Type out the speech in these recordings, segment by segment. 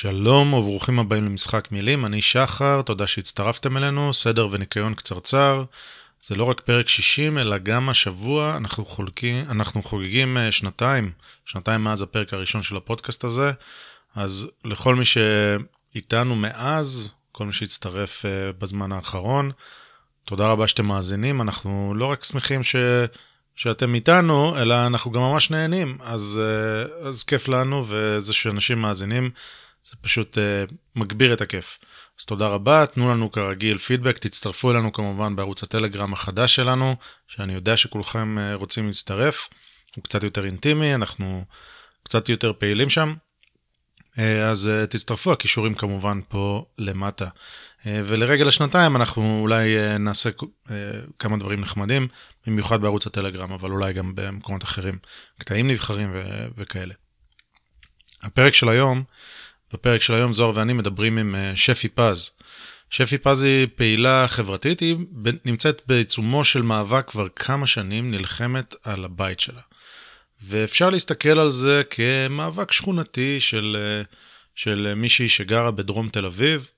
שלום וברוכים הבאים למשחק מילים, אני שחר, תודה שהצטרפתם אלינו, סדר וניקיון קצרצר. זה לא רק פרק 60, אלא גם השבוע אנחנו, חולקים, אנחנו חוגגים אה, שנתיים, שנתיים מאז הפרק הראשון של הפודקאסט הזה. אז לכל מי שאיתנו מאז, כל מי שהצטרף אה, בזמן האחרון, תודה רבה שאתם מאזינים. אנחנו לא רק שמחים ש... שאתם איתנו, אלא אנחנו גם ממש נהנים. אז, אה, אז כיף לנו, וזה שאנשים מאזינים, זה פשוט uh, מגביר את הכיף. אז תודה רבה, תנו לנו כרגיל פידבק, תצטרפו אלינו כמובן בערוץ הטלגרם החדש שלנו, שאני יודע שכולכם uh, רוצים להצטרף. הוא קצת יותר אינטימי, אנחנו קצת יותר פעילים שם. Uh, אז uh, תצטרפו, הכישורים כמובן פה למטה. Uh, ולרגל השנתיים אנחנו אולי uh, נעשה uh, כמה דברים נחמדים, במיוחד בערוץ הטלגרם, אבל אולי גם במקומות אחרים, קטעים נבחרים ו- וכאלה. הפרק של היום בפרק של היום זוהר ואני מדברים עם אה, שפי פז. שפי פז היא פעילה חברתית, היא נמצאת בעיצומו של מאבק כבר כמה שנים, נלחמת על הבית שלה. ואפשר להסתכל על זה כמאבק שכונתי של, אה, של מישהי שגרה בדרום תל אביב.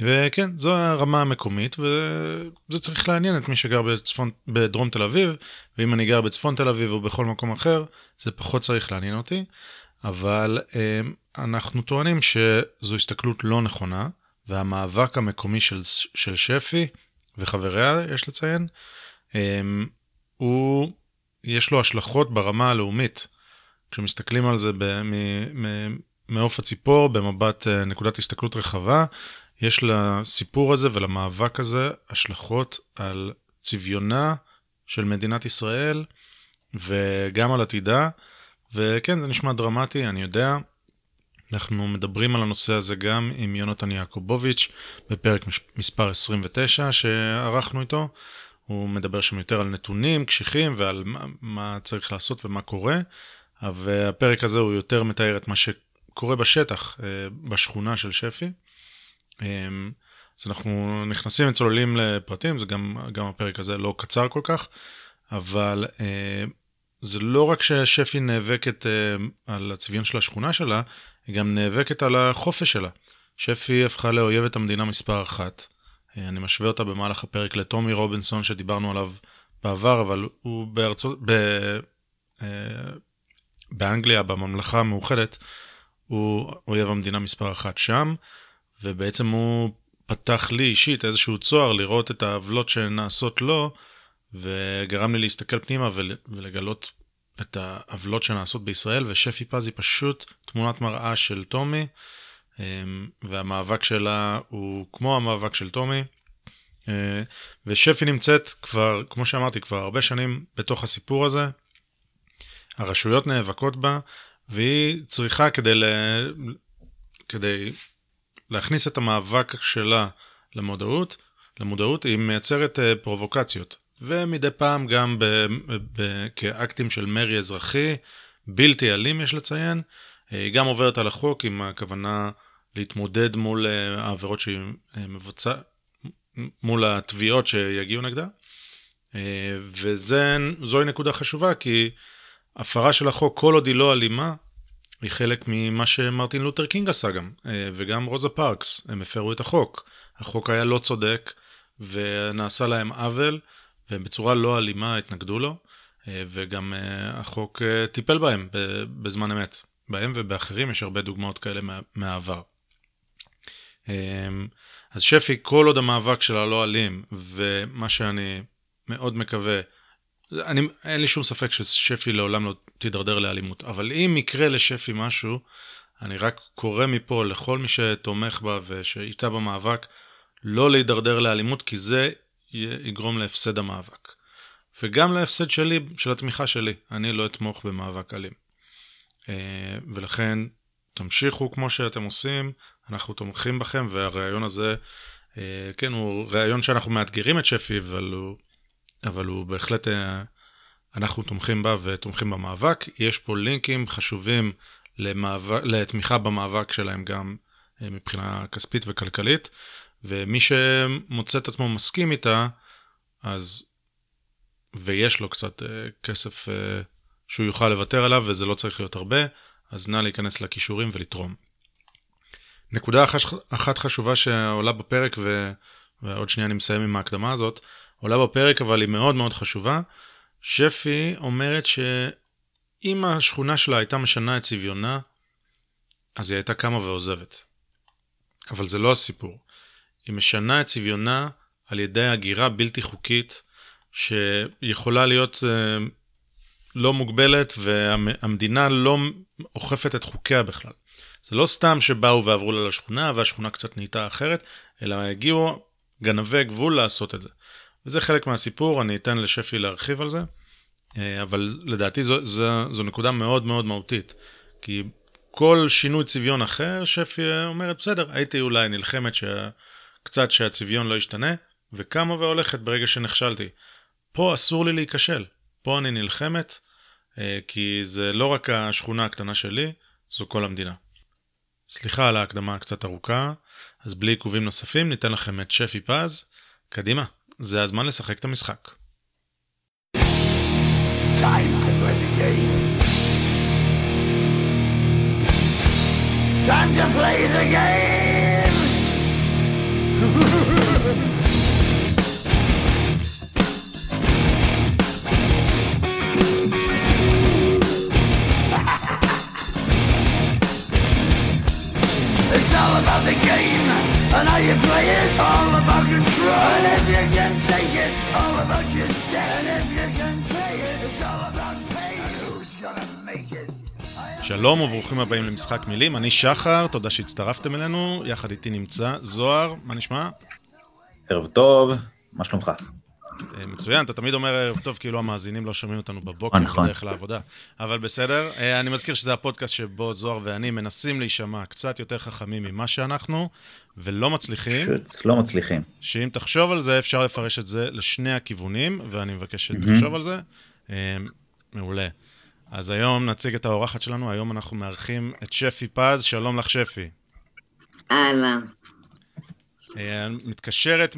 וכן, זו הרמה המקומית, וזה צריך לעניין את מי שגר בצפון, בדרום תל אביב, ואם אני גר בצפון תל אביב או בכל מקום אחר, זה פחות צריך לעניין אותי. אבל אה, אנחנו טוענים שזו הסתכלות לא נכונה, והמאבק המקומי של, של שפי וחבריה, יש לציין, אה, הוא, יש לו השלכות ברמה הלאומית. כשמסתכלים על זה מעוף הציפור, במבט אה, נקודת הסתכלות רחבה, יש לסיפור הזה ולמאבק הזה השלכות על צביונה של מדינת ישראל וגם על עתידה. וכן, זה נשמע דרמטי, אני יודע. אנחנו מדברים על הנושא הזה גם עם יונתן יעקובוביץ' בפרק מספר 29 שערכנו איתו. הוא מדבר שם יותר על נתונים קשיחים ועל מה, מה צריך לעשות ומה קורה. והפרק הזה הוא יותר מתאר את מה שקורה בשטח, אה, בשכונה של שפי. אמ, אז אנחנו נכנסים וצוללים לפרטים, זה גם, גם הפרק הזה לא קצר כל כך, אבל אה, זה לא רק ששפי נאבקת uh, על הצביון של השכונה שלה, היא גם נאבקת על החופש שלה. שפי הפכה לאויבת המדינה מספר אחת. Uh, אני משווה אותה במהלך הפרק לטומי רובינסון שדיברנו עליו בעבר, אבל הוא בארצות... ב... uh, באנגליה, בממלכה המאוחדת, הוא אויב המדינה מספר אחת שם, ובעצם הוא פתח לי אישית איזשהו צוהר לראות את העוולות שנעשות לו, וגרם לי להסתכל פנימה ולגלות את העוולות שנעשות בישראל, ושפי פז היא פשוט תמונת מראה של טומי, אמ, והמאבק שלה הוא כמו המאבק של טומי. אה, ושפי נמצאת כבר, כמו שאמרתי, כבר הרבה שנים בתוך הסיפור הזה. הרשויות נאבקות בה, והיא צריכה כדי, ל... כדי להכניס את המאבק שלה למודעות, למודעות היא מייצרת אה, פרובוקציות. ומדי פעם גם ב, ב, כאקטים של מרי אזרחי, בלתי אלים יש לציין. היא גם עוברת על החוק עם הכוונה להתמודד מול אה, העבירות שהיא אה, מבצעת, מול התביעות שיגיעו נגדה. אה, וזוהי נקודה חשובה, כי הפרה של החוק, כל עוד היא לא אלימה, היא חלק ממה שמרטין לותר קינג עשה גם, וגם רוזה פארקס, הם הפרו את החוק. החוק היה לא צודק, ונעשה להם עוול, והם בצורה לא אלימה התנגדו לו, אה, וגם אה, החוק אה, טיפל בהם בזמן אמת. בהם ובאחרים יש הרבה דוגמאות כאלה מהעבר. אז שפי, כל עוד המאבק שלה לא אלים, ומה שאני מאוד מקווה, אני, אין לי שום ספק ששפי לעולם לא תידרדר לאלימות, אבל אם יקרה לשפי משהו, אני רק קורא מפה לכל מי שתומך בה ושאיתה במאבק, לא להידרדר לאלימות, כי זה יגרום להפסד המאבק. וגם להפסד שלי, של התמיכה שלי. אני לא אתמוך במאבק אלים. אה, ולכן, תמשיכו כמו שאתם עושים, אנחנו תומכים בכם, והרעיון הזה, אה, כן, הוא רעיון שאנחנו מאתגרים את שפי, אבל הוא, אבל הוא בהחלט, אה, אנחנו תומכים בה ותומכים במאבק. יש פה לינקים חשובים למאבק, לתמיכה במאבק שלהם גם מבחינה כספית וכלכלית. ומי שמוצא את עצמו מסכים איתה, אז... ויש לו קצת uh, כסף uh, שהוא יוכל לוותר עליו, וזה לא צריך להיות הרבה, אז נא להיכנס לכישורים ולתרום. נקודה אחת חשובה שעולה בפרק, ו... ועוד שנייה אני מסיים עם ההקדמה הזאת, עולה בפרק אבל היא מאוד מאוד חשובה. שפי אומרת שאם השכונה שלה הייתה משנה את צביונה, אז היא הייתה קמה ועוזבת. אבל זה לא הסיפור. היא משנה את צביונה על ידי הגירה בלתי חוקית, שיכולה להיות uh, לא מוגבלת, והמדינה לא אוכפת את חוקיה בכלל. זה לא סתם שבאו ועברו לה לשכונה, והשכונה קצת נהייתה אחרת, אלא הגיעו גנבי גבול לעשות את זה. וזה חלק מהסיפור, אני אתן לשפי להרחיב על זה, אה, אבל לדעתי זו, זו, זו נקודה מאוד מאוד מהותית. כי כל שינוי צביון אחר, שפי אומרת, בסדר, הייתי אולי נלחמת ש... קצת שהצביון לא ישתנה, וקמה והולכת ברגע שנכשלתי. פה אסור לי להיכשל, פה אני נלחמת, אה, כי זה לא רק השכונה הקטנה שלי, זו כל המדינה. סליחה על ההקדמה הקצת ארוכה, אז בלי עיכובים נוספים ניתן לכם את שפי פז. קדימה, זה הזמן לשחק את המשחק. Time to play the game. Time to play the game. It's all about control. And if you can take it, all about your death. And if you can. שלום וברוכים הבאים למשחק מילים, אני שחר, תודה שהצטרפתם אלינו, יחד איתי נמצא זוהר, מה נשמע? ערב טוב, מה שלומך? אה, מצוין, אתה תמיד אומר ערב טוב כאילו המאזינים לא שומעים אותנו בבוקר נכון. בדרך לעבודה. אבל בסדר, אה, אני מזכיר שזה הפודקאסט שבו זוהר ואני מנסים להישמע קצת יותר חכמים ממה שאנחנו, ולא מצליחים. פשוט לא מצליחים. שאם תחשוב על זה, אפשר לפרש את זה לשני הכיוונים, ואני מבקש שתחשוב על זה. אה, מעולה. אז היום נציג את האורחת שלנו, היום אנחנו מארחים את שפי פז, שלום לך שפי. אהלן. מתקשרת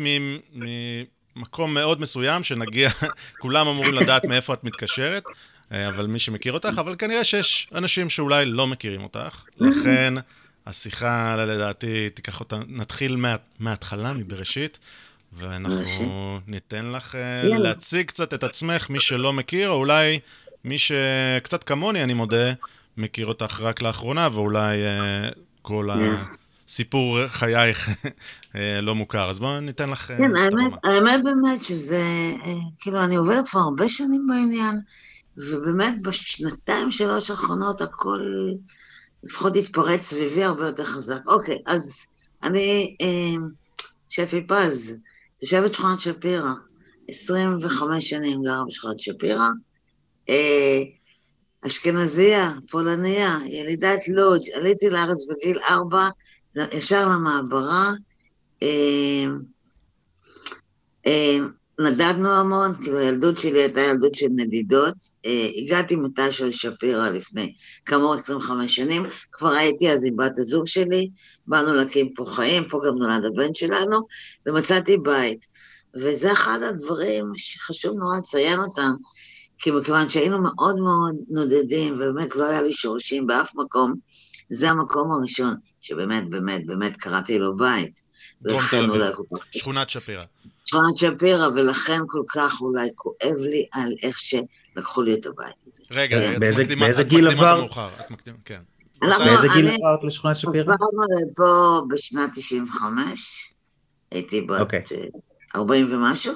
ממקום מאוד מסוים, שנגיע, כולם אמורים לדעת מאיפה את מתקשרת, אה, אבל מי שמכיר אותך, אבל כנראה שיש אנשים שאולי לא מכירים אותך, לכן השיחה לדעתי תיקח אותה, נתחיל מה, מההתחלה, מבראשית, ואנחנו ניתן לך אה, להציג קצת את עצמך, מי שלא מכיר, או אולי מי שקצת כמוני, אני מודה, מכיר אותך רק לאחרונה, ואולי uh, כל הסיפור חייך אה, לא מוכר. אז בואו ניתן לך אה, כן, הבמה. האמת באמת שזה, כאילו, אני עוברת כבר הרבה שנים בעניין, ובאמת בשנתיים, שלוש האחרונות הכל לפחות התפרץ סביבי הרבה יותר חזק. אוקיי, אז אני שפי פז, תושבת שכונת שפירא, 25 שנים גרה בשכונת שפירא. אה, אשכנזייה, פולניה, ילידת לודג', עליתי לארץ בגיל ארבע, ישר למעברה. אה, אה, נדדנו המון, כאילו הילדות שלי הייתה ילדות של נדידות. הגעתי מתי של שפירא לפני כמה 25 שנים, כבר הייתי אז עם בת הזוג שלי, באנו להקים פה חיים, פה גם נולד הבן שלנו, ומצאתי בית. וזה אחד הדברים שחשוב נורא לציין אותם, כי מכיוון שהיינו מאוד מאוד נודדים, ובאמת לא היה לי שורשים באף מקום, זה המקום הראשון שבאמת, באמת, באמת קראתי לו בית. דרום תל אביב, שכונת שפירא. שכונת שפירא, ולכן כל כך אולי כואב לי על איך שלקחו לי את הבית הזה. רגע, את מקדימה את המאוחר. כן. באיזה גיל עברת לשכונת שפירא? עברנו לפה בשנת 95, הייתי בת 40 אוקיי. ומשהו.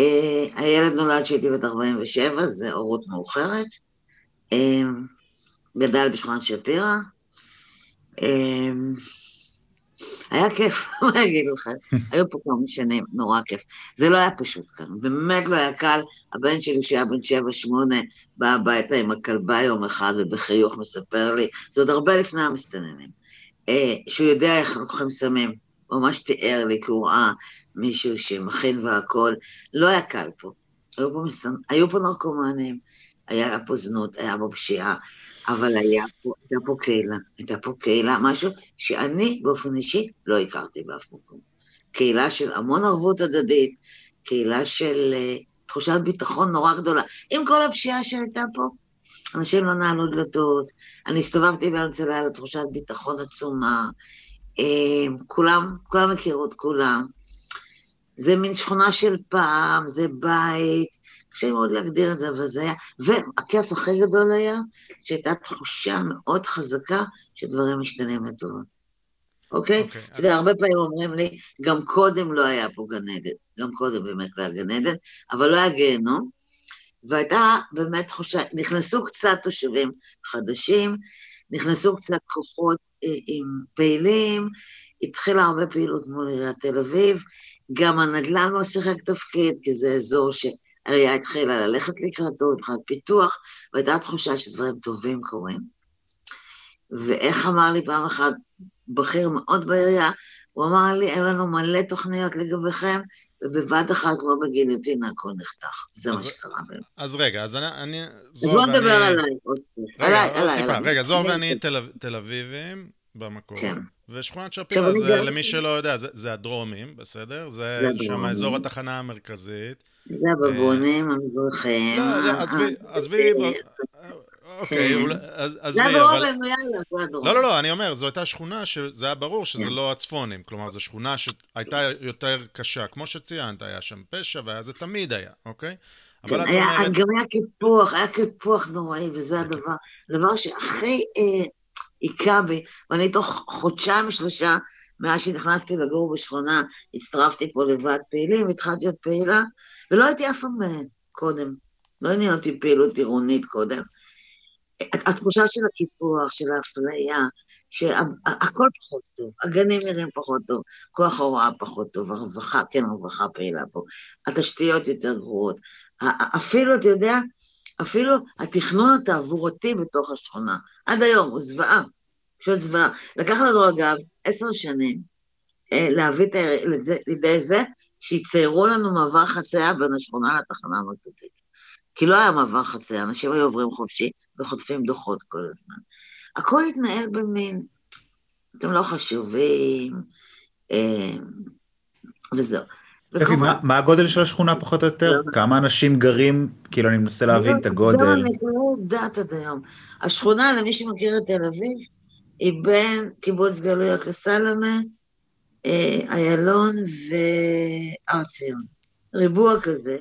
אה, הילד נולד כשהייתי בת 47, זה הורות מאוחרת. אה, גדל בשכונת שפירא. אה, היה כיף, מה אגיד לך? היו פה כמה שנים, נורא כיף. זה לא היה פשוט כאן, באמת לא היה קל. הבן שלי, שהיה בן שבע, שמונה, בא הביתה עם הכלבה יום אחד, ובחיוך מספר לי, זה עוד הרבה לפני המסתננים, שהוא יודע איך לוקחים סמים. ממש תיאר לי, כי הוא ראה מישהו שמכין והכול. לא היה קל פה. היו פה, מסנ... היו פה נרקומנים, היה פה זנות, היה פה פשיעה, אבל היה פה, הייתה פה קהילה, הייתה פה קהילה, משהו שאני באופן אישי לא הכרתי באף מקום. קהילה של המון ערבות הדדית, קהילה של uh, תחושת ביטחון נורא גדולה. עם כל הפשיעה שהייתה פה, אנשים לא נעלו דלתות, אני הסתובבתי באמצע לילה תחושת ביטחון עצומה, אה, כולם, כולם הכירו את כולם. זה מין שכונה של פעם, זה בית, קשה מאוד להגדיר את זה, אבל זה היה... והכיף הכי גדול היה, שהייתה תחושה מאוד חזקה שדברים משתנים לטובה. אוקיי? אוקיי. אתה יודע, הרבה פעמים אומרים לי, גם קודם לא היה פה גן עדן, גם קודם באמת לא היה גן עדן, אבל לא היה גיהנום, והייתה באמת תחושה, נכנסו קצת תושבים חדשים, נכנסו קצת כוחות אה, עם פעילים, התחילה הרבה פעילות מול עיריית תל אביב, גם הנדל"ן לא שיחק תפקיד, כי זה אזור שהעירייה התחילה ללכת לקראתו מבחינת פיתוח, והייתה תחושה שדברים טובים קורים. ואיך אמר לי פעם אחת בכיר מאוד בעירייה, הוא אמר לי, אין לנו מלא תוכניות לגביכם, ובבת אחת, כמו בגיליוטינה, הכל נחתך. זה מה שקרה באמת. אז רגע, אז אני... אז בוא נדבר עליי. עליי, עליי. רגע, זוהר ואני תל אביבים במקור. כן. ושכונת שפירא, זה, למי שלא יודע, זה הדרומים, בסדר? זה שם אזור התחנה המרכזית. זה הבבונים המזרחיים. לא, עזבי, אוקיי, כן. עזבי, אבל... זה הדרום, יאללה, זה הדרום. לא, לא, לא, אני אומר, זו הייתה שכונה שזה היה ברור שזה כן. לא הצפונים. כלומר, זו שכונה שהייתה יותר קשה. כמו שציינת, היה שם פשע, והיה זה תמיד היה, אוקיי? אבל את אומרת... גם היה קיפוח, היה קיפוח נוראי, וזה אוקיי. הדבר. הדבר שהכי אה, היכה בי, ואני תוך חודשיים שלושה, מאז שנכנסתי לגור בשכונה, הצטרפתי פה לוועד פעילים, התחלתי להיות פעילה, ולא הייתי אף פעם אה, קודם. לא עניין אותי פעילות עירונית קודם. התחושה של הקיפוח, של האפליה, שהכל פחות טוב, הגנים נראים פחות טוב, כוח ההוראה פחות טוב, הרווחה, כן, הרווחה פעילה פה, התשתיות יותר גרועות, אפילו, אתה יודע, אפילו התכנון התעבורתי בתוך השכונה, עד היום הוא זוועה, פשוט זוועה. לקח לנו אגב עשר שנים אה, להביא את זה לידי זה שיציירו לנו מעבר חצייה בין השכונה לתחנה המרכזית. כי לא היה מעבר חצייה, אנשים היו עוברים חופשי וחוטפים דוחות כל הזמן. הכל התנהל במין, אתם לא חשובים, אה, וזהו. מה, מה הגודל של השכונה פחות או יותר? לא. כמה אנשים גרים? כאילו אני מנסה להבין את הגודל. לא, אני לא יודעת עד היום. השכונה, למי שמכיר את תל אביב, היא בין קיבוץ גלויות לסלמה, אה, איילון והר ציון. ריבוע כזה.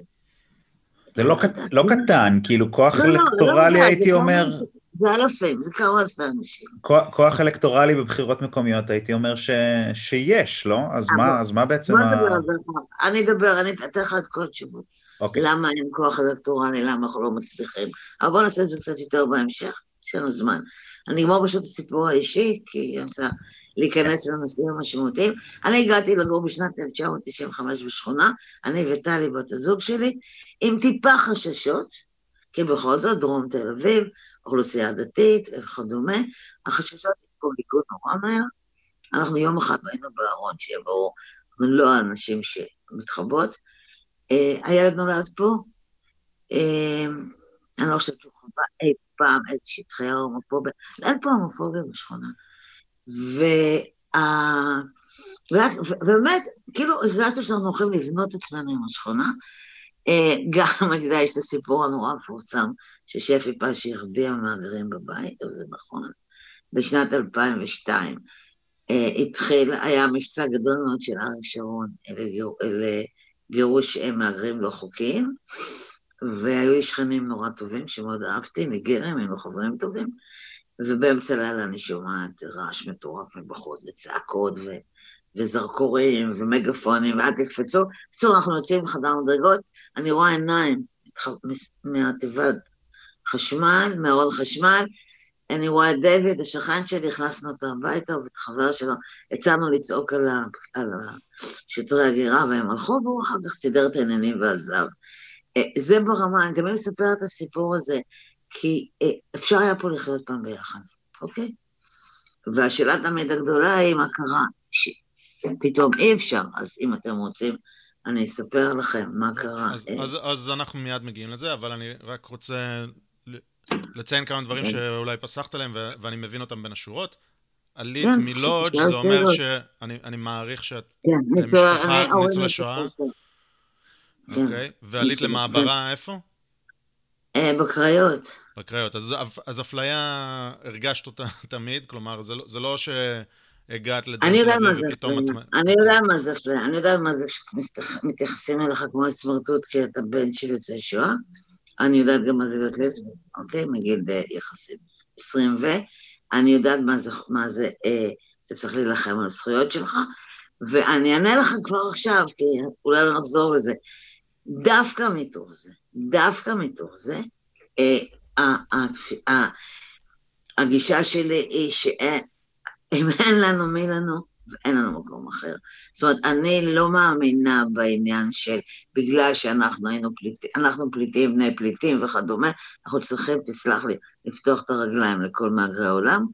זה לא, לא קטן, כאילו כוח לא, לא אלקטורלי לא, הייתי אומר... זה אלפים, זה כמה אלפי אנשים. כוח אלקטורלי בבחירות מקומיות הייתי אומר ש... שיש, לא? אז מה, אז מה בעצם ה... אני אדבר, אני אתן לך את כל התשובות. אוקיי. למה אין כוח אלקטורלי, למה אנחנו לא מצליחים. אבל בואו נעשה את זה קצת יותר בהמשך, יש לנו זמן. אני אגמור פשוט את הסיפור האישי, כי אני רוצה להיכנס לנושאים המשמעותיים. אני הגעתי לגור בשנת 1995 בשכונה, אני וטלי, בת הזוג שלי, עם טיפה חששות, כי בכל זאת דרום תל אביב, אוכלוסייה דתית וכדומה, החששות התפוגגו נורא מהר. אנחנו יום אחד היינו בארון, שיהיה ברור, אנחנו לא האנשים שמתחבות. אה, הילד נולד פה, אה, אני לא חושבת שהוא חווה אי פעם איזושהי דחייה הומופוביה, אין פה הומופוביה בשכונה. ובאמת, כאילו הרגשנו שאנחנו הולכים לבנות עצמנו עם השכונה. אה, גם, אתה יודע, יש את הסיפור הנורא המפורסם, ששפי פשי החביאה מהגרים בבית, אבל זה נכון, בשנת 2002. אה, התחיל, היה מבצע גדול מאוד של אריק שרון לגירוש מהגרים לא חוקיים, והיו לי שכנים נורא טובים שמאוד אהבתי, ניגרים, היינו חברים טובים, ובאמצע הלילה אני שומעת רעש מטורף מבחוץ, וצעקות ו... וזרקורים ומגפונים, ואל תקפצו. בקיצור, אנחנו יוצאים מחדר מדרגות, אני רואה עיניים מהתיבת חשמל, מארון חשמל, אני רואה את דיוויד, השכן שלי, הכנסנו אותו הביתה, ואת חבר שלו, הצענו לצעוק על, ה, על שוטרי הגירה, והם הלכו, והוא אחר כך סידר את העניינים ועזב. אה, זה ברמה, אני תמיד מספרת את הסיפור הזה, כי אה, אפשר היה פה לחיות פעם ביחד, אוקיי? והשאלה תמיד הגדולה היא מה קרה, שפתאום אי אפשר, אז אם אתם רוצים, אני אספר לכם מה קרה. אז, אז, אז אנחנו מיד מגיעים לזה, אבל אני רק רוצה לציין כמה דברים כן. שאולי פסחת עליהם ואני מבין אותם בין השורות. עלית כן, מלודג' זה אומר שאני מעריך שאת כן, משפחה ניצולי שואה. אוקיי, ועלית למעברה איפה? אה, בקריות. בקריות. אז, אז אפליה, הרגשת אותה תמיד? כלומר, זה, לא, זה לא שהגעת לדעת אני יודע מה זה אפליה. אני יודע מה זה אפליה. אני יודע מה זה כשמתייחסים אליך כמו לסמרטוט כי אתה בן של יוצאי שואה. אני יודעת גם מה זה להיות לסבית, אוקיי? מגיל יחסית 20 ו... אני יודעת מה זה, מה זה, אה, אתה צריך להילחם על הזכויות שלך, ואני אענה לך כבר עכשיו, כי אולי לא נחזור לזה. דווקא מתוך זה, דווקא מתוך זה, אה, הגישה שלי היא שאם אין לנו מי לנו, ואין לנו מקום אחר. זאת אומרת, אני לא מאמינה בעניין של בגלל שאנחנו היינו פליטים, אנחנו פליטים, בני פליטים וכדומה, אנחנו צריכים, תסלח לי, לפתוח את הרגליים לכל מהגרי העולם.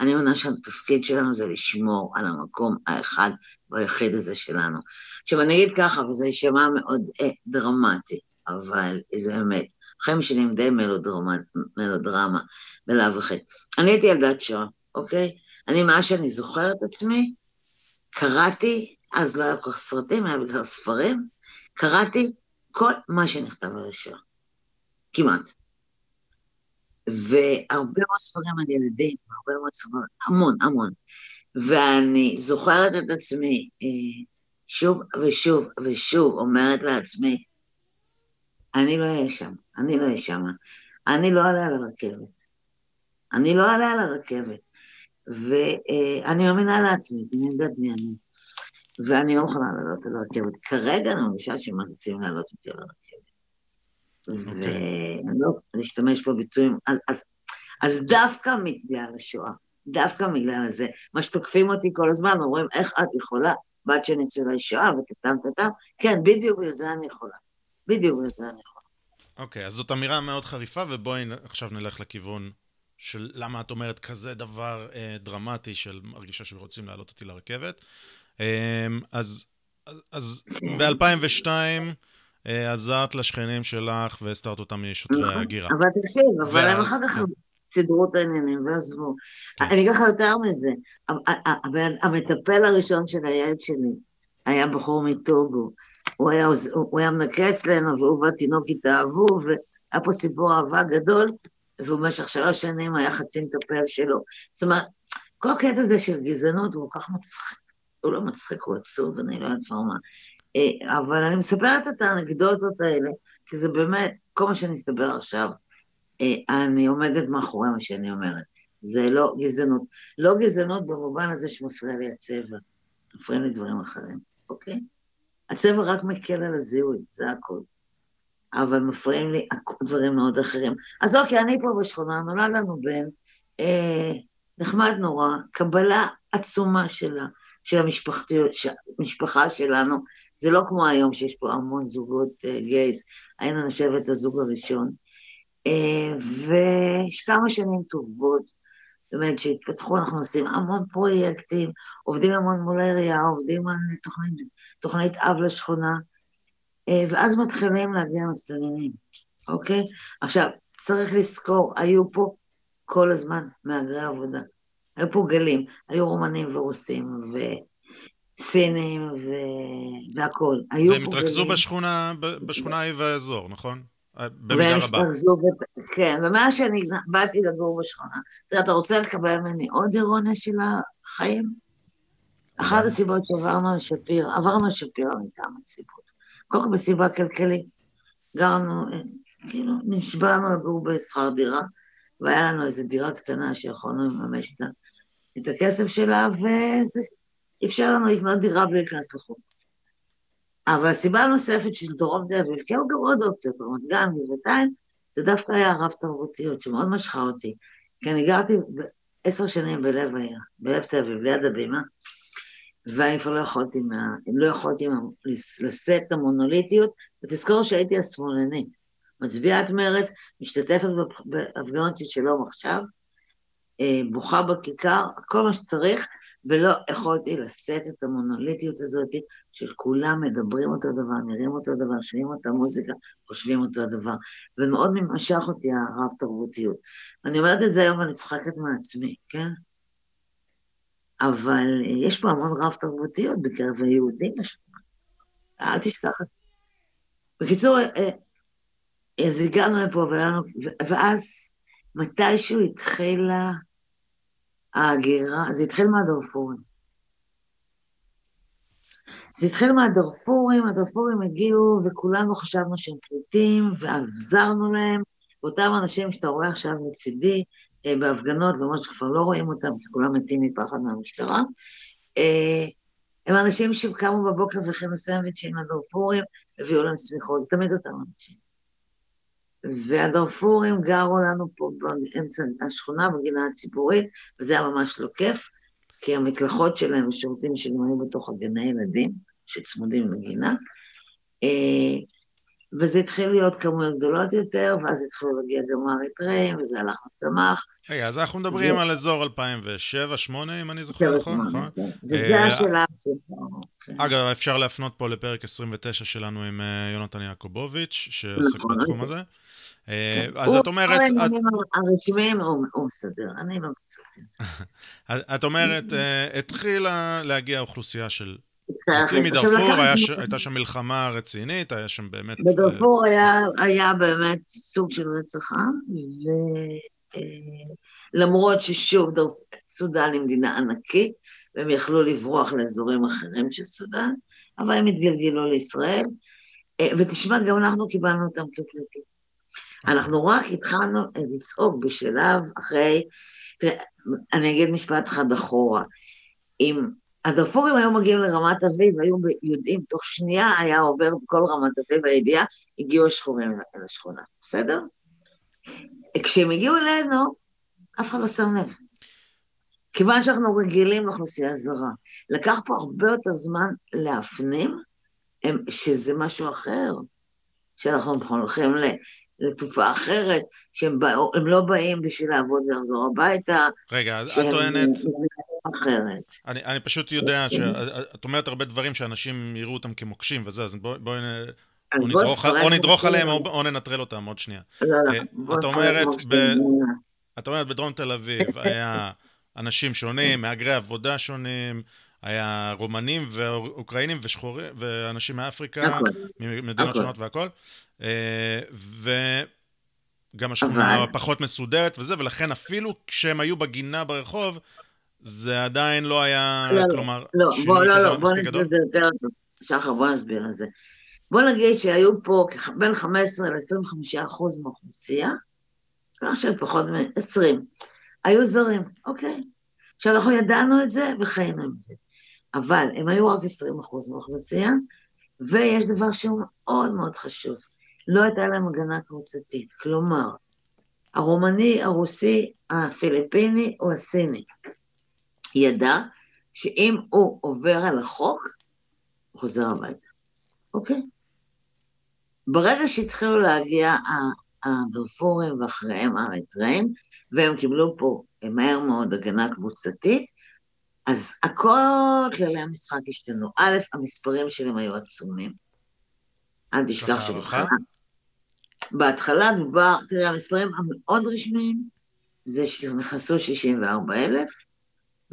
אני מאמינה שהתפקיד שלנו זה לשמור על המקום האחד והיחיד הזה שלנו. עכשיו אני אגיד ככה, וזה יישמע מאוד אה, דרמטי, אבל זה אמת. חיים שלי הם די מלודרמה, מלודרמה בלאו הכי. אני הייתי ילדת שואה, אוקיי? אני, מאז שאני זוכרת עצמי, קראתי, אז לא היה כל כך סרטים, היה בגלל ספרים, קראתי כל מה שנכתב על השואה, כמעט. והרבה מאוד ספרים על ילדים, הרבה מאוד ספרים, המון, המון. ואני זוכרת את עצמי אה, שוב ושוב ושוב אומרת לעצמי, אני לא אהיה שם, אני לא אהיה שם, אני לא אעלה על הרכבת. אני לא אעלה על הרכבת. ואני מאמינה לעצמי, אני יודעת מי אני. ואני לא מוכנה לעלות על הרכבת. כרגע אני מרגישה שמנסים לעלות אותי על הרכבת. אוקיי. ואני לא אשתמש בביטויים, אז, אז דווקא בגלל השואה, דווקא בגלל זה, מה שתוקפים אותי כל הזמן, אומרים, איך את יכולה, בת של ניצולי שואה, וטטם טטם, כן, בדיוק בגלל זה אני יכולה. בדיוק בגלל זה אני יכולה. אוקיי, אז זאת אמירה מאוד חריפה, ובואי עכשיו נלך לכיוון של למה את אומרת כזה דבר אה, דרמטי של מרגישה שרוצים להעלות אותי לרכבת. אה, אז, אז ב-2002 אה, עזרת לשכנים שלך והסתרת אותם משוטרי נכון. ההגירה. אבל תקשיב, אבל הם אחר כך כן. סידרו את העניינים ועזבו. כן. אני אגיד לך יותר מזה, המטפל הראשון של הילד שלי היה בחור מטוגו. הוא היה, הוא היה מנקה אצלנו, והוא והתינוק התאהבו, והיה פה סיפור אהבה גדול, ובמשך שלוש שנים היה חצי מטפל שלו. זאת אומרת, כל הקטע הזה של גזענות הוא כל כך מצחיק, הוא לא מצחיק, הוא עצוב, אני לא יודעת כבר מה. אה, אבל אני מספרת את האנקדוטות האלה, כי זה באמת, כל מה שאני אסתבר עכשיו, אה, אני עומדת מאחורי מה שאני אומרת. זה לא גזענות. לא גזענות במובן הזה שמפריע לי הצבע, מפריעים לי דברים אחרים, אוקיי? הצבע רק מקל על הזיהוי, זה הכול. אבל מפריעים לי דברים מאוד אחרים. אז אוקיי, אני פה בשכונה, נולד לנו בן, אה, נחמד נורא, קבלה עצומה שלה, של המשפחה שלנו. זה לא כמו היום שיש פה המון זוגות אה, גייז, היינו נחשב את הזוג הראשון. אה, ויש כמה שנים טובות, אומרת שהתפתחו, אנחנו עושים המון פרויקטים, עובדים המון מול העירייה, עובדים על תוכנית, תוכנית אב לשכונה. אה, ואז מתחילים להגיע מסתננים, אוקיי? עכשיו, צריך לזכור, היו פה כל הזמן מהגרי עבודה. היו פה גלים, היו רומנים ורוסים וסינים ו... והכול. והם התרכזו בשכונה, בשכונה ההיא והאזור, נכון? במידה רבה. ו... כן, ומאז שאני באתי לגור בשכונה, תראה, אתה רוצה לקבל ממני עוד אירוניה של החיים? אחת הסיבות שעברנו לשפיר, עברנו לשפיר מכמה סיבות. כל בסביבה כלכלית. גרנו, כאילו, נשבענו לגור בשכר דירה, והיה לנו איזו דירה קטנה שיכולנו לממש את הכסף שלה, וזה אפשר לנו לקנות דירה בלי להיכנס לחוק. אבל הסיבה הנוספת של דרום תל אביב, כי היו גם עוד אופציות, רמת גן, גבעתיים, זה דווקא היה הרב תרבותיות, שמאוד משכה אותי. כי אני גרתי עשר שנים בלב העיר, בלב תל אביב, ליד הבימה, ואני כבר לא יכולתי, מה, לא יכולתי לשאת את המונוליטיות, ותזכור שהייתי השמאלנית. מצביעת מרץ, משתתפת בהפגנות של שלום עכשיו, אה, בוכה בכיכר, כל מה שצריך, ולא יכולתי לשאת את המונוליטיות הזאת של כולם מדברים אותו דבר, נראים אותו דבר, שומעים אותה מוזיקה, חושבים אותו דבר, ומאוד משך אותי הרב תרבותיות. אני אומרת את זה היום ואני צוחקת מעצמי, כן? אבל יש פה המון רב תרבותיות בקרב היהודים אל תשכח. בקיצור, אה, אז הגענו לפה, ואז מתישהו התחילה ההגירה, זה התחיל מהדרפורים. זה התחיל מהדרפורים, הדרפורים הגיעו וכולנו חשבנו שהם פליטים ועזרנו להם, ואותם אנשים שאתה רואה עכשיו מצידי אה, בהפגנות, למרות שכבר לא רואים אותם כי כולם מתים מפחד מהמשטרה, אה, הם אנשים שקמו בבוקר והכינו סנדוויצ'ים לדרפורים, הביאו להם סמיכות, זה תמיד אותם אנשים. והדרפורים גרו לנו פה באמצע השכונה, בגינה הציבורית, וזה היה ממש לא כיף, כי המקלחות שלהם, השירותים שלהם היו בתוך הגני ילדים, שצמודים לגינה. וזה התחיל להיות כמויות גדולות יותר, ואז התחילו להגיע גם האריתראים, וזה הלך וצמח. רגע, אז אנחנו מדברים על אזור 2007-2008, אם אני זוכר נכון, נכון? כן. וזה אה, השלב שלו. כן. אגב, אפשר להפנות פה לפרק 29 שלנו עם אה, יונתן יעקובוביץ', שעוסק נכון, בתחום הזה. אה, כן. אז את אומרת... הרשמיים הוא מסדר, אני לא מסתכל. את אומרת, התחילה להגיע אוכלוסייה של פליטים מדארפור, הייתה שם מלחמה רצינית, היה שם באמת... בדארפור היה באמת סוג של רצח עם, ולמרות ששוב, סודאן היא מדינה ענקית, והם יכלו לברוח לאזורים אחרים של סודאן, אבל הם התגלגלו לישראל, אה, ותשמע, גם אנחנו קיבלנו אותם כפליטים. אנחנו רק התחלנו לצעוק בשלב אחרי, אני אגיד משפט אחד אחורה, אם הדארפורים היו מגיעים לרמת אביב, היו יודעים, תוך שנייה היה עובר בכל רמת אביב הידיעה, הגיעו השחורים לשכונה, בסדר? כשהם הגיעו אלינו, אף אחד לא שם לב. כיוון שאנחנו רגילים לאוכלוסייה זרה. לקח פה הרבה יותר זמן להפנים שזה משהו אחר, שאנחנו הולכים לתופעה אחרת, שהם בא, לא באים בשביל לעבוד ולחזור הביתה. רגע, אז את טוענת... אחרת. אני, אני פשוט יודע שאת אומרת הרבה דברים שאנשים יראו אותם כמוקשים וזה, אז בואי... בוא, או נדרוך, או נדרוך עליהם או, או ננטרל אותם עוד שנייה. לא, לא, אה, את אומרת, ב, את אומרת בדרום תל אביב היה אנשים שונים, מהגרי עבודה שונים, היה רומנים ואוקראינים ושחורים, ואנשים מאפריקה. ממדינות שונות והכל. אה, וגם השכונה פחות מסודרת וזה, ולכן אפילו כשהם היו בגינה ברחוב, זה עדיין לא היה, לא, לא. כלומר, לא, שינוי בוא, לא, כזה לא, מספיק גדול? שחר, בוא נסביר את זה. בוא נגיד שהיו פה בין 15 ל-25 אחוז מהאוכלוסייה, לא חושב פחות מ-20, היו זרים, אוקיי? עכשיו, אנחנו ידענו את זה וחיינו עם זה. אבל הם היו רק 20 אחוז מהאוכלוסייה, ויש דבר שהוא מאוד מאוד חשוב, לא הייתה להם הגנה קבוצתית. כלומר, הרומני, הרוסי, הפיליפיני או הסיני ידע שאם הוא עובר על החוק, הוא חוזר הביתה, אוקיי? ברגע שהתחילו להגיע הדרפורים ואחריהם האריתראים, והם קיבלו פה מהר מאוד הגנה קבוצתית, אז הכל כללי המשחק השתנו. א', המספרים שלהם היו עצומים. אל תשכח שבהתחלה... בהתחלה דובר, תראה, המספרים המאוד רשמיים זה שנכנסו 64 אלף,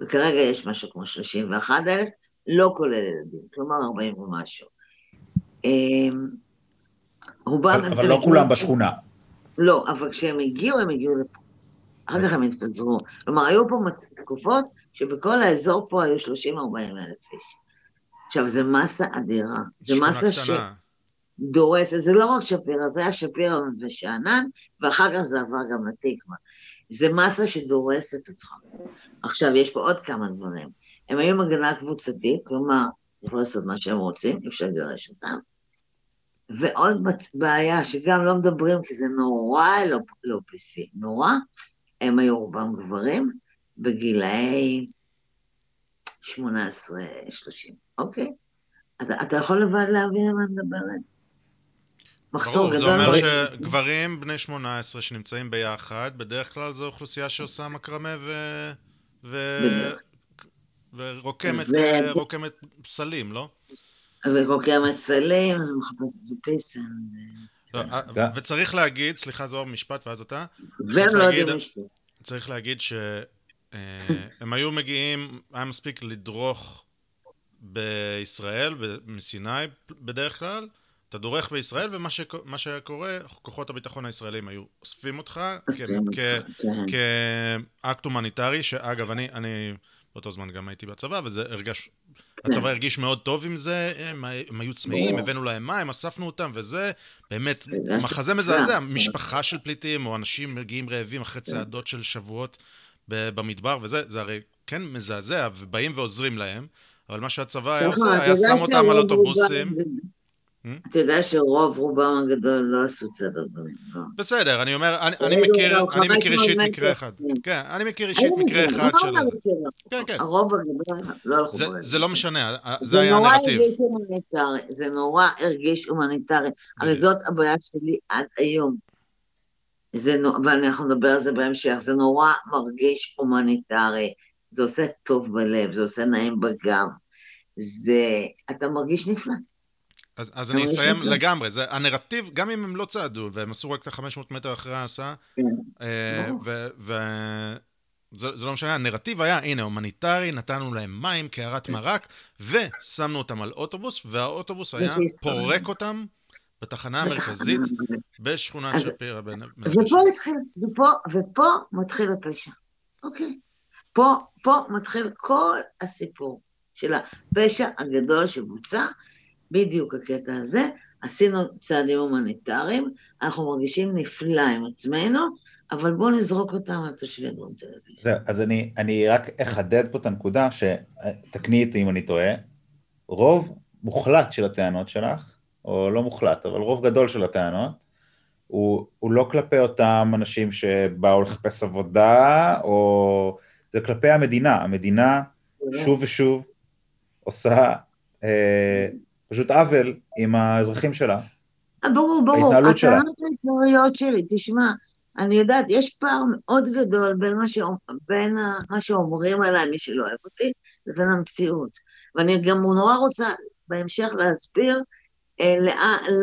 וכרגע יש משהו כמו 31 אלף, לא כולל ילדים, כלומר 40 ומשהו. אמ, רובם... אבל, אבל לא כולם בשכונה. לא, אבל כשהם הגיעו, הם הגיעו לפה. אחר כך הם התפזרו. כלומר, היו פה תקופות שבכל האזור פה היו 30-40 אלף איש. עכשיו, זו מסה אדירה. זו מסה שדורסת, זה לא רק שפירא, זה היה שפירא ושאנן, ואחר כך זה עבר גם לתקווה. זה מסה שדורסת אותך. עכשיו, יש פה עוד כמה דברים. הם היו מגנה קבוצתית, כלומר, יכולו לעשות מה שהם רוצים, אי אפשר לגרש אותם. ועוד בעיה, שגם לא מדברים, כי זה נורא לא, לא PC, נורא, הם היו רובם גברים, בגילאי 18-30, אוקיי? אתה, אתה יכול לבד להבין על מה אני מדברת? מחסור גדול. זה אומר שגברים בני 18 שנמצאים ביחד, בדרך כלל זו אוכלוסייה שעושה מקרמה ו... ו... ורוקמת ו... רוקמת סלים, לא? ורוקמת סלים, ומחפשת בפיסן. לא, אה, וצריך להגיד, סליחה זוהר, משפט ואז אתה. והם לא יודעים לשתות. צריך להגיד שהם אה, היו מגיעים, היה מספיק לדרוך בישראל, מסיני בדרך כלל, אתה דורך בישראל, ומה ש... שקורה, כוחות הביטחון הישראלים היו אוספים אותך כן. כאקט הומניטרי, שאגב, אני, אני באותו זמן גם הייתי בצבא, וזה הרגש... הצבא כן. הרגיש מאוד טוב עם זה, הם, הם היו צמאים, הבאנו להם מים, אספנו אותם, וזה באמת מחזה מזעזע, משפחה של פליטים, או אנשים מגיעים רעבים אחרי צעדות של שבועות במדבר, וזה, זה הרי כן מזעזע, ובאים ועוזרים להם, אבל מה שהצבא היה עושה, היה שם אותם על אוטובוסים. אתה יודע שרוב רובם הגדול לא עשו צעד דברים. לא. בסדר, אני אומר, אני מכיר אני מכיר אישית מקרה אחד. כן, אני מכיר אישית מקרה אחד של זה. כן, כן. הרוב הגדול לא הלכו ברגל. זה לא משנה, זה היה הנרטיב. זה נורא הרגיש הומניטרי. הרי זאת הבעיה שלי עד היום. ואנחנו נדבר על זה בהמשך, זה נורא מרגיש הומניטרי. זה עושה טוב בלב, זה עושה נעים בגב. זה, אתה מרגיש נפלא. אז, אז אני אסיים לגמרי, זה הנרטיב, גם אם הם לא צעדו, והם עשו רק את ה-500 מטר אחרי ההסעה, כן. אה, וזה לא משנה, הנרטיב היה, הנה, הומניטרי, נתנו להם מים, קערת כן. מרק, ושמנו אותם על אוטובוס, והאוטובוס היה פורק אותם בתחנה המרכזית בשכונת שפירא. ופה מתחיל הפשע, אוקיי? פה, פה מתחיל כל הסיפור של הפשע הגדול שבוצע, בדיוק הקטע הזה, עשינו צעדים הומניטריים, אנחנו מרגישים נפלא עם עצמנו, אבל בואו נזרוק אותם על תושבי דרום תל אביב. זהו, אז אני, אני רק אחדד פה את הנקודה, שתקני אותי אם אני טועה, רוב מוחלט של הטענות שלך, או לא מוחלט, אבל רוב גדול של הטענות, הוא, הוא לא כלפי אותם אנשים שבאו לחפש עבודה, או זה כלפי המדינה. המדינה שוב ושוב עושה אה, פשוט עוול עם האזרחים שלה. אה, ברור, ברור. ההתנהלות שלה. הטענות העיקריות שלי, תשמע, אני יודעת, יש פער מאוד גדול בין מה, שאומר, בין מה שאומרים עליי, מי שלא אוהב אותי, לבין המציאות. ואני גם נורא רוצה בהמשך להסביר אה,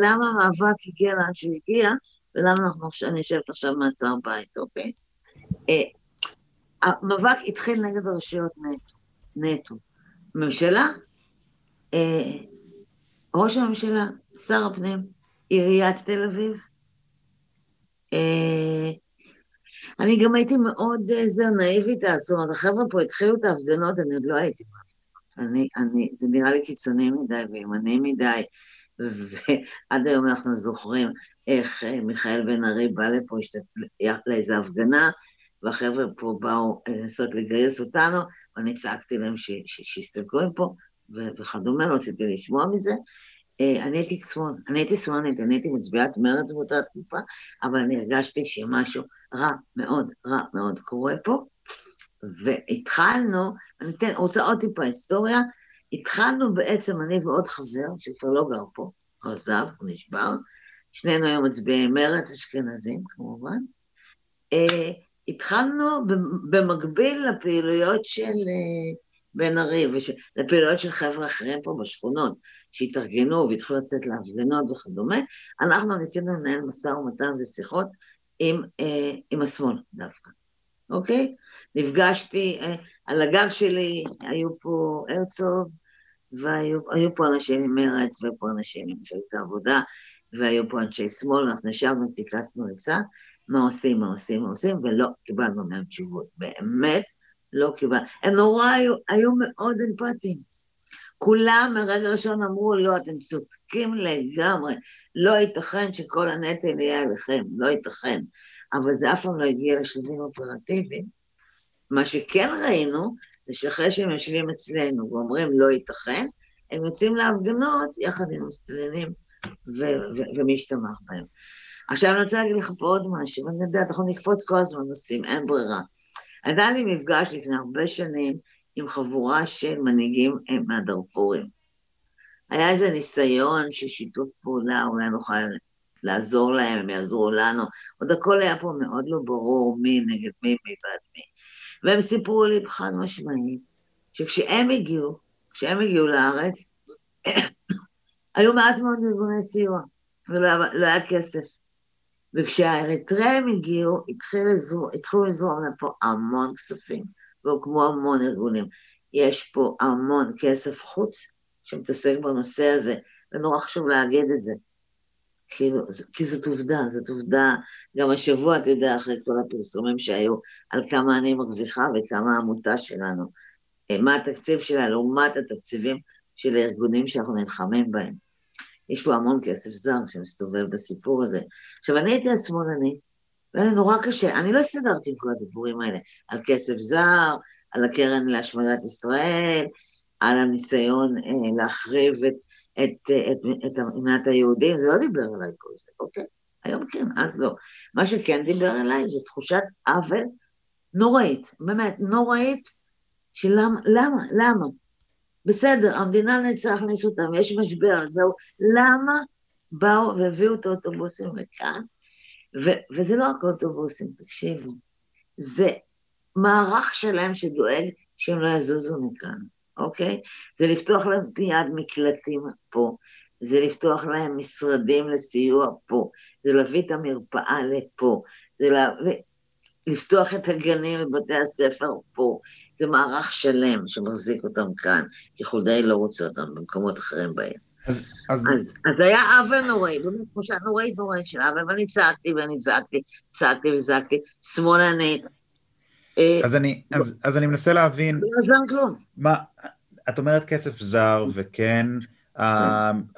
למה המאבק הגיע לאן שהוא הגיע, ולמה אנחנו אני יושבת עכשיו מעצר בית, אוקיי? אה, המאבק התחיל נגד הרשויות נטו. נטו. ממשלה, אה, ראש הממשלה, שר הפנים, עיריית תל אביב. אה, אני גם הייתי מאוד אה, נאיבית, זאת אומרת, החבר'ה פה התחילו את ההפגנות, אני עוד לא הייתי אני, אני, זה נראה לי קיצוני מדי וימני מדי, ועד היום אנחנו זוכרים איך אה, מיכאל בן ארי בא לפה לאיזה הפגנה, והחבר'ה פה באו לנסות לגייס אותנו, ואני צעקתי להם שיסתכלו פה, וכדומה, לא רציתי לשמוע מזה. אה, אני הייתי שמאל, אני הייתי שמאלנית, אני הייתי מצביעת מרץ באותה תקופה, אבל אני הרגשתי שמשהו רע מאוד, רע מאוד קורה פה, והתחלנו, אני אתן, רוצה עוד טיפה היסטוריה, התחלנו בעצם, אני ועוד חבר, שכבר לא גר פה, הוא עזב, הוא נשבר, שנינו היום מצביעי מרץ, אשכנזים כמובן, uh, התחלנו במקביל לפעילויות של uh, בן ארי, לפעילויות של חבר'ה אחרים פה בשכונות, שהתארגנו והתחילו לצאת להפגנות וכדומה, אנחנו ניסינו לנהל משא ומתן ושיחות עם, אה, עם השמאל דווקא, אוקיי? נפגשתי, אה, על הגג שלי היו פה הרצוג, והיו פה אנשים ממרץ, והיו פה אנשים ממפלגת העבודה, והיו פה אנשי שמאל, אנחנו ישבנו, טיכסנו עצה, מה עושים, מה עושים, מה עושים, ולא קיבלנו מהם תשובות. באמת, לא קיבלנו. הם נורא היו, היו מאוד אמפתיים. כולם מרגע ראשון אמרו, לא, אתם צודקים לגמרי, לא ייתכן שכל הנטל יהיה עליכם, לא ייתכן. אבל זה אף פעם לא הגיע לשלבים אופרטיביים. מה שכן ראינו, זה שאחרי שהם יושבים אצלנו ואומרים לא ייתכן, הם יוצאים להפגנות יחד עם מסתננים ומי שתמך בהם. עכשיו אני רוצה להגיד לך פה עוד משהו, אני יודעת, אנחנו נקפוץ כל הזמן נושאים, אין ברירה. הייתה לי מפגש לפני הרבה שנים עם חבורה של מנהיגים מהדרפורים. היה איזה ניסיון של שיתוף פעולה, אולי נוכל לעזור להם, הם יעזרו לנו. עוד הכל היה פה מאוד לא ברור מי נגד מי, מי בעד מי. והם סיפרו לי חד משמעית, שכשהם הגיעו, כשהם הגיעו לארץ, היו מעט מאוד ארגוני סיוע, ולא היה, לא כסף. וכשהאריתריאים הגיעו, התחילו לזרום לפה המון כספים. והוקמו המון ארגונים. יש פה המון כסף חוץ שמתעסק בנושא הזה, ונורא חשוב להגיד את זה. כאילו, כי זאת עובדה, זאת עובדה. גם השבוע, אתה יודע, אחרי כל הפרסומים שהיו, על כמה אני מרוויחה וכמה העמותה שלנו, אה, מה התקציב שלה לעומת התקציבים של הארגונים שאנחנו נלחמים בהם. יש פה המון כסף זר שמסתובב בסיפור הזה. עכשיו, אני הייתי השמאלני, והיה לי נורא קשה, אני לא הסתדרתי עם כל הדיבורים האלה, על כסף זר, על הקרן להשמדת ישראל, על הניסיון אה, להחריב את, את, את, את, את מדינת היהודים, זה לא דיבר אליי כל זה, אוקיי? היום כן, אז לא. מה שכן דיבר אליי זה תחושת עוול נוראית, באמת, נוראית, שלמה, למה, למה? בסדר, המדינה נצטרך להכניס אותם, יש משבר, זהו, למה באו והביאו את האוטובוסים לכאן? וזה לא רק אוטובוסים, תקשיבו, זה מערך שלם שדואג שהם לא יזוזו מכאן, אוקיי? זה לפתוח להם מיד מקלטים פה, זה לפתוח להם משרדים לסיוע פה, זה להביא את המרפאה לפה, זה לה... לפתוח את הגנים ובתי הספר פה, זה מערך שלם שמחזיק אותם כאן, כי חולדאי לא רוצה אותם במקומות אחרים בעיר. אז, אז... אז, אז היה עוול נוראי, באמת תחושה נוראית נוראית של עוול, ואני צעקתי ואני זעקתי, צעקתי וזעקתי, שמאלנית. אה, אז אני, אז, אז אני מנסה להבין... לא עזר כלום. מה, את אומרת כסף זר, וכן,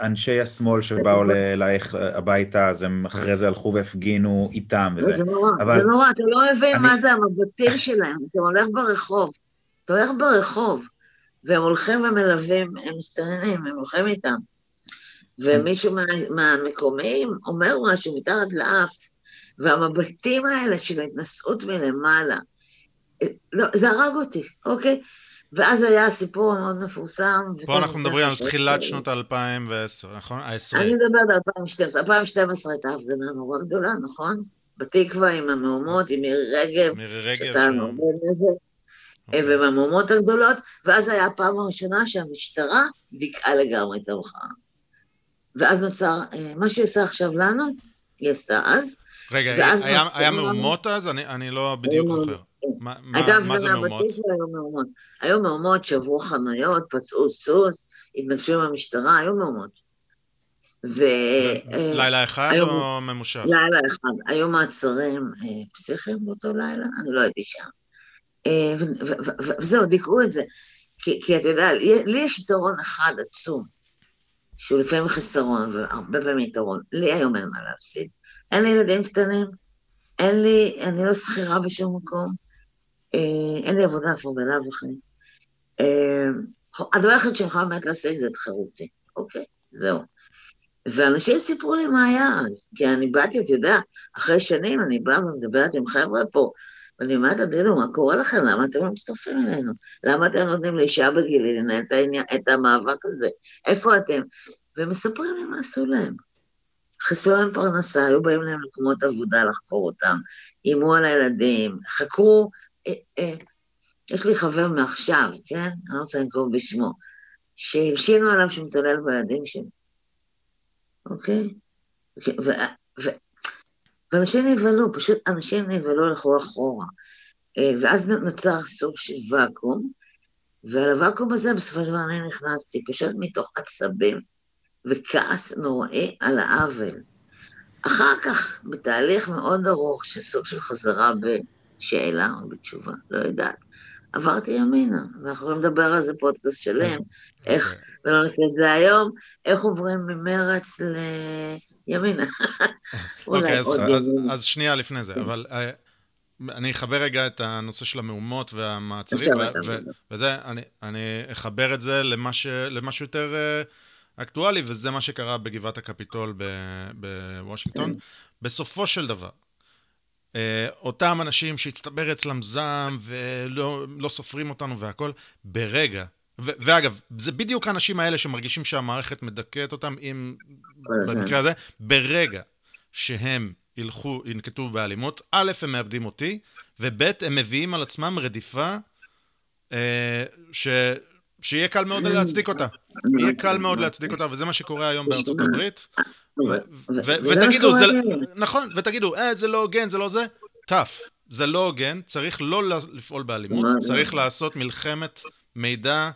אנשי השמאל שבאו אלייך הביתה, אז הם אחרי זה הלכו והפגינו איתם וזה. זה נורא, זה נורא, אתה לא מבין מה זה המבטים שלהם, אתה הולך ברחוב, אתה הולך ברחוב, והם הולכים ומלווים, הם מסתננים, הם הולכים איתם. ומישהו מה, מהמקומיים אומר משהו מתחת לאף, והמבטים האלה של ההתנשאות מלמעלה, לא, זה הרג אותי, אוקיי? ואז היה סיפור מאוד מפורסם. פה אנחנו מדברים על תחילת שנות 2010, נכון? ה-20. אני מדברת על 2012. 2012 הייתה הפגנה נורא גדולה, נכון? בתקווה עם המהומות, עם מירי רגב. מירי רגב. לנו הרבה נזק. אוקיי. ועם המהומות הגדולות, ואז היה הפעם הראשונה שהמשטרה דיכאה לגמרי את המחאה. ואז נוצר, אה, מה שהיא עושה עכשיו לנו, היא עשתה אז. רגע, היה מהומות אז? אני לא בדיוק זוכר. הייתה הפגנה בתקווה, היו מהומות. היו מהומות, שברו חנויות, פצעו סוס, התנגשו עם המשטרה, היו מהומות. ו... אה, לילה אחד או ממושך? לילה אחד. היו מעצרים אה, פסיכיים באותו לילה? אני לא הייתי שם. וזהו, דיכאו את זה. כי, כי אתה יודע, לי יש יתרון אחד עצום, שהוא לפעמים חיסרון והרבה פעמים יתרון. לי היום אין מה להפסיד. אין לי ילדים קטנים, אין לי, אני לא שכירה בשום מקום, אה, אין לי עבודה כבר בלאו הכי. אה, הדבר היחיד שאני יכולה באמת להפסיק זה את חירותי, אוקיי? זהו. ואנשים סיפרו לי מה היה אז, כי אני באתי, אתה יודע, אחרי שנים אני באה ומדברת עם חבר'ה פה, ואני אומרת, תגידו, מה קורה לכם? למה אתם לא מצטרפים אלינו? למה אתם נותנים לאישה בגילי לנהל את, העניין, את המאבק הזה? איפה אתם? והם מספרים לי מה עשו להם. חיסלו להם פרנסה, היו באים להם למקומות עבודה לחקור אותם, איימו על הילדים, חקרו אה, אה, יש לי חבר מעכשיו, כן? אני לא רוצה לנקוב בשמו, שהלשינו עליו שהוא מתעלל בילדים שלי, אוקיי? ואנשים נבהלו, פשוט אנשים נבהלו, הלכו אחורה. אה, ואז נוצר סוג של ואקום, ועל הוואקום הזה בסופו של דבר אני נכנסתי, פשוט מתוך עצבים וכעס נוראי על העוול. אחר כך, בתהליך מאוד ארוך של סוג של חזרה ב... שאלה או בתשובה, לא יודעת. עברתי ימינה, ואנחנו יכולים לדבר על זה פודקאסט שלם, איך, אוקיי. ולא נעשה את זה היום, איך עוברים ממרץ לימינה. אוקיי, אז שנייה לפני זה, אבל אה, אני אחבר רגע את הנושא של המהומות והמעצרים, וזה, אני אחבר את זה למשהו יותר אה, אקטואלי, וזה מה שקרה בגבעת הקפיטול בוושינגטון. כן. בסופו של דבר, אה, אותם אנשים שהצטבר אצלם זעם ולא לא סופרים אותנו והכל, ברגע, ו- ואגב, זה בדיוק האנשים האלה שמרגישים שהמערכת מדכאת אותם, אם במקרה הזה, ברגע שהם ילכו, ינקטו באלימות, א', הם מאבדים אותי, וב', הם מביאים על עצמם רדיפה אה, ש... שיהיה קל מאוד להצדיק אותה. יהיה קל מאוד להצדיק אותה, וזה מה שקורה היום בארצות הברית. ותגידו, זה, נכון, ותגידו, אה, זה לא הוגן, זה לא זה, טאף, זה לא הוגן, צריך לא לפעול באלימות, צריך לעשות מלחמת מידע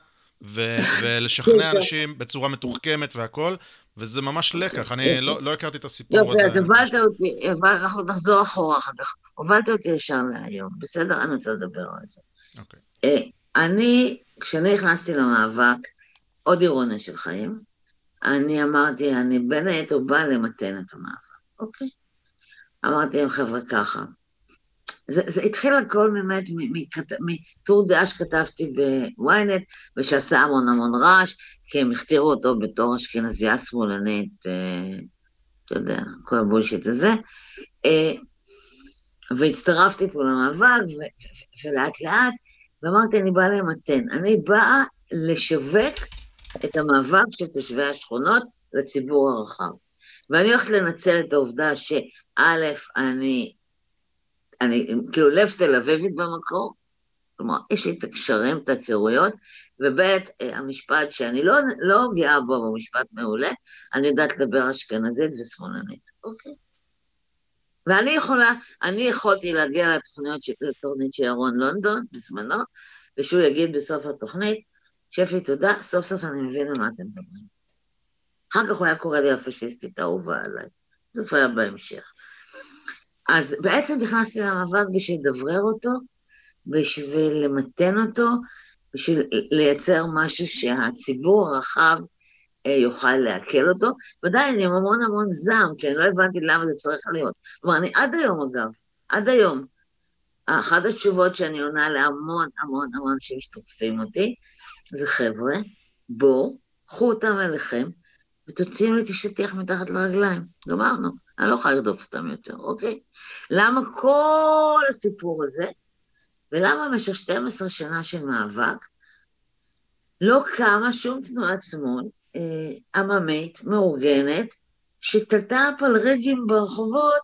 ולשכנע אנשים בצורה מתוחכמת והכול, וזה ממש לקח, אני לא, לא הכרתי את הסיפור הזה. אז הובלת אותי, אנחנו נחזור אחורה אחר כך. הובלת אותי ישר להיום, בסדר? אני רוצה לדבר על זה. אוקיי. אה, אני, כשאני נכנסתי למאבק, עוד אירוניה של חיים, אני אמרתי, אני בין היתר באה למתן את המאבק, אוקיי? אמרתי להם, חבר'ה, ככה. זה, זה התחיל הכל באמת מטור דעה שכתבתי בוויינט, ושעשה המון המון רעש, כי הם הכתירו אותו בתור אשכנזייה שמאלנית, אה, אתה יודע, כל הבולשיט הזה. אה, והצטרפתי פה למאבק, ולאט לאט, ואמרתי, אני באה למתן. אני באה לשווק את המאבק של תושבי השכונות לציבור הרחב. ואני הולכת לנצל את העובדה שא', אני, אני כאילו לב תל אביבית במקור, כלומר, יש לי את הקשרים, את ההיכרויות, וב', המשפט שאני לא, לא גאה בו, הוא משפט מעולה, אני יודעת לדבר אשכנזית ושמאלנית, אוקיי? ואני יכולה, אני יכולתי להגיע לתוכניות, לתוכנית של ירון לונדון בזמנו, ושהוא יגיד בסוף התוכנית, שפי, תודה, סוף סוף אני מבין על מה אתם מדברים. אחר כך הוא היה קורא לי הפשיסטית האהובה עליי. זה כבר היה בהמשך. אז בעצם נכנסתי למאבק בשביל לדברר אותו, בשביל למתן אותו, בשביל לייצר משהו שהציבור הרחב אה, יוכל לעכל אותו, ודאי אני עם המון המון זעם, כי אני לא הבנתי למה זה צריך להיות. כלומר, אני עד היום אגב, עד היום, אחת התשובות שאני עונה להמון המון המון אנשים שתוקפים אותי, זה חבר'ה, בואו, קחו אותם אליכם, ותוציאו לי את השטיח מתחת לרגליים. גמרנו, אני לא יכולה לרדוף אותם יותר, אוקיי? למה כל הסיפור הזה, ולמה במשך 12 שנה של מאבק, לא קמה שום תנועת שמאל אה, עממית, מאורגנת, שתלתה פלרג'ים ברחובות,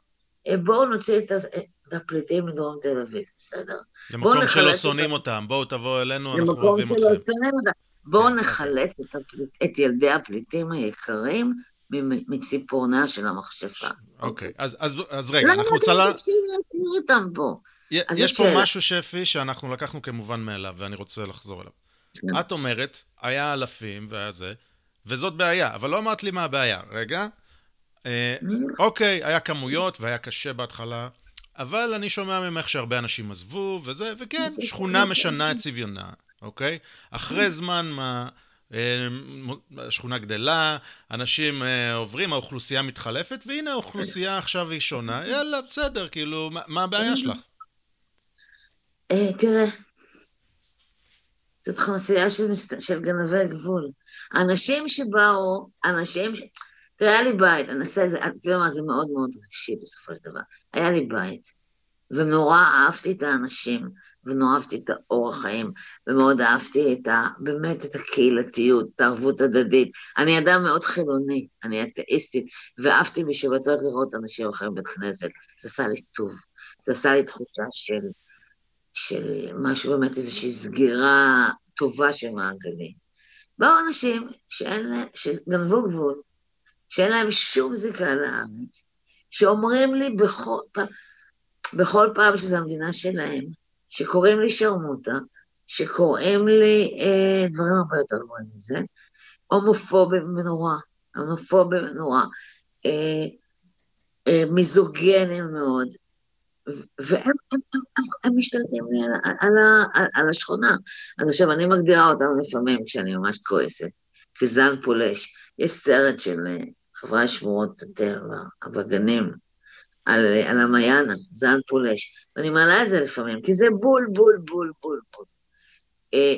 אה, בואו נוציא את, את הפליטים מדרום תל אביב, בסדר? למקום שלא שונאים אותם, בואו תבואו אלינו, אנחנו אוהבים אתכם. למקום שלא שונאים אותם. בואו כן, נחלץ את, הפליט, את ילדי הפליטים היקרים מציפורנה של המכשפה. אוקיי, אז, אז, אז רגע, אנחנו צלה... למה אתם מבקשים להכיר אותם פה? יש פה. משהו, שפי, שאנחנו לקחנו כמובן מאליו, ואני רוצה לחזור אליו. כן. את אומרת, היה אלפים והיה זה, וזאת בעיה, אבל לא אמרת לי מה הבעיה. רגע, אה, אוקיי, היה כמויות והיה קשה בהתחלה, אבל אני שומע ממך שהרבה אנשים עזבו וזה, וכן, שכונה משנה את צביונה, אוקיי? אחרי זמן מה... אה, השכונה גדלה, אנשים אה, עוברים, האוכלוסייה מתחלפת, והנה האוכלוסייה עכשיו היא שונה, יאללה, בסדר, כאילו, מה הבעיה שלך? אה, תראה, זאת אוכלוסייה של גנבי גבול. אנשים שבאו, אנשים, תראה, היה לי בית, אני אעשה את זה, אתה יודע מה, זה מאוד מאוד רגשי בסופו של דבר. היה לי בית, ונורא אהבתי את האנשים, ונורא אהבתי את האורח חיים, ומאוד אהבתי את ה... באמת את הקהילתיות, את הערבות הדדית. אני אדם מאוד חילוני, אני אתאיסטית, ואהבתי בשבתות לראות אנשים אחרים בבית כנסת. זה עשה לי טוב. זה עשה לי תחושה של, של משהו, באמת איזושהי סגירה טובה של מעגלים. באו אנשים שאין, שגנבו גבול, שאין להם שום זיקה לארץ, שאומרים לי בכל פעם, בכל פעם שזו המדינה שלהם, שקוראים לי שרמוטה, שקוראים לי אה, דברים הרבה יותר גרועים מזה, הומופובים ונורא, הומופובים ונורא, אה, אה, מיזוגנים מאוד, והם הם, הם, הם, הם משתלטים לי על, על, על, על השכונה. אז עכשיו, אני מגדירה אותם לפעמים כשאני ממש כועסת, כזן פולש. יש סרט של אה, חברה שמורות הטבע, הווגנים, על, על המיינה, זן פולש, ואני מעלה את זה לפעמים, כי זה בול, בול, בול, בול, בול. אה,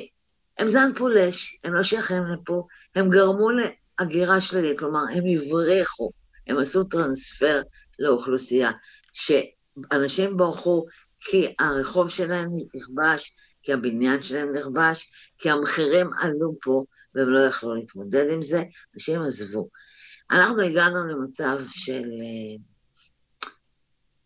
הם זן פולש, הם לא שייכים לפה, הם גרמו להגירה שלילית, כלומר, הם הבריחו, הם עשו טרנספר לאוכלוסייה, שאנשים ברחו כי הרחוב שלהם נכבש, כי הבניין שלהם נכבש, כי המחירים עלו פה, והם לא יכלו להתמודד עם זה, אנשים עזבו. אנחנו הגענו למצב של...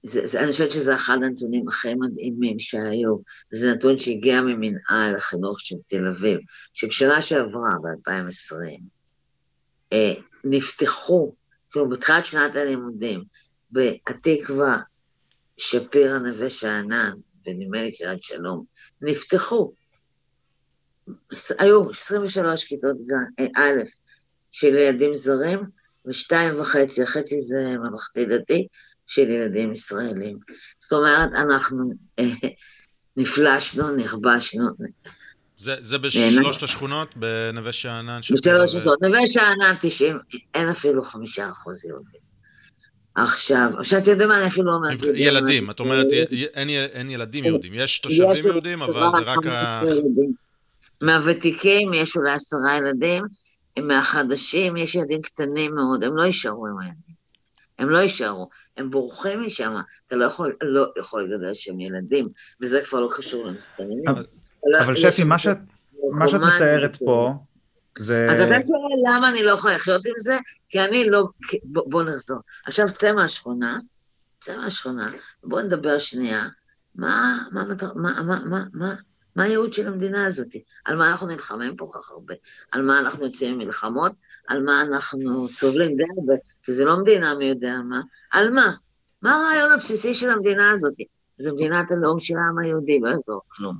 זה, זה, אני חושבת שזה אחד הנתונים הכי מדהימים שהיו, זה נתון שהגיע ממנהל החינוך של תל אביב, שבשנה שעברה, ב-2020, אה, נפתחו, כאילו בתחילת שנת הלימודים, בהתקווה, שפירא, נווה שאנן, ונדמה לי קריית שלום, נפתחו, היו 23 כיתות גן, אה, א', של ילדים זרים, ושתיים וחצי, חצי זה ממלכתי דתי, של ילדים ישראלים. זאת אומרת, אנחנו אה, נפלשנו, נכבשנו. זה, זה בשלושת השכונות? בנווה שאנן? בשלוש השכונות. נווה שאנן 90, אין אפילו חמישה אחוז יהודים. עכשיו, עכשיו אתה יודע מה, אני אפילו לא אומרת... ילדים, את אומרת, אין, אין ילדים יהודים, יש תושבים יהודים, אבל זה רק ה... מהוותיקים יש אולי עשרה ילדים, מהחדשים יש ילדים קטנים מאוד, הם לא יישארו עם הילדים. הם לא יישארו, הם בורחים משם, אתה לא יכול, לא יכול לגדל שם ילדים, וזה כבר לא קשור למסתננים. אבל, אבל לא, שפי, מה שאת, מה שאת מתארת פה, זה... אז אתה שואל למה אני לא יכולה לחיות עם זה? כי אני לא... בוא, בוא נחזור. עכשיו צא מהשכונה, צא מהשכונה, בוא נדבר שנייה. מה, מה, מה, מה, מה, מה, מה הייעוד של המדינה הזאת? על מה אנחנו נלחמים פה כך הרבה? על מה אנחנו יוצאים ממלחמות? על מה אנחנו סובלים די הרבה? כי זה לא מדינה מי יודע מה. על מה? מה הרעיון הבסיסי של המדינה הזאת? זו מדינת הלאום של העם היהודי, לא יעזור כלום.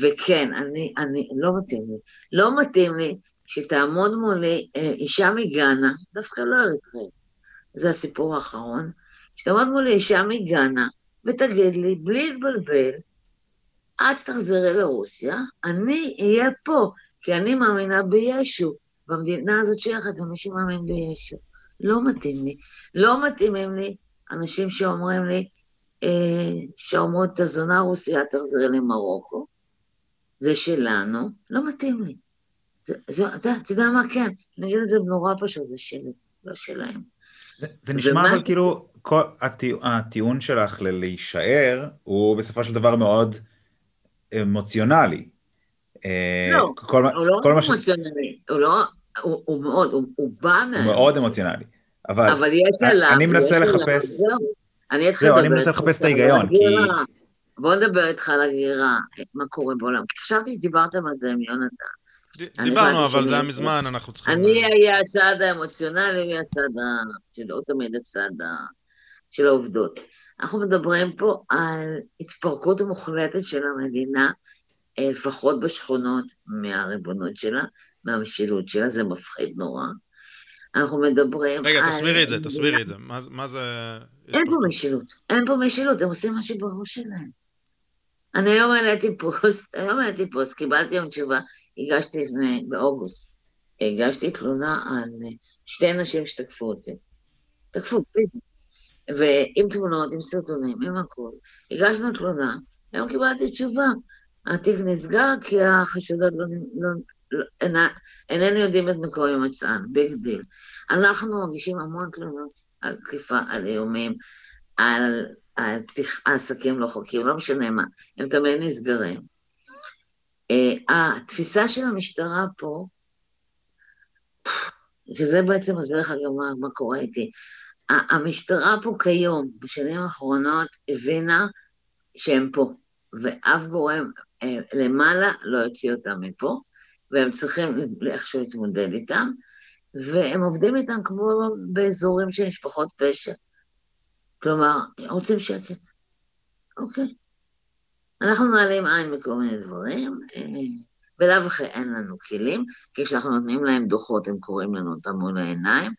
וכן, אני, אני, לא מתאים לי. לא מתאים לי שתעמוד מולי אה, אישה מגאנה, דווקא לא אריתראית, זה הסיפור האחרון, שתעמוד מולי אישה מגאנה ותגיד לי, בלי להתבלבל, את תחזרי לרוסיה, אני אהיה פה, כי אני מאמינה בישו. במדינה הזאת שייכת למי שמאמין בישו. לא מתאים לי. לא מתאימים לי אנשים שאומרים לי, אה, שאומרות, את הזונה רוסיה, תחזרי למרוקו, זה שלנו, לא מתאים לי. אתה יודע מה, כן, אני אגיד את זה נורא פשוט, זה שלי, לא שלהם. זה, זה נשמע אבל כאילו, כל הטיעון שלך ללהישאר, הוא בסופו של דבר מאוד אמוציונלי. אה, לא, כל, הוא לא אמוציונלי, ש... הוא לא, הוא, הוא מאוד, הוא, הוא בא מה... הוא מאוד אמוציונלי. אבל, אבל יש עליו, אני מנסה לחפש, זהו, אני זהו, אני מנסה לחפש את ההיגיון, כי... בוא נדבר איתך על הגירה, מה קורה בעולם. חשבתי שדיברתם על זה עם יונתן. דיברנו, אבל זה היה מזמן, אנחנו צריכים... אני אהיה הצד האמוציונלי, אני הצד ה... שלא תמיד הצד של העובדות. אנחנו מדברים פה על התפרקות מוחלטת של המדינה, אה, לפחות בשכונות, מהריבונות שלה, מהמשילות שלה, זה מפחיד נורא. אנחנו מדברים רגע, על... תסבירי את זה, תסבירי את זה. מה, מה זה... אין פה משילות, אין פה משילות, הם עושים מה שבראש שלהם. אני היום העליתי פוסט, היום העליתי פוסט, קיבלתי היום תשובה, הגשתי לפני, באוגוסט, הגשתי תלונה על שתי נשים שתקפו אותי. תקפו, פיזית. ועם תמונות, עם סרטונים, עם הכול. הגשנו תלונה, היום קיבלתי תשובה. התיק נסגר כי החשודות לא, לא, אינה, איננו יודעים את מקום הימצאן, big deal. אנחנו מגישים המון תלונות על תקיפה, על איומים, על, על פתיחה עסקים לא חוקיים, לא משנה מה, הם תמיד נסגרים. אה, התפיסה של המשטרה פה, שזה בעצם מסביר לך גם מה, מה קורה איתי, המשטרה פה כיום, בשנים האחרונות, הבינה שהם פה, ואף גורם אה, למעלה לא יוציא אותם מפה, והם צריכים איכשהו להתמודד איתם, והם עובדים איתם כמו באזורים של משפחות פשע. כלומר, רוצים שקט. אוקיי. אנחנו מעלים עין בכל מיני דברים, אה, בלאו הכי אין לנו כלים, כי כשאנחנו נותנים להם דוחות הם קוראים לנו אותם מול העיניים,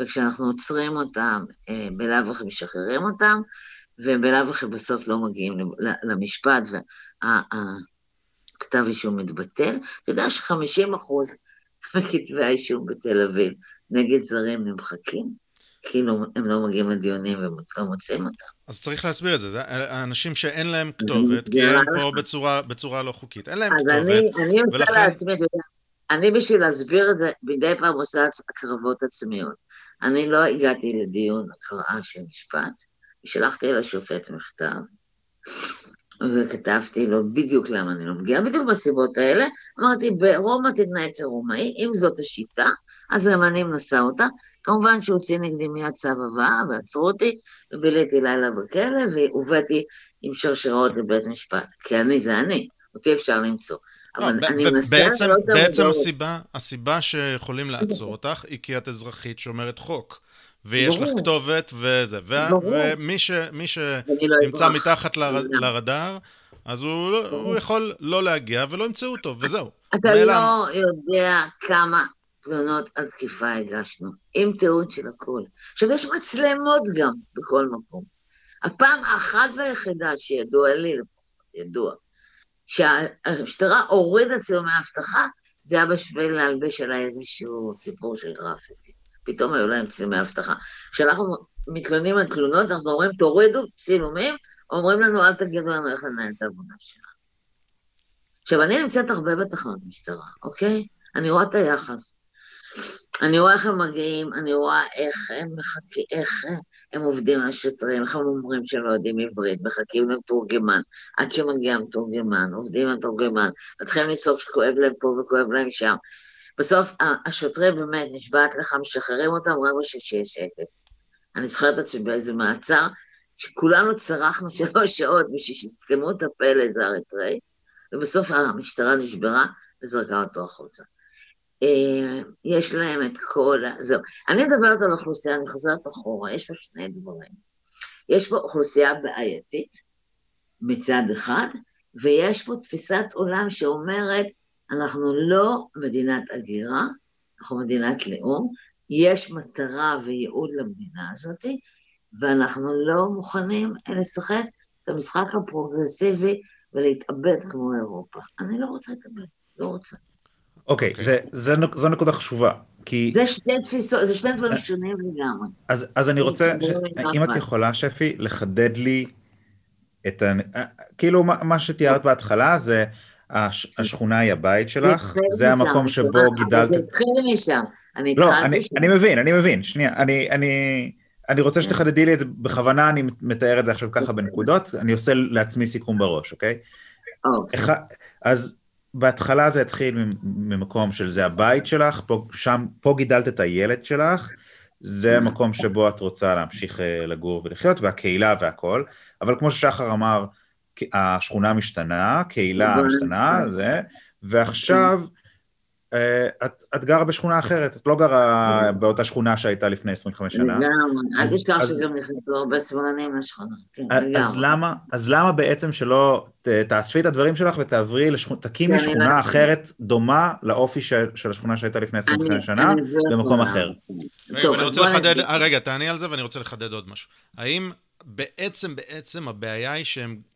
וכשאנחנו עוצרים אותם, אה, בלאו הכי משחררים אותם, ובלאו הכי בסוף לא מגיעים למשפט, והכתב אישום מתבטל. אתה יודע ש-50 אחוז מכתבי האישום בתל אביב נגד זרים נמחקים? כאילו הם לא מגיעים לדיונים ולא מוצאים אותם. אז צריך להסביר את זה, זה אנשים שאין להם כתובת, כי הם פה בצורה, בצורה לא חוקית, אין להם כתובת. אז אני, אני עושה ולכן... לעצמי, אתה יודע, אני בשביל להסביר את זה, מדי פעם עושה הקרבות עצמיות. אני לא הגעתי לדיון הקראה של משפט, שלחתי לשופט מכתב, וכתבתי לו בדיוק למה אני לא מגיעה, בדיוק בסיבות האלה. אמרתי, ברומא תתנהג כרומאי, אם זאת השיטה, אז אני מנסה אותה. כמובן שהוא הוציא נגדי מיד צו הבאה, ועצרו אותי, וביליתי לילה בכלא, והובאתי עם שרשראות לבית משפט. כי אני זה אני, אותי אפשר למצוא. לא, אבל אני מנסה... בעצם, בעצם הסיבה, הסיבה שיכולים לעצור אותך היא כי את אזרחית שומרת חוק. ויש לך כתובת וזה, ומי שנמצא לא מתחת לרדאר, אז לא- הוא יכול לא להגיע ולא ימצאו אותו, וזהו. אתה לא יודע כמה תלונות על תקיפה הגשנו, עם תיעוד של הכל. עכשיו, יש מצלמות גם בכל מקום. הפעם האחת והיחידה שידוע לי, ידוע, שהמשטרה הורידה צילומי האבטחה, זה היה בשביל להלבש עליי איזשהו סיפור של גרפיטי. פתאום היו להם צילומי אבטחה. כשאנחנו מתלוננים על תלונות, אנחנו אומרים, תורידו צילומים, אומרים לנו, אל תגידו לנו איך לנהל את העבודה שלנו. עכשיו, אני נמצאת הרבה בתחנות משטרה, אוקיי? אני רואה את היחס. אני רואה איך הם מגיעים, אני רואה איך הם מחכים, איך הם עובדים על השוטרים, איך הם אומרים שהם לא יודעים עברית, מחכים למתורגמן, עד שמגיע המתורגמן, עובדים על מתורגמן, מתחילים לצעוק שכואב להם פה וכואב להם שם. בסוף השוטרים באמת, נשבעת לך, משחררים אותם רבע ששיהיה שקט. אני זוכרת את עצמי באיזה מעצר, שכולנו צרחנו שלוש שעות בשביל שיסכמו את הפה לאיזה אריתראי, ובסוף המשטרה נשברה וזרקה אותו החוצה. אה, יש להם את כל ה... זהו. אני מדברת על אוכלוסייה, אני חוזרת אחורה, יש פה שני דברים. יש פה אוכלוסייה בעייתית מצד אחד, ויש פה תפיסת עולם שאומרת, אנחנו לא מדינת הגירה, אנחנו מדינת לאום, יש מטרה וייעוד למדינה הזאת, ואנחנו לא מוכנים לשחק את המשחק הפרוגרסיבי ולהתאבד כמו אירופה. אני לא רוצה להתאבד, לא רוצה. אוקיי, okay, זה, זה, זו נקודה חשובה, כי... זה שני תפיסות, זה שני דברים שונים לגמרי. אז, אז אני רוצה, ש... אם את יכולה, שפי, לחדד לי את ה... כאילו, מה שתיארת בהתחלה זה הש... השכונה היא הבית שלך, זה המקום שבו גידלת... זה התחיל משם, אני לא, לא, שם. אני מבין, אני מבין, שנייה, אני, אני, אני רוצה שתחדדי לי את זה, בכוונה אני מתאר את זה עכשיו ככה בנקודות, אני עושה לעצמי סיכום בראש, אוקיי? אוקיי. אז בהתחלה זה התחיל ממקום של זה הבית שלך, פה, שם, פה גידלת את הילד שלך, זה המקום שבו את רוצה להמשיך אה, לגור ולחיות, והקהילה והכל, אבל כמו ששחר אמר, השכונה משתנה, קהילה משתנה, זה, ועכשיו אה, את, את גרה בשכונה אחרת, את לא גרה באותה שכונה שהייתה לפני 25 שנה. לגמרי, אל תשכח שגם נכנסו הרבה שמאלנים לשכונה, כן. אז למה, אז למה בעצם שלא ת, תאספי את הדברים שלך ותעברי, תקימי כן, שכונה אחרת דומה לאופי של, של השכונה שהייתה לפני 25 שנה, במקום אחר? רגע, אני רוצה לחדד, אה, רגע, תעני על זה ואני רוצה לחדד עוד משהו. האם בעצם, בעצם הבעיה היא שהם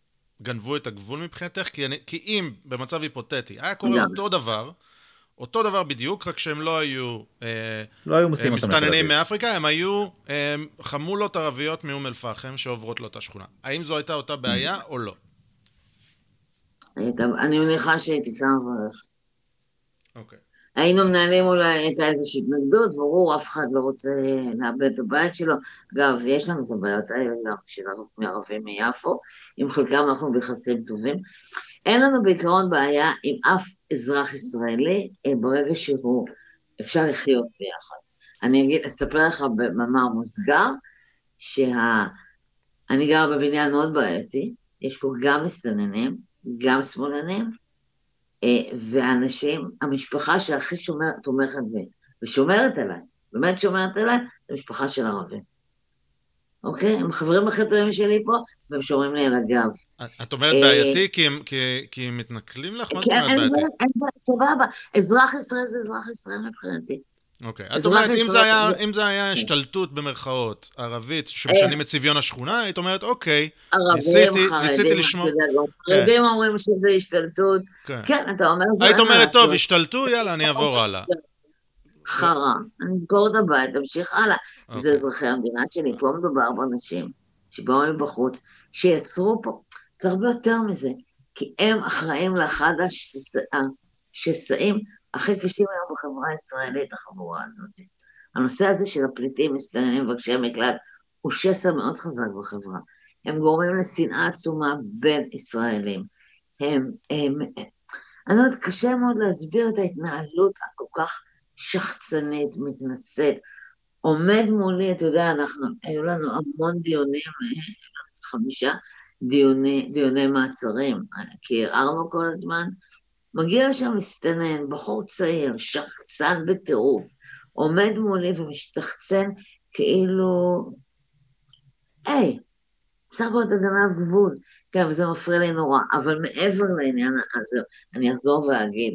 גנבו את הגבול מבחינתך? כי, אני, כי אם במצב היפותטי היה קורה אותו דבר, אותו דבר בדיוק, רק שהם לא היו, אה, לא היו אה, מסתננים מאפריקה, הם היו אה, חמולות ערביות מאום אל-פחם שעוברות לאותה שכונה. האם זו הייתה אותה בעיה או לא? אני מניחה שהייתי מברך. אוקיי. היינו מנהלים אולי, הייתה איזושהי התנגדות, ברור, אף אחד לא רוצה לאבד את הבית שלו. אגב, יש לנו את הבעיות האלה גם שלנו מערבים מיפו, עם חלקם אנחנו ביחסים טובים. אין לנו בעיקרון בעיה עם אף אזרח ישראלי אה, ברגע שהוא, אפשר לחיות ביחד. אני אגיד, אספר לך במאמר מוסגר, שאני גרה בבניין מאוד בעייתי, יש פה גם מסתננים, גם שמאלנים, אה, ואנשים, המשפחה שהכי שומר, תומכת בי, ושומרת עליי, באמת שומרת עליי, זה משפחה של ערבים. אוקיי? הם חברים הכי טובים שלי פה, והם שומרים לי על הגב. את אומרת בעייתי כי הם מתנכלים לך? מה זאת אומרת בעייתי? בעיה, סבבה. אזרח ישראל זה אזרח ישראל מבחינתי. אוקיי. את אומרת, אם זה היה השתלטות במרכאות ערבית שמשנים את צביון השכונה, היית אומרת, אוקיי, ניסיתי לשמור... חרדים כן. אומרים שזה השתלטות. כן. כן, אתה אומר, זה... היית אומרת, טוב, השתלטו, יאללה, אני אעבור הלאה. חרא, אני אמכור את הבית, תמשיך הלאה. זה אוקיי. אזרחי המדינה שלי, פה מדובר באנשים שבאו מבחוץ, שיצרו פה. זה הרבה יותר מזה, כי הם אחראים לאחד השסעים הכי קשים היום בחברה הישראלית, החבורה הזאת. הנושא הזה של הפליטים, מסתננים, מבקשי מקלט, הוא שסע מאוד חזק בחברה. הם גורמים לשנאה עצומה בין ישראלים. הם, הם, אני יודעת, קשה מאוד להסביר את ההתנהלות הכל כך שחצנית, מתנשאת. עומד מולי, אתה יודע, אנחנו, היו לנו המון דיונים, חמישה דיוני, דיוני מעצרים, כי ערערנו כל הזמן. מגיע לשם מסתנן, בחור צעיר, שחצן בטירוף, עומד מולי ומשתחצן כאילו, היי, בסך הכל אתה גנב גבול. כן, וזה מפריע לי נורא, אבל מעבר לעניין הזה, אני אחזור ואגיד,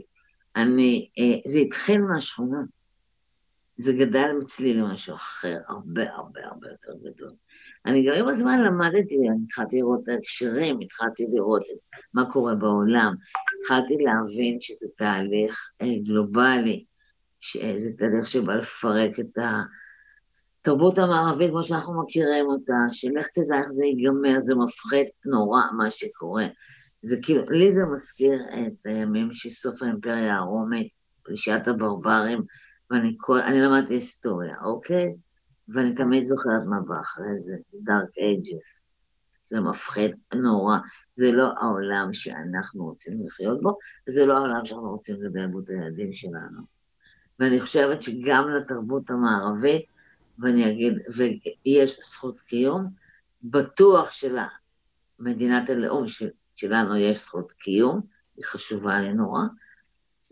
אני, אה, זה התחיל מהשכונה. זה גדל אצלי למשהו אחר, הרבה הרבה הרבה יותר גדול. אני גם עם הזמן למדתי, התחלתי לראות את ההקשרים, התחלתי לראות מה קורה בעולם, התחלתי להבין שזה תהליך אה, גלובלי, שזה תהליך שבא לפרק את התרבות המערבית כמו שאנחנו מכירים אותה, שלך תדע איך זה ייגמר, זה מפחד נורא מה שקורה. זה כאילו, לי זה מזכיר את הימים של סוף האימפריה הרומית, פלישת הברברים, ואני כל, למדתי היסטוריה, אוקיי? ואני תמיד זוכרת מה בא אחרי זה, Dark Ages. זה מפחיד נורא. זה לא העולם שאנחנו רוצים לחיות בו, וזה לא העולם שאנחנו רוצים לדבר בו את הילדים שלנו. ואני חושבת שגם לתרבות המערבית, ואני אגיד, ויש זכות קיום, בטוח שלמדינת הלאום של, שלנו יש זכות קיום, היא חשובה לי נורא,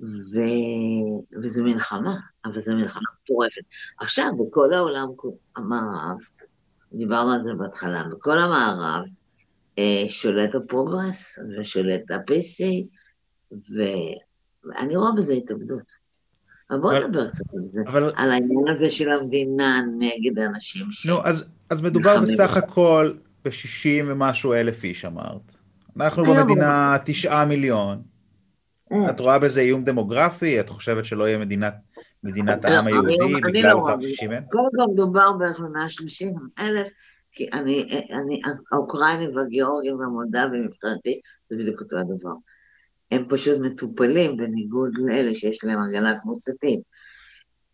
ו... וזו מלחמה, אבל זו מלחמה מטורפת. עכשיו, בכל העולם המערב, דיברנו על זה בהתחלה, בכל המערב אה, שולט הפרוגרס ושולט ה-PC, ואני רואה בזה התאבדות. אבל בוא נדבר קצת על זה, אבל... על העניין הזה של המדינה נגד האנשים ש... נו, אז, אז מדובר בסך הכל ב-60 ומשהו אלף איש אמרת. אנחנו במדינה תשעה מיליון. את רואה בזה איום דמוגרפי? את חושבת שלא יהיה מדינת, מדינת לא, העם היהודי בגלל לא אותם 60 אלף? קודם כל מדובר בערך ב-130 אלף, כי אני, אני, האוקראינים והגיאורגים והמולדבים מבחינתי זה בדיוק אותו הדבר. הם פשוט מטופלים בניגוד לאלה שיש להם הגנה קבוצתית.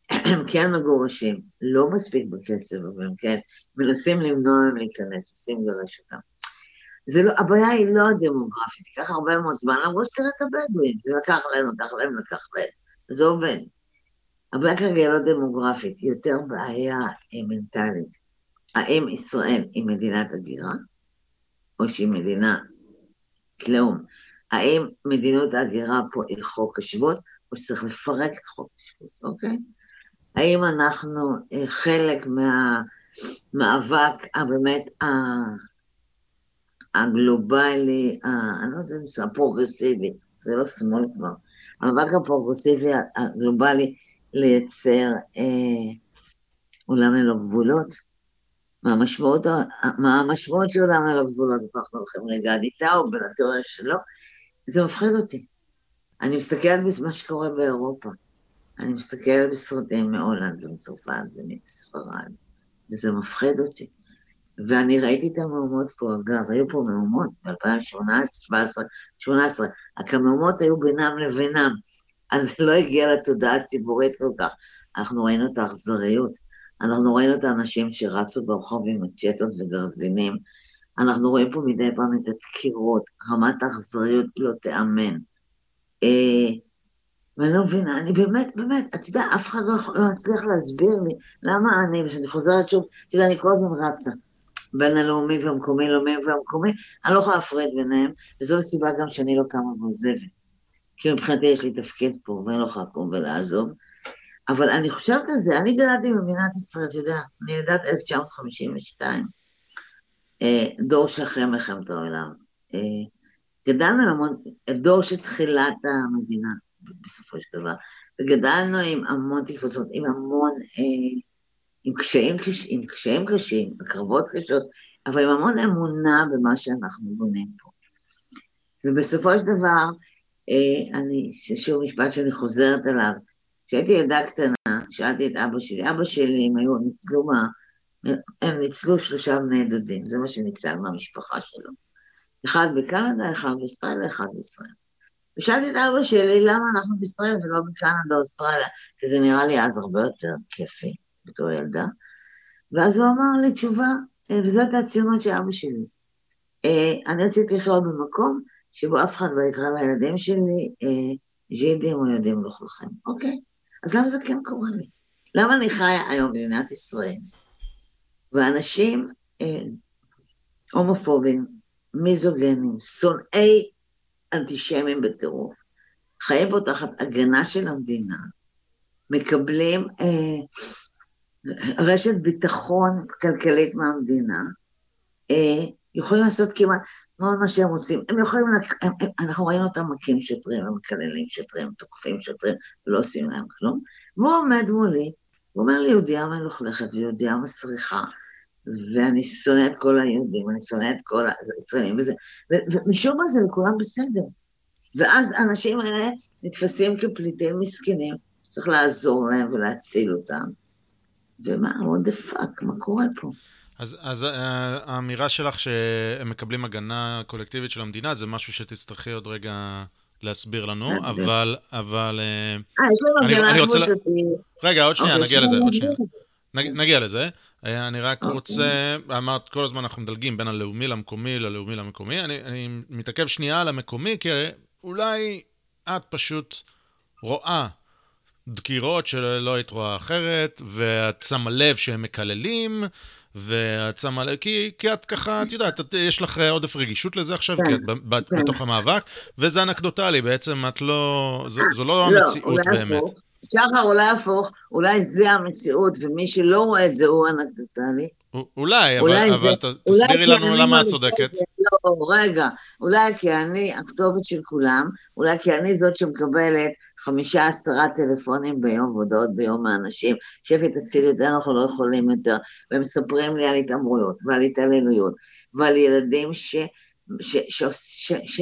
הם כן מגורשים, לא מספיק בקצב, אבל הם כן מנסים למנוע מהם להיכנס, מנסים לגרש אותם. זה לא, הבעיה היא לא הדמוגרפית, ייקח הרבה מאוד זמן, למרות שתראה את הבדואים, זה לקח להם, לקח להם, לקח להם, זה עובד. הבעיה כרגע היא לא דמוגרפית, יותר בעיה מנטלית. האם ישראל היא מדינת הגירה, או שהיא מדינה כלאום? האם מדיניות ההגירה פה היא חוק השבות, או שצריך לפרק את חוק השבות, אוקיי? האם אנחנו אה, חלק מהמאבק הבאמת הגלובלי, אני לא יודעת אם זה הפרוגרסיבי, זה לא שמאל כבר, המאבק הפרוגרסיבי הגלובלי לייצר אה, עולם ללא גבולות. מה המשמעות, מה המשמעות של עולם ללא גבולות, זה אנחנו הולכים רגע איתה או בלתיאוריה שלו, זה מפחיד אותי. אני מסתכלת במה שקורה באירופה, אני מסתכלת בסרטים מהולנד ומצרפת ומספרד, וזה מפחיד אותי. ואני ראיתי את המהומות פה, אגב, היו פה מהומות ב-2018, 2017, 2018, רק המהומות היו בינם לבינם, אז זה לא הגיע לתודעה הציבורית כל כך. אנחנו ראינו את האכזריות, אנחנו ראינו את האנשים שרצו ברחוב עם מצ'טות וגרזינים, אנחנו רואים פה מדי פעם את הדקירות, רמת האכזריות לא תיאמן. אה, ואני לא מבינה, אני באמת, באמת, אתה יודע, אף אחד לא, לא מצליח להסביר לי למה אני, וכשאני חוזרת שוב, אתה יודע, אני כל הזמן רצה. בין הלאומי והמקומי, לאומי והמקומי, אני לא יכולה להפריד ביניהם, וזו הסיבה גם שאני לא קמה ועוזבת. כי מבחינתי יש לי תפקיד פה, ואני לא יכולה לקום ולעזוב. אבל אני חושבת על זה, אני גדלתי במדינת ישראל, אתה יודע, אני יודעת 1952, אה, דור שאחרי מלחמת העולם. אה, גדלנו המון, דור של תחילת המדינה, בסופו של דבר, וגדלנו עם המון תקפוצות, עם המון... אה, עם קשיים, עם קשיים קשים, בקרבות קשות, אבל עם המון אמונה במה שאנחנו בונים פה. ובסופו של דבר, אה, אני, שוב משפט שאני חוזרת אליו, כשהייתי ילדה קטנה, שאלתי את אבא שלי, אבא שלי, הם היו, ניצלו מה, הם ניצלו שלושה בני דודים, זה מה שניצל מהמשפחה שלו. אחד בקנדה, אחד בישראל ואחד בישראל. ושאלתי את אבא שלי, למה אנחנו בישראל ולא בקנדה או אוסטרליה? כי זה נראה לי אז הרבה יותר כיפי. בתור ילדה, ואז הוא אמר לי תשובה, אה, וזאת הציונות של אבא שלי. אה, אני רציתי לחיות במקום שבו אף אחד לא יקרא לילדים שלי אה, ז'ידים או ילדים מלוכלכים, אוקיי? אז למה זה כן קורה לי? למה אני חיה היום במדינת ישראל, ואנשים הומופובים, מיזוגנים, שונאי אנטישמים בטירוף, חיים פה תחת הגנה של המדינה, מקבלים אה, רשת ביטחון כלכלית מהמדינה, אה, יכולים לעשות כמעט כל מה שהם רוצים. הם יכולים, הם, הם, אנחנו ראינו אותם מכים שוטרים, הם מקללים שוטרים, תוקפים שוטרים, ולא עושים להם כלום. והוא עומד מולי, הוא אומר לי, יהודייה מלוכלכת ויהודייה מסריחה, ואני שונא את כל היהודים, אני שונא את כל הישראלים וזה, ומשום מה זה לכולם בסדר. ואז האנשים האלה נתפסים כפליטים מסכנים, צריך לעזור להם ולהציל אותם. ומה, what the fuck, מה קורה פה? אז, אז אה, האמירה שלך שהם מקבלים הגנה קולקטיבית של המדינה, זה משהו שתצטרכי עוד רגע להסביר לנו, אה, אבל, אבל... אה, לנו הגנה קבוצתית. רגע, עוד שנייה, אוקיי, נגיע לזה, עוד שנייה. נגיע לזה. אני רק אוקיי. רוצה, אמרת, כל הזמן אנחנו מדלגים בין הלאומי למקומי, ללאומי למקומי. אני, אני מתעכב שנייה על המקומי, כי אולי את פשוט רואה דקירות שלא היית רואה אחרת, ואת שמה לב שהם מקללים, ואת שמה לב, כי, כי את ככה, את יודעת, את, יש לך עודף רגישות לזה עכשיו, כן, כי את ב, כן. בתוך המאבק, וזה אנקדוטלי, בעצם את לא, זו, זו לא, לא המציאות באמת. שחר, אולי הפוך, אולי זה המציאות, ומי שלא רואה את זה הוא אנקדוטלי. אולי, אולי אבל, זה, אבל תסבירי לנו למה את צודקת. לא, רגע, אולי כי אני הכתובת של כולם, אולי כי אני זאת שמקבלת חמישה עשרה טלפונים ביום והודעות ביום מהאנשים, שפי תצילי את זה, אנחנו לא יכולים יותר, והם מספרים לי על התעמרויות ועל התעללויות ועל ילדים ש, ש, ש, ש, ש,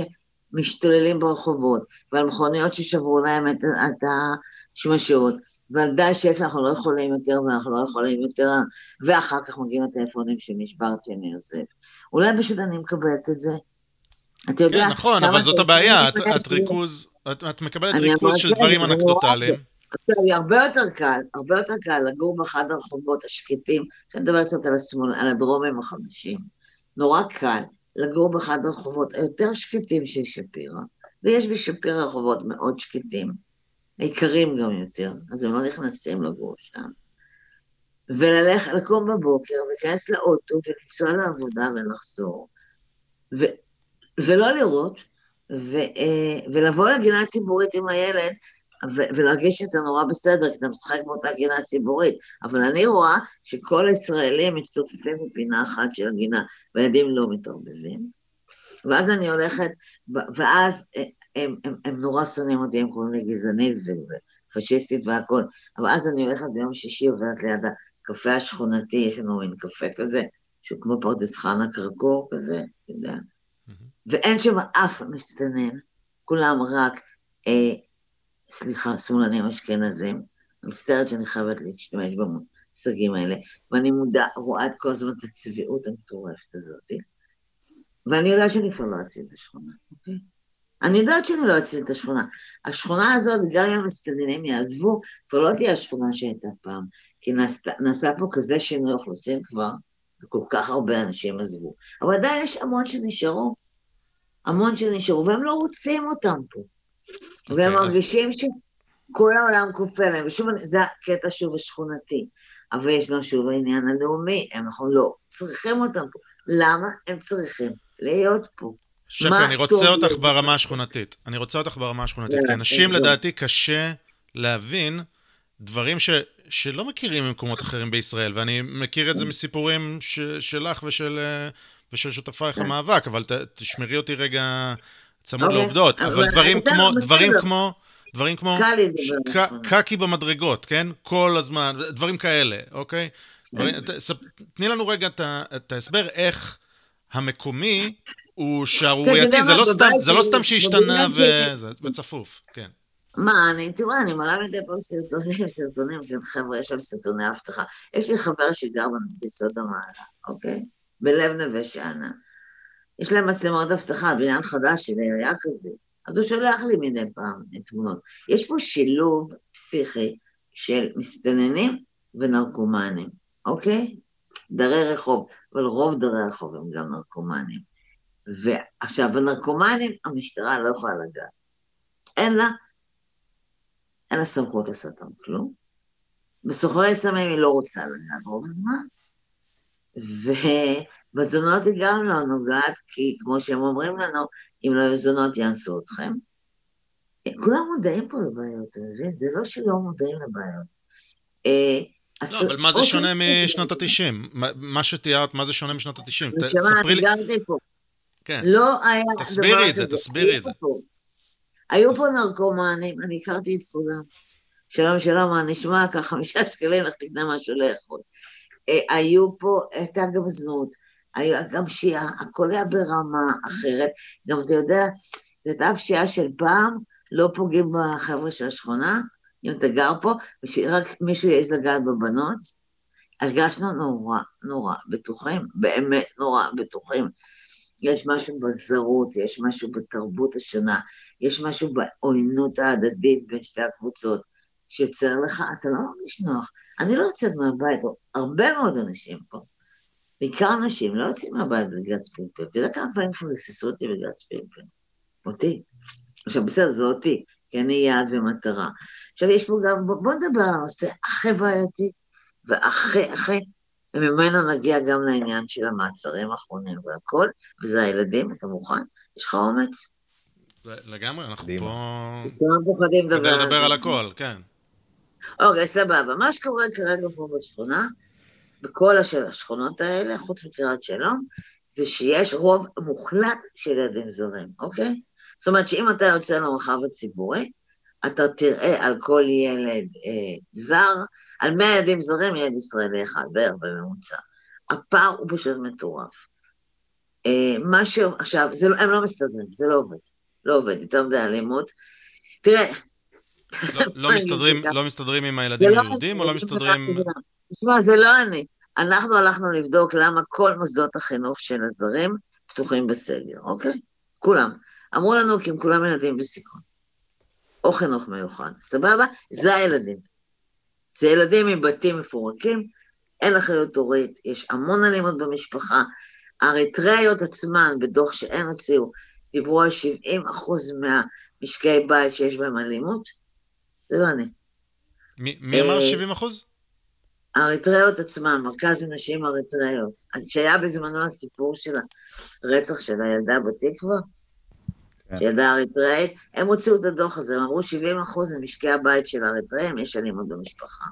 שמשתוללים ברחובות ועל מכוניות ששברו להם את, את השמשות ועל די שפי אנחנו לא יכולים יותר ואנחנו לא יכולים יותר, ואחר כך מגיעים הטלפונים שנשברתי אני עוזב. אולי פשוט אני מקבלת את זה. אתה יודע... כן, נכון, אבל זאת הבעיה, את, את ריכוז, את, את מקבלת ריכוז של דברים אנקדוטליים. עכשיו, הרבה יותר קל, הרבה יותר קל לגור באחד הרחובות השקטים, שאני מדברת קצת על השמאל, על הדרומים החדשים. נורא קל לגור באחד הרחובות היותר שקטים של שפירא, ויש בשפירא רחובות מאוד שקטים, יקרים גם יותר, אז הם לא נכנסים לגור שם. וללכת, לקום בבוקר, להיכנס לאוטו ולנסוע לעבודה ולחזור. ו, ולא לראות, ו, אה, ולבוא לגינה הציבורית עם הילד, ו, ולהרגיש שאתה נורא בסדר, כי אתה משחק באותה גינה ציבורית. אבל אני רואה שכל הישראלים מצטופפים בפינה אחת של הגינה, והילדים לא מתערבבים. ואז אני הולכת, ואז אה, הם, הם, הם נורא שונאים אותי, הם קוראים לי גזענית ופשיסטית והכול, אבל אז אני הולכת ביום שישי עוברת ליד הקפה השכונתי, יש לנו מין קפה כזה, שהוא כמו פרדס חנה קרקור כזה, אתה יודע, ואין שם אף מסתנן, כולם רק, אה, סליחה, שמאלנים אשכנזים, אני מצטערת שאני חייבת להשתמש במושגים האלה, ואני מודע, רואה את כל הזמן את הצביעות המטורפת הזאת, ואני יודעת שאני כבר לא אציל את השכונה, אוקיי? אני יודעת שאני לא אציל את השכונה. השכונה הזאת, גם אם המסתננים יעזבו, כבר לא תהיה השכונה שהייתה פעם, כי נעשה, נעשה פה כזה שינוי אוכלוסין כבר, וכל כך הרבה אנשים עזבו. אבל עדיין יש המון שנשארו, המון שנשארו, והם לא רוצים אותם פה. Okay, והם אוקיי, מרגישים אז... שכל העולם כופה להם, ושוב, זה הקטע שוב השכונתי. אבל יש לנו שוב העניין הלאומי, אנחנו לא צריכים אותם פה. למה הם צריכים להיות פה? שפי, אני רוצה אותך ברמה השכונתית. אני רוצה אותך ברמה השכונתית. כי אנשים, לדעתי, קשה להבין דברים ש, שלא מכירים ממקומות אחרים בישראל, ואני מכיר את זה מסיפורים ש, שלך ושל, ושל שותפייך כן. למאבק, אבל ת, תשמרי אותי רגע צמוד אוקיי. לעובדות. אבל דברים כמו, דברים כמו... דברים כמו קקי במדרגות, כן? כל הזמן, דברים כאלה, אוקיי? תני לנו רגע את ההסבר איך המקומי הוא שערורייתי, זה, לא סתם, זה לא סתם שהשתנה וצפוף, כן. מה, אני, תראה, אני מלאה מדי פעם סרטונים, סרטונים של חבר'ה, יש להם סרטוני אבטחה. יש לי חבר שגר ביסוד המעלה, אוקיי? בלב נווה שאנן. יש להם מצלמות אבטחה, בניין חדש של עירייה כזה. אז הוא שולח לי מדי פעם תמונות. יש פה שילוב פסיכי של מסתננים ונרקומנים, אוקיי? דרי רחוב, אבל רוב דרי רחוב הם גם נרקומנים. ועכשיו, בנרקומנים המשטרה לא יכולה לגעת. אין לה, אין לה סמכות לעשות אותם כלום. בסוחרי סמים היא לא רוצה לגעת רוב הזמן. ובזונות היא גם לא נוגעת, כי כמו שהם אומרים לנו, אם לא יהיו זונות יאנסו אתכם. כולם מודעים פה לבעיות, אתה זה לא שלא מודעים לבעיות. אה, לא, אבל מה זה שונה משנות ה-90? מה שתיארת, מה זה שונה משנות ה-90? נשמה, אני גרתי פה. כן. לא היה תסבירי את זה, תסבירי את זה. היו פה נרקומנים, אני הכרתי את כולם. שלום, שלום, מה נשמע? ככה חמישה שקלים, לך תקנה משהו לאכול. אה, היו פה, הייתה גם זנות, היה גם פשיעה, הכל היה ברמה אחרת. גם אתה יודע, זו הייתה פשיעה של פעם, לא פוגעים בחבר'ה של השכונה, אם אתה גר פה, ושרק מישהו יעז לגעת בבנות, הרגשנו נורא, נורא בטוחים, באמת נורא בטוחים. יש משהו בזרות, יש משהו בתרבות השונה, יש משהו בעוינות ההדדית בין שתי הקבוצות, שיוצר לך, אתה לא מרגיש נוח. אני לא יוצאת מהבית, הרבה מאוד אנשים פה, בעיקר נשים, לא יוצאים מהבית בגז פלפל. אתה יודע כמה פעמים כבר היססו אותי בגז פלפל? אותי. עכשיו בסדר, זה אותי, כי אני יעד ומטרה. עכשיו יש פה גם, בוא נדבר על הנושא הכי בעייתי, והכי הכי, וממנו נגיע גם לעניין של המעצרים האחרונים והכל, וזה הילדים, אתה מוכן? יש לך אומץ? לגמרי, אנחנו פה... כולם פוחדים לדבר על הכל, כן. אוקיי, סבבה. מה שקורה כרגע פה בשכונה, בכל השכונות האלה, חוץ מקריית שלום, זה שיש רוב מוחלט של ילדים זרים, אוקיי? זאת אומרת שאם אתה יוצא למרחב הציבורי, אתה תראה על כל ילד אה, זר, על 100 ילדים זרים ילד ישראלי אחד בערך בממוצע. הפער הוא פשוט מטורף. אה, משהו, עכשיו, זה, לא, הם לא מסתדרים, זה לא עובד. לא עובד, יותר מדי אלימות. תראה... לא, לא, מסתדרים, לא מסתדרים עם הילדים לא היהודים, או לא מסתדרים... תשמע, זה לא אני. אנחנו הלכנו לבדוק למה כל מוסדות החינוך של הזרים פתוחים בסגר, אוקיי? כולם. אמרו לנו כי הם כולם ילדים בסיכון. או חינוך מיוחד, סבבה? זה הילדים. זה ילדים עם בתים מפורקים, אין אחריות הורית, יש המון אלימות במשפחה. האריתראיות עצמן, בדוח שהן הוציאו, דיברו על 70 אחוז מהמשקי בית שיש בהם אלימות. זה לא אני. מי אמר 70 אה, אחוז? האריתראיות עצמן, מרכז לנשים אריתראיות. כשהיה בזמנו הסיפור של הרצח של הילדה בתקווה, כן. ילדה אריתראית, הם הוציאו את הדוח הזה, הם אמרו 70 אחוז ממשקי הבית של האריתראים יש אלימות במשפחה.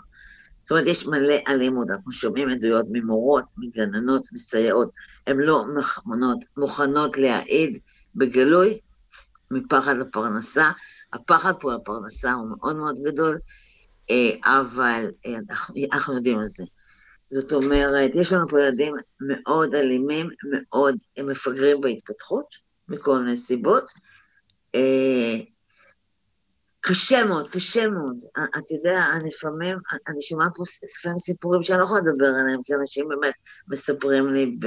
זאת אומרת, יש מלא אלימות, אנחנו שומעים עדויות ממורות, מגננות, מסייעות, הן לא מוכנות, מוכנות להעיד בגלוי מפחד לפרנסה. הפחד פה לפרנסה הוא מאוד מאוד גדול, אה, אבל אה, אנחנו יודעים על זה. זאת אומרת, יש לנו פה ילדים מאוד אלימים, מאוד מפגרים בהתפתחות, מכל מיני סיבות, אה, קשה מאוד, קשה מאוד. אתה יודע, לפעמים, אני שומעת פה לפעמים סיפורים שאני לא יכולה לדבר עליהם, כי אנשים באמת מספרים לי, ב,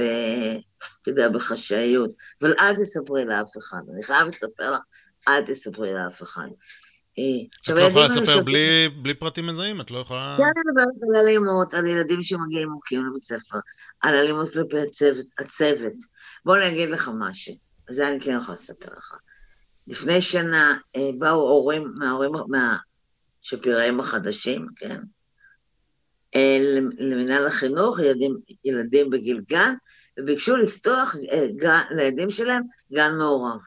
אתה יודע, בחשאיות, אבל אל תספרי לאף אחד. אני חייב לספר לך, אל תספרי לאף אחד. אה, את לא יכולה לספר בלי, בלי פרטים מזהים? את לא יכולה... כן, אני מדברת על אלימות, על ילדים שמגיעים מוכים לבית ספר, על אלימות כלפי הצוות, הצוות. בוא אני אגיד לך משהו, זה אני כן יכולה לספר לך. לפני שנה אה, באו הורים מההורים, מהשפיראים החדשים, כן? אה, למנהל החינוך, ילדים, ילדים בגיל גן, וביקשו לפתוח גן, לילדים שלהם גן מעורב.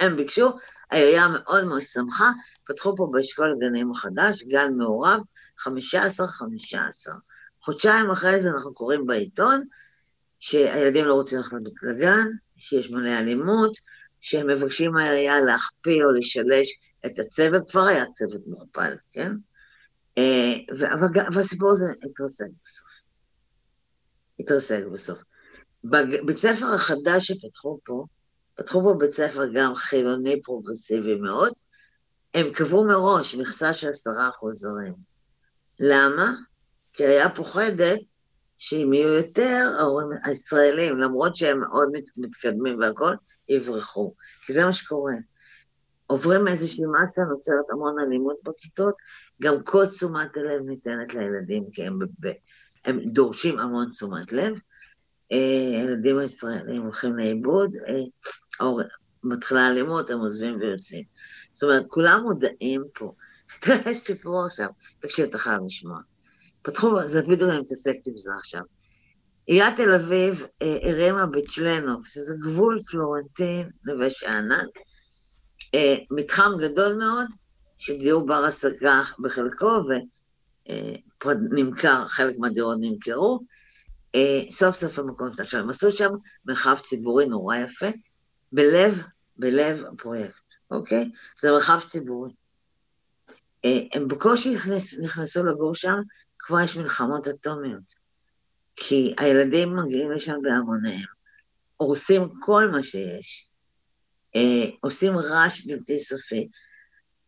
הם ביקשו, העירייה מאוד מאוד שמחה, פתחו פה באשכול הגנים החדש, גן מעורב, 15-15. חודשיים אחרי זה אנחנו קוראים בעיתון שהילדים לא רוצים ללכת לגן, שיש מלא אלימות, שהם מבקשים מהעירייה להכפיל או לשלש את הצוות, כבר היה צוות מוכפל, כן? אה, והסיפור הזה התרסק בסוף. התרסק בסוף. בבית ספר החדש שפתחו פה, פתחו פה בית ספר גם חילוני פרוגרסיבי מאוד, הם קבעו מראש מכסה של עשרה אחוז זרים. למה? כי היה פוחדת שאם יהיו יותר ההורים הישראלים, למרות שהם מאוד מתקדמים והכול, יברחו, כי זה מה שקורה. עוברים איזושהי מסה, נוצרת המון אלימות בכיתות, גם כל תשומת הלב ניתנת לילדים, כי הם, הם דורשים המון תשומת לב. אה, הילדים הישראלים הולכים לאיבוד, אה, מתחילה אלימות, הם עוזבים ויוצאים. זאת אומרת, כולם מודעים פה. תראה, יש סיפור עכשיו, תקשיב, אתה חייב לשמוע. פתחו, זה בדיוק אני מתעסקת עם זה עכשיו. עיריית תל אביב אה, הרימה בצ'לנוב, שזה גבול פלורנטין, נווה שאנן, אה, מתחם גדול מאוד, של דיור בר השגה בחלקו, ונמכר, חלק מהדירות נמכרו. אה, סוף סוף המקום עכשיו, הם עשו שם מרחב ציבורי נורא יפה, בלב, בלב הפרויקט, אוקיי? זה מרחב ציבורי. אה, הם בקושי נכנס, נכנסו לגור שם, כבר יש מלחמות אטומיות. כי הילדים מגיעים לשם בהמוניהם, הורסים כל מה שיש, אה, עושים רעש בלתי סופי.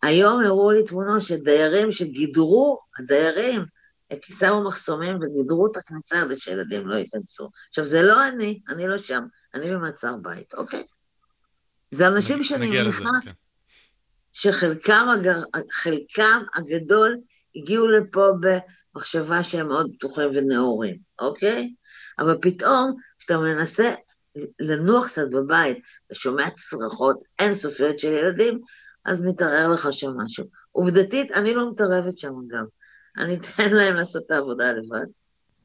היום הראו לי תמונות של דיירים שגידרו, הדיירים, שמו מחסומים וגידרו את הכניסה כדי שילדים לא ייכנסו. עכשיו, זה לא אני, אני לא שם, אני במעצר בית, אוקיי? זה אנשים שאני מניחה כן. שחלקם הגר... הגדול הגיעו לפה במחשבה שהם מאוד פתוחים ונאורים, אוקיי? אבל פתאום, כשאתה מנסה לנוח קצת בבית, אתה שומע צרחות אינסופיות של ילדים, אז מתערער לך שם משהו. עובדתית, אני לא מתערבת שם גם. אני אתן להם לעשות את העבודה לבד,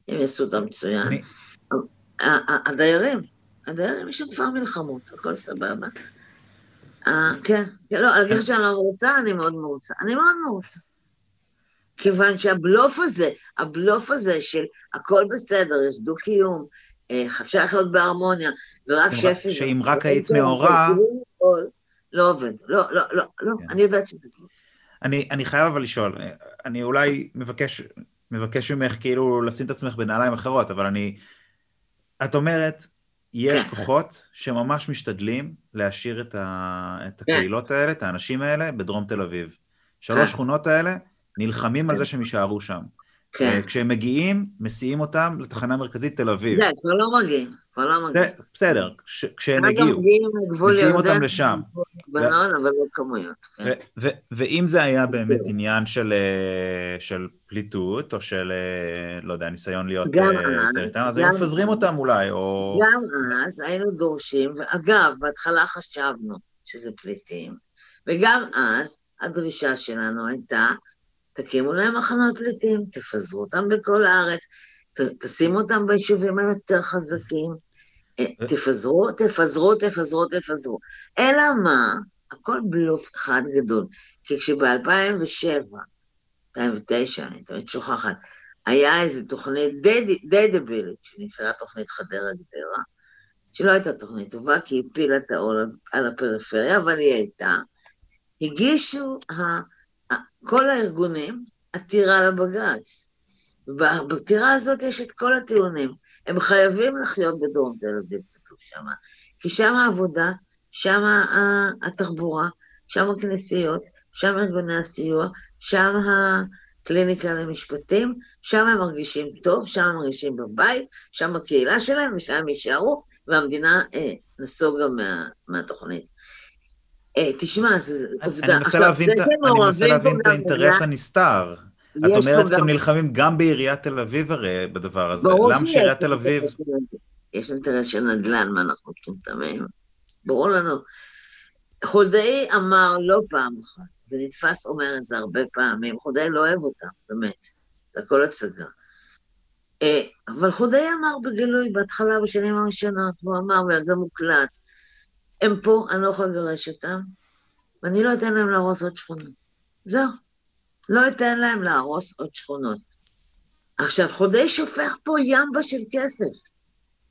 הם יעשו אותה מצוין. אני... הדיירים, הדיירים יש שם כבר מלחמות, הכל סבבה. כן, לא, על זה שאני לא מרוצה, אני מאוד מרוצה. אני מאוד מרוצה. כיוון שהבלוף הזה, הבלוף הזה של הכל בסדר, יש דו-קיום, אה, אפשר לחיות בהרמוניה, ורק שפי... שאם רק היית נאורה... לא עובד, לא, לא, לא, לא, כן. אני יודעת שזה כלום. אני, אני חייב אבל לשאול, אני אולי מבקש, מבקש ממך כאילו לשים את עצמך בנעליים אחרות, אבל אני... את אומרת, יש כן. כוחות שממש משתדלים להשאיר את, ה, את כן. הקהילות האלה, את האנשים האלה, בדרום תל אביב. שלוש כן. שכונות האלה נלחמים על זה שהם יישארו שם. כן. כשהם מגיעים, מסיעים אותם לתחנה מרכזית תל אביב. כן, כבר לא מגיעים, כבר לא מגיעים. בסדר, כשהם הגיעו, מסיעים אותם לשם. בנון, אבל לא כמויות. כן. ואם זה היה באמת עניין של אה, פליטות, או של, אה, לא יודע, ניסיון להיות אה, סרטן, אז היו מפזרים אותם אולי, או... גם אז היינו דורשים, ואגב, בהתחלה חשבנו שזה פליטים, וגם אז הדרישה שלנו הייתה תקימו להם מחנות פליטים, תפזרו אותם בכל הארץ, ת, תשימו אותם ביישובים היותר חזקים, אה, תפזרו, תפזרו, תפזרו, תפזרו. אלא מה? הכל בלוף אחד גדול. כי כשב-2007, 2009, אני תמיד שוכחת, היה איזו תוכנית די, די דבילית, שנקראה תוכנית חדרה גדרה, שלא הייתה תוכנית טובה, כי היא הפילה את העול על הפריפריה, אבל היא הייתה. הגישו כל הארגונים עתירה לבג"ץ. בעתירה הזאת יש את כל הטיעונים. הם חייבים לחיות בדרום תל אביב, כתוב שם. כי שם העבודה, שם התחבורה, שם הכנסיות, שם ארגוני הסיוע, שם הקליניקה למשפטים, שם הם מרגישים טוב, שם הם מרגישים בבית, שם הקהילה שלהם, ושם הם יישארו, והמדינה אה, נסוגה מה, מהתוכנית. אה, תשמע, זו עובדה. אני מנסה להבין את האינטרס הנסתר. את אומרת, אתם נלחמים גם בעיריית תל אביב הרי בדבר הזה. למה שעיריית תל אביב... יש אינטרס של נדל"ן, מה אנחנו מטומטמים? ברור לנו. חולדאי אמר לא פעם אחת, ונתפס אומר את זה הרבה פעמים, חולדאי לא אוהב אותם, באמת. זה הכל הצגה. אה, אבל חולדאי אמר בגלוי בהתחלה, בשנים הראשונות, הוא אמר, וזה מוקלט, הם פה, אני לא יכולה לגרש אותם, ואני לא אתן להם להרוס עוד שכונות. זהו. לא אתן להם להרוס עוד שכונות. עכשיו, חודי שופך פה ימבה של כסף.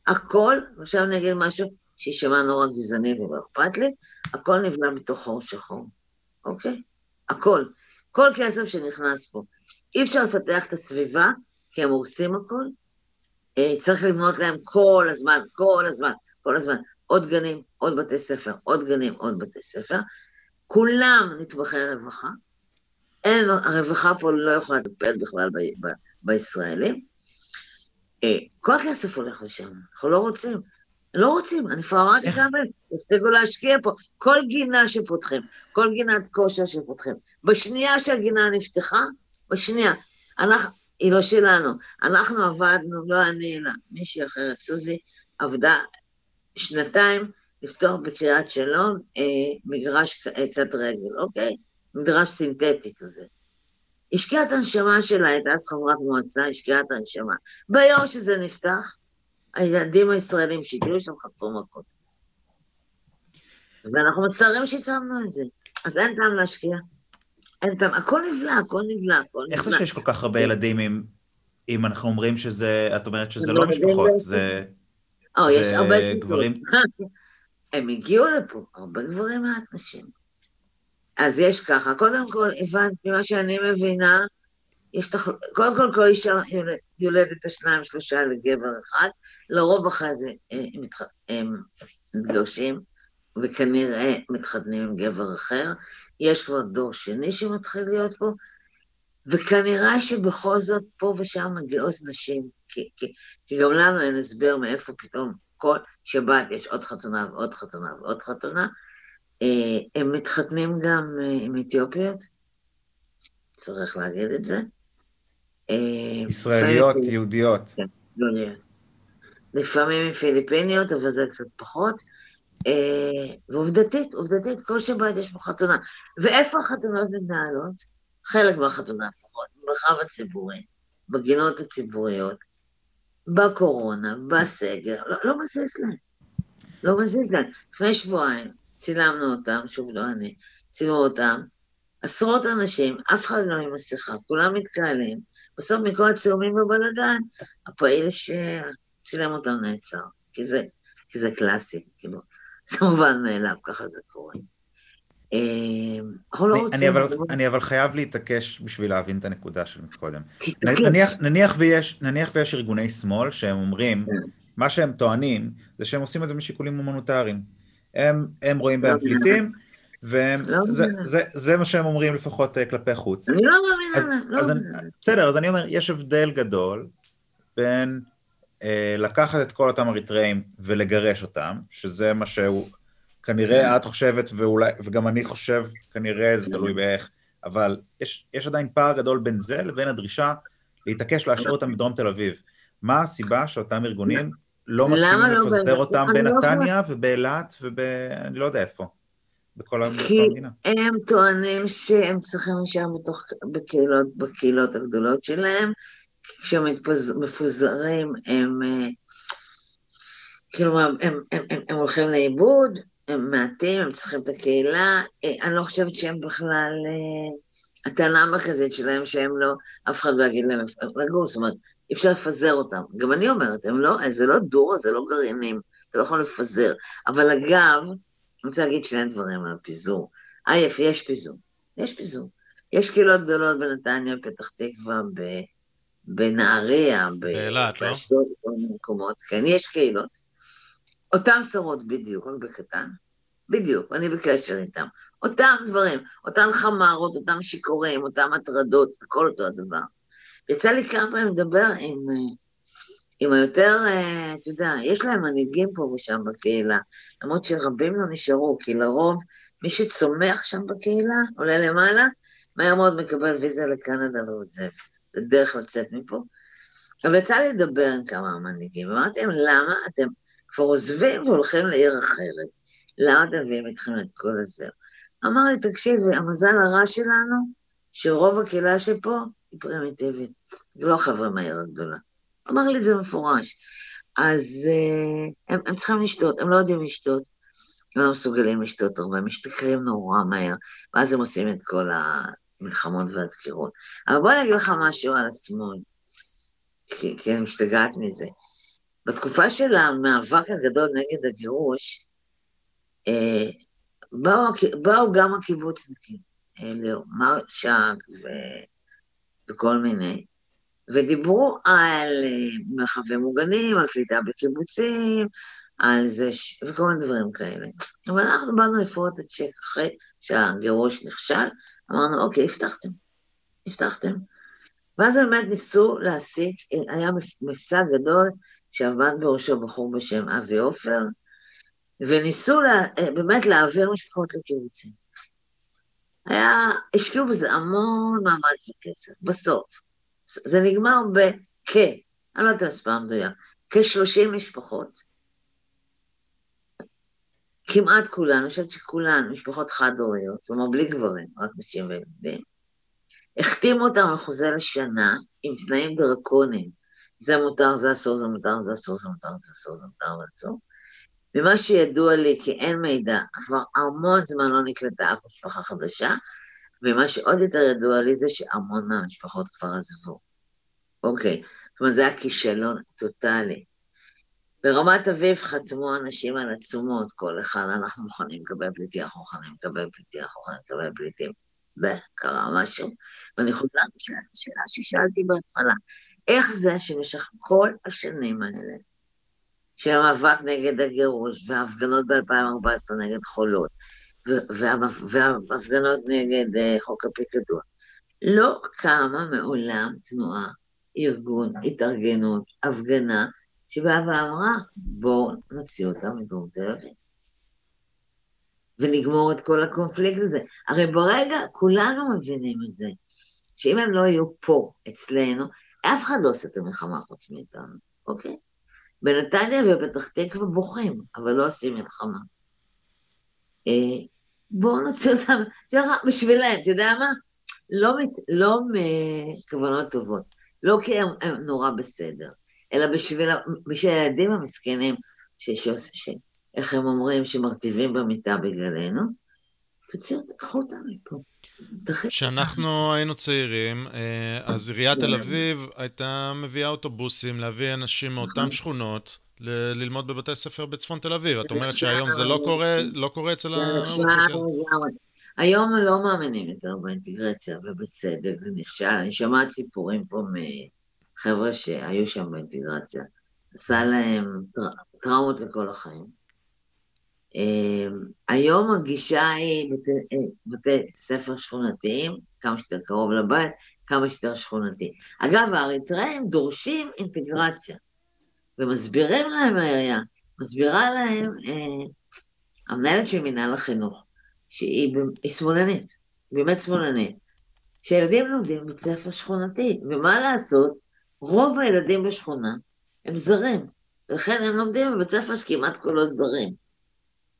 הכל, עכשיו אני אגיד משהו שישמע נורא גזעני ולא אכפת לי, הכל נבנה מתוך חור שחור, אוקיי? הכל. כל כסף שנכנס פה. אי אפשר לפתח את הסביבה, כי הם הורסים הכל. אה, צריך לבנות להם כל הזמן, כל הזמן, כל הזמן. עוד גנים, עוד בתי ספר, עוד גנים, עוד בתי ספר. כולם נטבחי רווחה. אין, הרווחה פה לא יכולה לטפל בכלל ב, ב, בישראלים. אה, כל הכסף הולך לשם, אנחנו לא רוצים. לא רוצים, אני כבר אמרתי כמה פעמים, תפסיקו להשקיע פה. כל גינה שפותחים, כל גינת כושר שפותחים. בשנייה שהגינה נפתחה, בשנייה, אנחנו, היא לא שלנו, אנחנו עבדנו, לא אני, אלא מישהי אחרת, סוזי, עבדה שנתיים לפתוח בקריאת שלום אה, מגרש אה, כדורגל, אוקיי? מגרש סינתטי כזה. השקיעה את הנשמה שלה, הייתה אז חברת מועצה, השקיעה את הנשמה. ביום שזה נפתח, הילדים הישראלים שהגיעו שם חטפו מכות. ואנחנו מצטערים שהקמנו את זה. אז אין טעם להשקיע. אין טעם, הכל נבלע, הכל נבלע, הכל נבלע. איך זה שיש כל כך הרבה ילדים אם, אם אנחנו אומרים שזה, את אומרת שזה לא משפחות, זה... או, יש הרבה גברים. הם הגיעו לפה, הרבה גברים מעט נשים. אז יש ככה, קודם כל, הבנת, ממה שאני מבינה, יש תח... קודם כל, כל אישה יולדת בשניים, שלושה לגבר אחד, לרוב אחרי זה אה, הם, מתח... הם מתגרשים, וכנראה מתחתנים עם גבר אחר. יש כבר דור שני שמתחיל להיות פה, וכנראה שבכל זאת פה ושם מגיעות נשים, כי, כי, כי גם לנו אין הסבר מאיפה פתאום כל שבת יש עוד חתונה ועוד חתונה ועוד חתונה. אה, הם מתחתנים גם אה, עם אתיופיות, צריך להגיד את זה. אה, ישראליות, יהודיות. כן, יהודיות. לפעמים עם פיליפיניות, אבל זה קצת פחות. ועובדתית, עובדתית, כל שבת יש פה חתונה. ואיפה החתונות מתנהלות? חלק מהחתונה לפחות, במרחב הציבורי, בגינות הציבוריות, בקורונה, בסגר, לא, לא מזיז להם. לא מזיז להם. לפני שבועיים צילמנו אותם, שוב לא אני, צילמו אותם, עשרות אנשים, אף אחד לא עם מסכה, כולם מתקהלים, בסוף מכל הצילומים בבלאגן, הפעיל שצילם אותם נעצר, כי זה, כי זה קלאסי, כאילו, זה מובן מאליו, ככה זה קורה. אה, אנחנו לא רוצים... אני אבל חייב להתעקש בשביל להבין את הנקודה של קודם. נניח ויש ארגוני שמאל שהם אומרים, כן. מה שהם טוענים זה שהם עושים את זה משיקולים הומניטריים. הם רואים בהם לא פליטים, וזה לא מה שהם אומרים לפחות אה, כלפי חוץ. אני לא מאמינה, לא מאמינה. בסדר, אז אני אומר, יש הבדל גדול בין אה, לקחת את כל אותם אריתראים ולגרש אותם, שזה מה שהוא כנראה את חושבת, ואולי, וגם אני חושב, כנראה זה תלוי באיך, אבל יש, יש עדיין פער גדול בין זה לבין הדרישה להתעקש להשאיר אותם בדרום תל אביב. מה הסיבה שאותם ארגונים לא מסכימים לא לפזר אותם לא בנתניה ובאילת וב... אני לא יודע איפה. בכל המדינה. כי הם טוענים שהם צריכים להישאר בתוך, בקהילות, בקהילות הגדולות שלהם, כשהם מפוזרים הם, אה, כאילו, הם, הם, הם, הם הולכים לאיבוד, מעטים, הם צריכים את הקהילה, אה, אני לא חושבת שהם בכלל, אה, הטענה המרכזית שלהם שהם לא, אף אחד לא יגיד להם איפה לגור, זאת אומרת, אי אפשר לפזר אותם. גם אני אומרת, הם לא, זה לא דור, זה לא גרעינים, אתה לא יכול לפזר. אבל אגב, אני רוצה להגיד שני דברים על הפיזור. א', יש פיזור, יש פיזור. יש קהילות גדולות בנתניה, פתח תקווה, בנהריה, באילת, לא? בכל מיני מקומות. כן, יש קהילות. אותן צרות בדיוק, רק בקטן. בדיוק, אני בקשר איתם. אותם דברים, אותן חמרות, אותם שיכורים, אותם הטרדות, הכל אותו הדבר. יצא לי כמה פעמים לדבר עם, עם היותר, אתה יודע, יש להם מנהיגים פה ושם בקהילה, למרות שרבים לא נשארו, כי לרוב מי שצומח שם בקהילה, עולה למעלה, מהר מאוד מקבל ויזה לקנדה ועוזב. זה דרך לצאת מפה. אבל יצא לי לדבר עם כמה מנהיגים, אמרתי להם, למה אתם כבר עוזבים והולכים לעיר אחרת? למה אתם מביאים איתכם את כל הזר? אמר לי, תקשיבי, המזל הרע שלנו, שרוב הקהילה שפה היא פרימיטיבית. זה לא חבר'ה מהעיר הגדולה. אמר לי את זה מפורש. אז uh, הם, הם צריכים לשתות, הם לא יודעים לשתות, הם לא מסוגלים לשתות הרבה, הם משתכרים נורא מהר, ואז הם עושים את כל המלחמות והדקירות. אבל בוא אני אגיד לך משהו על השמאל, כי, כי אני משתגעת מזה. בתקופה של המאבק הגדול נגד הגירוש, אה, באו, באו גם הקיבוצניקים, אה, ליאור מרשק ו... וכל מיני, ודיברו על אה, מרחבים מוגנים, על קליטה בקיבוצים, על זה, ש... וכל מיני דברים כאלה. אבל אנחנו באנו לפרוט את צ'ק אחרי שהגירוש נכשל, אמרנו, אוקיי, הבטחתם, הבטחתם. ואז באמת ניסו להסיק, היה מבצע גדול שעבד בראשו בחור בשם אבי עופר, וניסו לה, אה, באמת להעביר משפחות לקיבוצים. היה, השקיעו בזה המון מאמץ וכסף, בסוף. זה נגמר בכ, אני לא יודעת מספר מדויק, כ-30 משפחות. כמעט כולן, אני חושבת שכולן משפחות חד-הוריות, כלומר בלי גברים, רק נשים וילדים. החתימו אותם על חוזה לשנה עם תנאים דרקוניים. זה מותר, זה אסור, זה מותר, זה אסור, זה מותר, זה אסור, זה מותר, זה אסור. ממה שידוע לי, כי אין מידע, כבר המון זמן לא נקלטה אף משפחה חדשה, ומה שעוד יותר ידוע לי זה שהמון מהמשפחות כבר עזבו. אוקיי, זאת אומרת, זה היה כישלון טוטאלי. ברמת אביב חתמו אנשים על עצומות, כל אחד, אנחנו מוכנים לקבל פליטים, אנחנו מוכנים לקבל פליטים, אנחנו מוכנים לקבל פליטים. וקרה משהו, ואני חוזרת לשאלה ששאלתי בהתחלה, איך זה שבמשך כל השנים האלה, של המאבק נגד הגירוש, וההפגנות ב-2014 נגד חולות, וההפגנות נגד אה, חוק הפיקדון, לא קמה מעולם תנועה, ארגון, התארגנות, הפגנה, שבאה ואמרה, בואו נוציא אותם מדרום תל אביב. ונגמור את כל הקונפליקט הזה. הרי ברגע, כולנו מבינים את זה, שאם הם לא יהיו פה, אצלנו, אף אחד לא עושה את המלחמה חוץ מאיתנו, אוקיי? בנתניה ובפתח תקווה בוכים, אבל לא עושים מלחמה. אה, בואו נוציא אותם, בשבילם, אתה יודע מה? לא, לא מכוונות טובות, לא כי הם, הם נורא בסדר, אלא בשביל, בשביל הילדים המסכנים, ש, ש, ש, איך הם אומרים, שמרטיבים במיטה בגללנו, תוציאו, תקחו אותם מפה. כשאנחנו היינו צעירים, אה, אז עיריית תל אביב הייתה מביאה אוטובוסים להביא אנשים מאותן. שכונות ל- ללמוד בבתי ספר בצפון תל אביב. את אומרת שהיום זה לא קורה, לא קורה אצל האוכלוסייה? היום לא מאמינים יותר באינטגרציה, ובצדק, זה נכשל. אני שומעת סיפורים פה מחבר'ה שהיו שם באינטגרציה. עשה להם טראומות לכל החיים. אמ, היום הגישה היא אה, בתי ספר שכונתיים, כמה שיותר קרוב לבית, כמה שיותר שכונתי. אגב, האריתראים דורשים אינטגרציה, ומסבירים להם העירייה, מסבירה להם אה, המנהלת של מינהל החינוך, שהיא שמאלנית, באמת שמאלנית, שילדים לומדים בבית ספר שכונתי, ומה לעשות, רוב הילדים בשכונה הם זרים, ולכן הם לומדים בבית ספר שכמעט כולו זרים.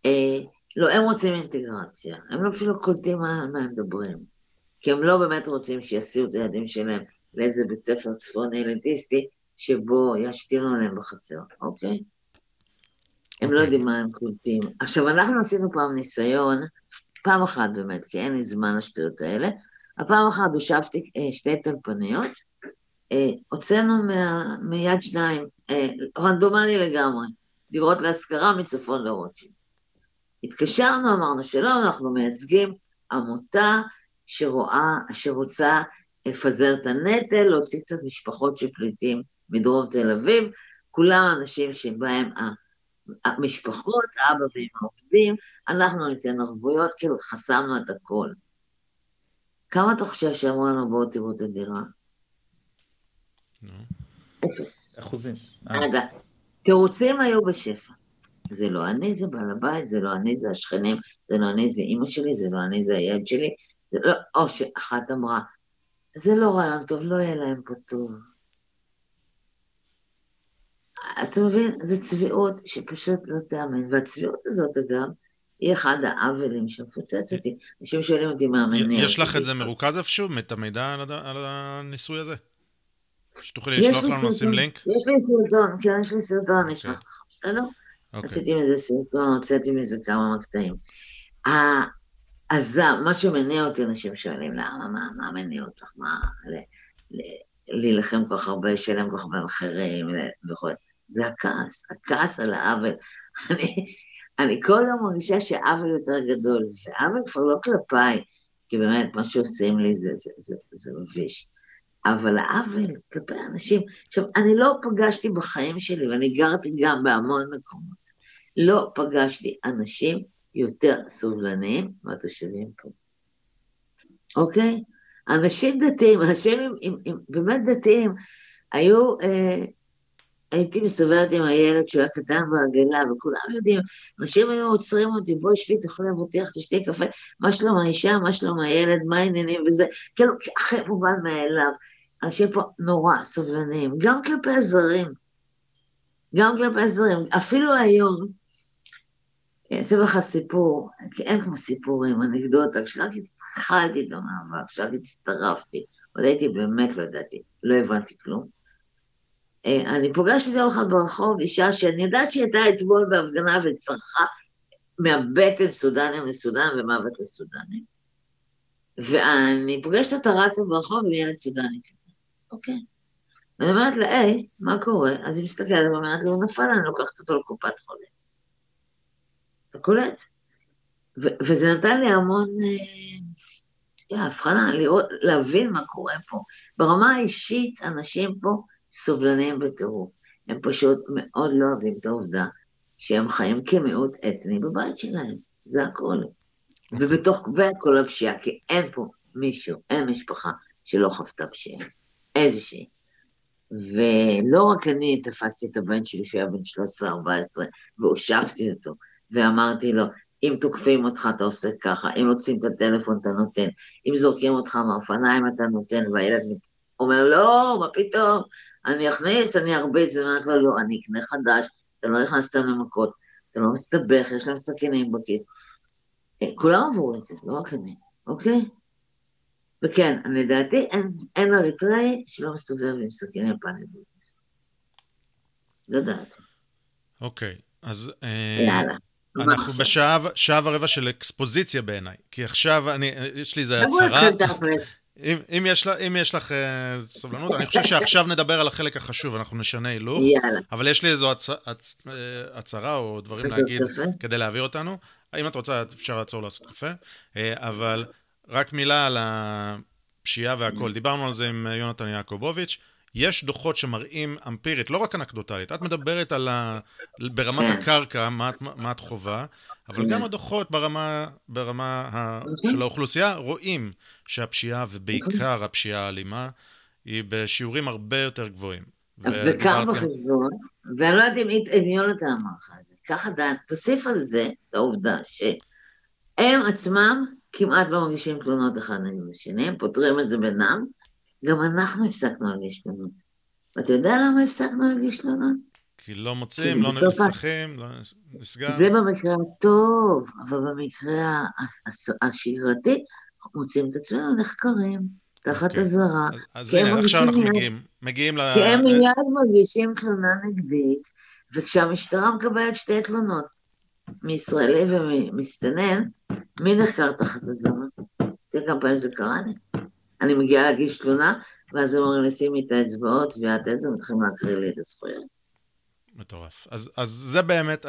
אה, לא, הם רוצים אינטגרציה, הם לא אפילו קולטים מה, מה הם מדברים, כי הם לא באמת רוצים שיסיעו את הילדים שלהם לאיזה בית ספר צפוני אליטיסטי, שבו ישתינו עליהם בחצר, אוקיי? הם לא יודעים מה הם קולטים. עכשיו, אנחנו עשינו פעם ניסיון, פעם אחת באמת, כי אין לי זמן לשטויות האלה, הפעם אחת הושבתי אה, שתי טלפניות, אה, הוצאנו מה, מיד שניים, אה, רנדומלי לגמרי, דירות להשכרה מצפון לרוטשילד. התקשרנו, אמרנו שלום, אנחנו מייצגים עמותה שרואה, שרוצה לפזר את הנטל, להוציא קצת משפחות של פליטים מדרום תל אביב, כולם אנשים שבהם המשפחות, האבא ואמא עובדים, אנחנו ניתן ערבויות, כאילו חסמנו את הכל. כמה אתה חושב שאמרו לנו בואו תראו את הדירה? אפס. אחוזים. רגע, תירוצים היו בשפע. זה לא אני, זה בעל הבית, זה לא אני, זה השכנים, זה לא אני, זה אימא שלי, זה לא אני, זה הילד שלי, זה לא, או שאחת אמרה, זה לא רעיון טוב, לא יהיה להם פה טוב. אתה מבין? זו צביעות שפשוט לא תאמן, והצביעות הזאת, אגב, היא אחד העוולים שמפוצץ אותי. אנשים שואלים אותי מה המניע. יש לך את זה מרוכז איפשהו, את המידע על הניסוי הזה? שתוכלי לשלוח לנו, נשים לינק? יש לי סרטון, כן, יש לי סרטון, אני אשלח לך, בסדר? Okay. אוקיי. עשיתי מזה סרטון, הוצאתי מזה כמה מקטעים. אז מה שמניע אותי, אנשים שואלים, למה, מה, מה מניע אותך? מה, להילחם כל כך הרבה, לשלם כל כך הרבה מחירים וכו'. זה הכעס, הכעס על העוול. אני, אני כל יום מרגישה שעוול יותר גדול, ועוול כבר לא כלפיי, כי באמת, מה שעושים לי זה, זה, זה, זה מביש. אבל העוול כלפי אנשים, עכשיו, אני לא פגשתי בחיים שלי, ואני גרתי גם בהמון מקומות, לא פגשתי אנשים יותר סובלניים מהתושבים פה, אוקיי? אנשים דתיים, אנשים עם, עם, עם, באמת דתיים, היו, אה, הייתי מסתובבת עם הילד שהוא היה קטן בעגלה, וכולם יודעים, אנשים היו עוצרים אותי, בואי שבי, תאכלי אבטיח, תשתי קפה, מה שלום האישה, מה שלום הילד, מה העניינים וזה, כאילו, הכי מובן מאליו. אנשים פה נורא סובלניים, גם כלפי הזרים, גם כלפי הזרים, אפילו היום, אעשה לך סיפור, כי אין כמו סיפורים, אנקדוטה, כשרק התחלתי את המאבק, כשרק הצטרפתי, עוד הייתי באמת לא ידעתי, לא הבנתי כלום. אה, אני פוגשתי יום אחד ברחוב אישה שאני יודעת שהיא הייתה אתמול בהפגנה וצרחה מהבטן סודנים לסודן ומוות לסודנים. ואני פוגשת אותה רצה ברחוב עם ילד סודני. אוקיי? ואני אומרת לה, היי, מה קורה? אז היא מסתכלת ואומרת לי, הוא נפל, אני לוקחת אותו לקופת חולים. קולט? וזה נתן לי המון, אה, הבחנה, לראות, להבין מה קורה פה. ברמה האישית, אנשים פה סובלניים בטירוף. הם פשוט מאוד לא אוהבים את העובדה שהם חיים כמיעוט אתני בבית שלהם, זה הכל. ובתוך, וכל הפשיעה, כי אין פה מישהו, אין משפחה שלא חוותה פשיעה, איזושהי. ולא רק אני תפסתי את הבן שלי שהיה בן 13-14 והושבתי אותו, ואמרתי לו, אם תוקפים אותך אתה עושה ככה, אם מוצאים את הטלפון אתה נותן, אם זורקים אותך מהאופניים אתה נותן, והילד אומר, לא, מה פתאום, אני אכניס, אני ארביץ, ואני אומרת לו, לא, אני אקנה חדש, אתה לא נכנס אותם למכות, אתה לא מסתבך, יש להם סכינים בכיס. אה, כולם עברו את זה, לא רק אני, אוקיי? וכן, לדעתי אין, אין אריתראי שלא מסתובב עם סכיני פאנל בכיס. זו דעתי. אוקיי, אז... אה, יאללה. אנחנו בשעה ורבע של אקספוזיציה בעיניי, כי עכשיו אני, יש לי איזה הצהרה. אם, אם, יש, אם יש לך uh, סבלנות, אני חושב שעכשיו נדבר על החלק החשוב, אנחנו נשנה הילוך. אבל יש לי איזו הצ, הצ, אה, הצהרה או דברים להגיד כדי להעביר אותנו. אם את רוצה, אפשר לעצור לעשות קפה. Uh, אבל רק מילה על הפשיעה והכול. דיברנו על זה עם יונתן יעקובוביץ'. יש דוחות שמראים אמפירית, לא רק אנקדוטלית, את מדברת על ה... ברמת כן. הקרקע, מה, מה את חווה, אבל כן. גם הדוחות ברמה, ברמה ה... נכון. של האוכלוסייה רואים שהפשיעה, ובעיקר הפשיעה האלימה, היא בשיעורים הרבה יותר גבוהים. וקח בחשבון, ואני לא יודעת אם יונתן אמר לך את זה, קח עדיין, תוסיף על זה את העובדה שהם עצמם כמעט לא מגישים תלונות אחד נגד השני, הם פותרים את זה בינם, גם אנחנו הפסקנו להגיש תלונות. ואתה יודע למה הפסקנו להגיש תלונות? כי לא מוצאים, לא נפתחים, לא נסגר. זה במקרה הטוב, אבל במקרה השגרתי, מוצאים את עצמנו נחקרים, תחת אוקיי. אזהרה. אז הנה, עכשיו אנחנו מגיעים, מגיעים ל... כי הם מיד מגישים תלונה נגדית, וכשהמשטרה מקבלת שתי תלונות, מישראלי ומסתנן, מי נחקר תחת אזהרה? תראה כמה פעמים זה קרה לי. אני מגיעה להגיש תלונה, ואז הם אומרים לי, שימי את האצבעות, ואת איזה, מתחילים להקריא לי את הזכויות. מטורף. אז, אז זה באמת